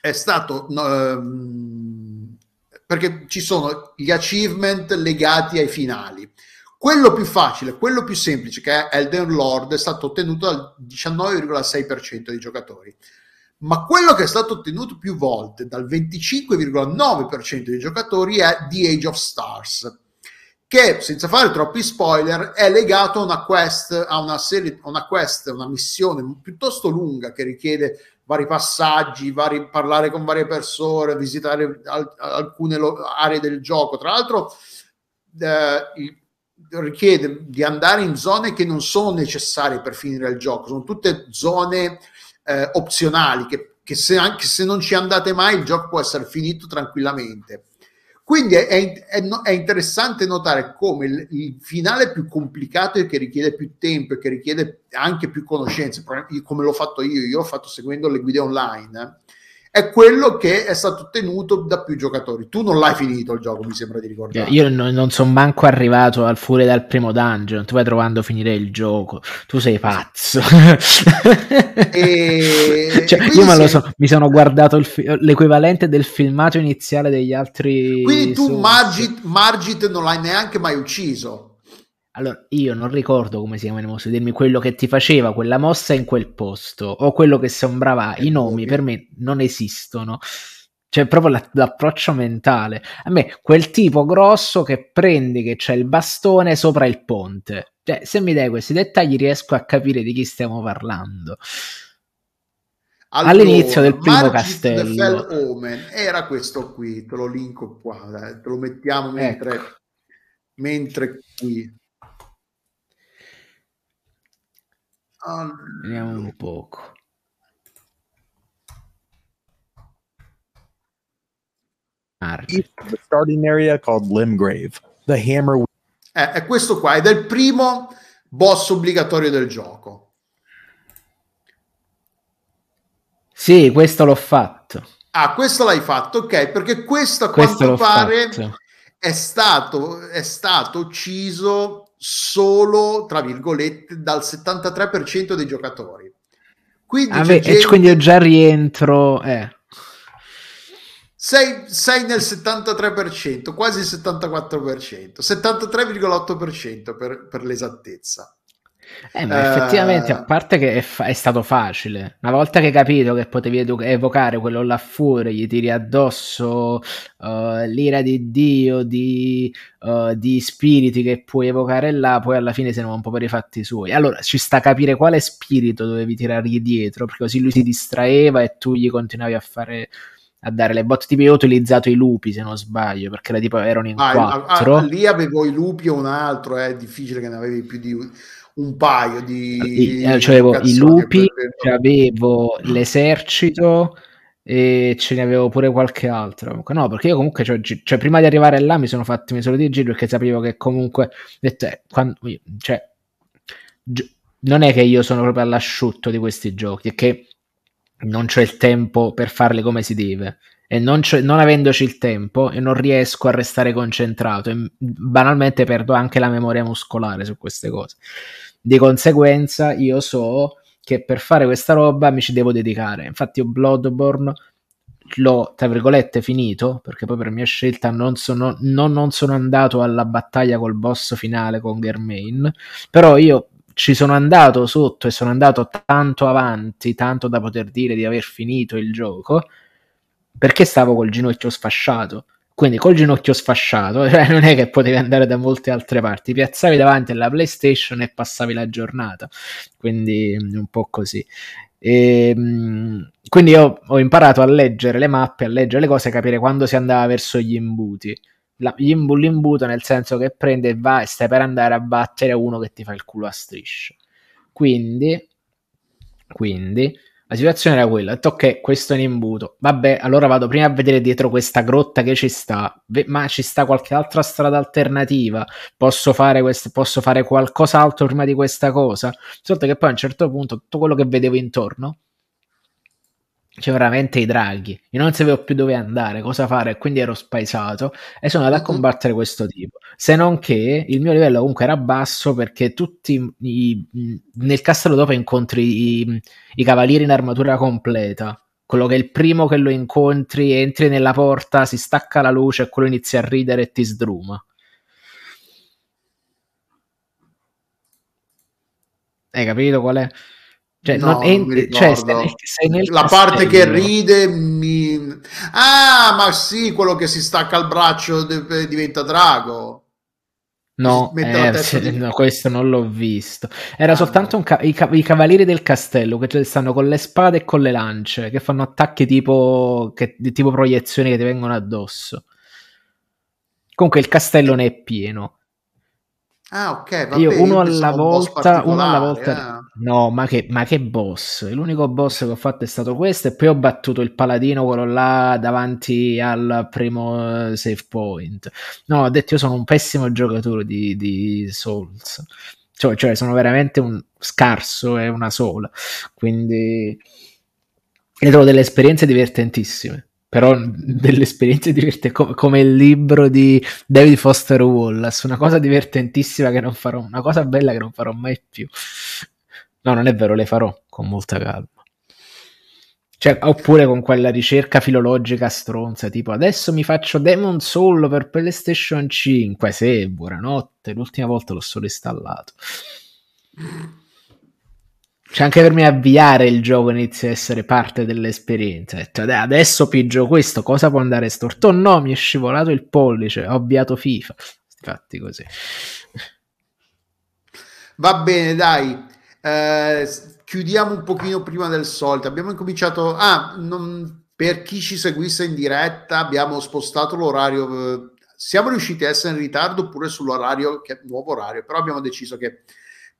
Speaker 2: è stato... no, ehm, perché ci sono gli achievement legati ai finali. Quello più facile, quello più semplice, che è Elden Lord, è stato ottenuto dal 19,6% dei giocatori. Ma quello che è stato ottenuto più volte dal 25,9% dei giocatori è The Age of Stars, che senza fare troppi spoiler è legato a una quest, a una serie, una quest, una missione piuttosto lunga che richiede vari passaggi, vari, parlare con varie persone, visitare al- alcune lo- aree del gioco. Tra l'altro, eh, richiede di andare in zone che non sono necessarie per finire il gioco, sono tutte zone eh, opzionali che, che se, anche se non ci andate mai il gioco può essere finito tranquillamente. Quindi è, è- è interessante notare come il, il finale più complicato e che richiede più tempo e che richiede anche più conoscenze, come l'ho fatto io, io l'ho fatto seguendo le guide online, è quello che è stato ottenuto da più giocatori. Tu non l'hai finito il gioco, mi sembra di ricordare.
Speaker 3: Io non, non sono manco arrivato al fuori dal primo dungeon. Tu vai trovando a finire il gioco. Tu sei pazzo.
Speaker 2: E-
Speaker 3: Cioè,
Speaker 2: quindi
Speaker 3: io
Speaker 2: sì.
Speaker 3: so, mi sono guardato fi- l'equivalente del filmato iniziale degli altri.
Speaker 2: Quindi tu. Margit, Margit non l'hai neanche mai ucciso.
Speaker 3: Allora, io non ricordo come si chiamano le mosse, dirmi quello che ti faceva quella mossa in quel posto o quello che sembrava. I nomi per me non esistono. Cioè, proprio la- l'approccio mentale. A me, quel tipo grosso che prendi che c'è il bastone sopra il ponte. Cioè, se mi dai questi dettagli riesco a capire di chi stiamo parlando. All'inizio del primo
Speaker 2: Margit
Speaker 3: castello.
Speaker 2: Omen era questo qui, te lo linko qua, dai, te lo mettiamo mentre,
Speaker 3: Ecco.
Speaker 2: mentre qui.
Speaker 3: Vediamo
Speaker 2: Allora,
Speaker 3: un poco.
Speaker 4: Area called Limgrave. The hammer
Speaker 2: eh, è questo qua, ed è il primo boss obbligatorio del gioco.
Speaker 3: Sì, questo l'ho fatto.
Speaker 2: Ah, questo l'hai fatto, ok, perché questo a
Speaker 3: Questo
Speaker 2: quanto pare
Speaker 3: fatto.
Speaker 2: è stato, è stato ucciso solo, tra virgolette, dal 73% dei giocatori. Quindi,
Speaker 3: Ah, beh,
Speaker 2: gente-
Speaker 3: quindi io già rientro. Eh.
Speaker 2: sei, sei nel 73%, quasi il 74%, 73,8% per, per l'esattezza.
Speaker 3: Eh, ma
Speaker 2: Eh,
Speaker 3: effettivamente, a parte che è, fa- è stato facile, una volta che hai capito che potevi edu- evocare quello là fuori, gli tiri addosso eh, l'ira di Dio, di, eh, di spiriti che puoi evocare là, poi alla fine se ne va un po' per i fatti suoi. Allora ci sta a capire quale spirito dovevi tirargli dietro, perché così lui si distraeva e tu gli continuavi a fare. A dare le botte, tipo io ho utilizzato i lupi se non sbaglio, perché era tipo, erano in
Speaker 2: Ah, ah,
Speaker 3: quattro.
Speaker 2: ah, lì avevo i lupi o un altro, è difficile che ne avevi più di un, paio di...
Speaker 3: I- eh, cioè avevo i lupi, cioè avevo l'esercito e ce ne avevo pure qualche altro. No, perché io comunque, cioè, gi- cioè, prima di arrivare là mi sono fatti mi sono di giro perché sapevo che comunque, detto, eh, quando- cioè, gio- non è che io sono proprio all'asciutto di questi giochi, è che non c'è il tempo per farli come si deve e non, non avendoci il tempo e non riesco a restare concentrato e banalmente perdo anche la memoria muscolare su queste cose. Di conseguenza io so che per fare questa roba mi ci devo dedicare. Infatti io Bloodborne l'ho, tra virgolette, finito, perché poi per mia scelta non sono, non, non sono andato alla battaglia col boss finale con Germain, però io ci sono andato sotto e sono andato tanto avanti, tanto da poter dire di aver finito il gioco, perché stavo col ginocchio sfasciato. Quindi col ginocchio sfasciato, cioè non è che potevi andare da molte altre parti, piazzavi davanti alla PlayStation e passavi la giornata. Quindi un po' così. E, mh, quindi io ho imparato a leggere le mappe, a leggere le cose, a capire quando si andava verso gli imbuti. L'imbuto nel senso che prende e va e stai per andare a battere uno che ti fa il culo a strisce. Quindi, quindi la situazione era quella, ho detto ok, questo è un imbuto, vabbè, allora vado prima a vedere dietro questa grotta che ci sta, ma ci sta qualche altra strada alternativa, posso fare, questo, posso fare qualcos'altro prima di questa cosa? Sotto che poi a un certo punto tutto quello che vedevo intorno c'è veramente i draghi. Io non sapevo più dove andare, cosa fare, quindi ero spaesato e sono andato a combattere questo tipo. Se non che il mio livello comunque era basso perché tutti i, nel castello dopo incontri i, i cavalieri in armatura completa. Quello che è il primo che lo incontri, entri nella porta, si stacca la luce e quello inizia a ridere e ti sdruma. Hai capito qual è? Cioè,
Speaker 2: No,
Speaker 3: non, ent- cioè, sei nel, sei nel
Speaker 2: La parte che
Speaker 3: castello.
Speaker 2: ride mi... Ah, ma sì, quello che si stacca il braccio diventa drago.
Speaker 3: No, eh, sì, no, questo non l'ho visto. Era
Speaker 2: Ah,
Speaker 3: soltanto
Speaker 2: no.
Speaker 3: ca- i, ca- i cavalieri del castello che cioè, stanno con le spade e con le lance, che fanno attacchi tipo, che, tipo proiezioni che ti vengono addosso. Comunque il castello ne è pieno.
Speaker 2: Ah, ok, va
Speaker 3: Io uno alla volta, uno alla volta.
Speaker 2: eh.
Speaker 3: No, ma che, ma che boss? L'unico boss che ho fatto è stato questo, e poi ho battuto il paladino, quello là davanti al primo eh, save point. No, ho detto io sono un pessimo giocatore di, di Souls. Cioè, cioè, sono veramente un scarso e una sola. Quindi ne trovo delle esperienze divertentissime. Però delle esperienze divertenti come il libro di David Foster Wallace, una cosa divertentissima che non farò, una cosa bella che non farò mai più. No, non è vero, le farò con molta calma. Cioè, oppure con quella ricerca filologica stronza, tipo adesso mi faccio Demon Soul per PlayStation 5. Sì, buonanotte, l'ultima volta l'ho solo installato. Cioè, anche per me avviare il gioco inizia a essere parte dell'esperienza. "Dai, adesso pigio questo, cosa può andare storto? Oh no, mi è scivolato il pollice, ho avviato FIFA. Fatti così.
Speaker 2: Va bene, dai. Eh, chiudiamo un pochino prima del solito. Abbiamo incominciato. Ah, non- per chi ci seguisse in diretta, abbiamo spostato l'orario. eh, Siamo riusciti a essere in ritardo oppure sull'orario, che è nuovo orario, però abbiamo deciso che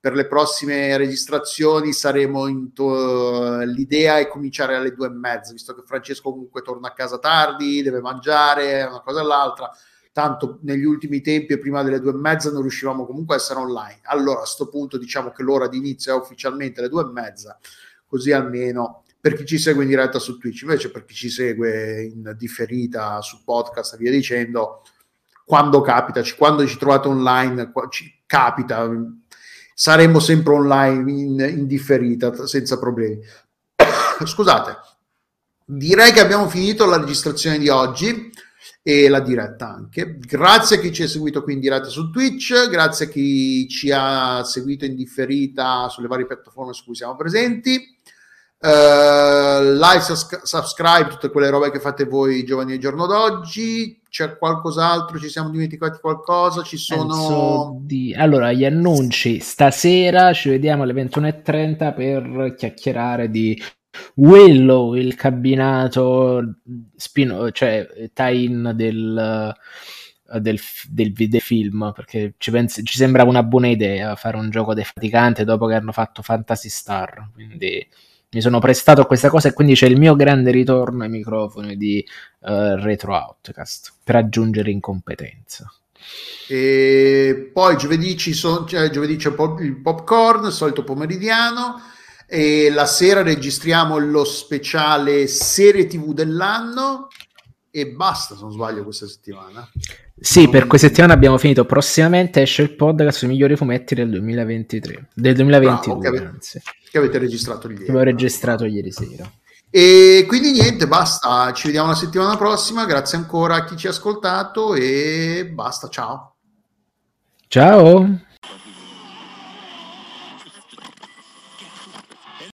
Speaker 2: per le prossime registrazioni saremo in to- l'idea è cominciare alle due e mezza, visto che Francesco comunque torna a casa tardi, deve mangiare, una cosa e l'altra tanto negli ultimi tempi e prima delle due e mezza non riuscivamo comunque a essere online. Allora a sto punto diciamo che l'ora di inizio è ufficialmente le due e mezza, così almeno per chi ci segue in diretta su Twitch, invece per chi ci segue in differita su podcast e via dicendo, quando capita, quando ci trovate online, ci capita, saremo sempre online in, in differita senza problemi. Scusate, direi che abbiamo finito la registrazione di oggi e la diretta anche. Grazie a chi ci ha seguito qui in diretta su Twitch, grazie a chi ci ha seguito in differita sulle varie piattaforme su cui siamo presenti. Uh, like, subscribe, tutte quelle robe che fate voi giovani al giorno d'oggi. C'è qualcos'altro? Ci siamo dimenticati qualcosa? Ci sono.
Speaker 3: di... Allora, gli annunci. Stasera ci vediamo alle 21.30 per chiacchierare di Willow, il cabinato spin, cioè tie-in del, del, del videofilm, perché ci, pensi- ci sembra una buona idea fare un gioco defaticante dopo che hanno fatto Fantasy Star. Quindi mi sono prestato a questa cosa e quindi c'è il mio grande ritorno ai microfoni di eh, Retro Outcast per aggiungere incompetenza.
Speaker 2: E poi giovedì, ci sono, cioè, giovedì c'è il popcorn, solito pomeridiano. E la sera registriamo lo speciale serie TV dell'anno e basta, se non sbaglio, questa settimana.
Speaker 3: Sì, per questa settimana abbiamo finito. Prossimamente esce il podcast sui migliori fumetti del 2023. Del 2022,
Speaker 2: Bravo, che ave-
Speaker 3: anzi.
Speaker 2: Che avete registrato ieri.
Speaker 3: Che avevo registrato ieri sera.
Speaker 2: E quindi niente, basta. Ci vediamo la settimana prossima. Grazie ancora a chi ci ha ascoltato e basta. Ciao.
Speaker 3: Ciao!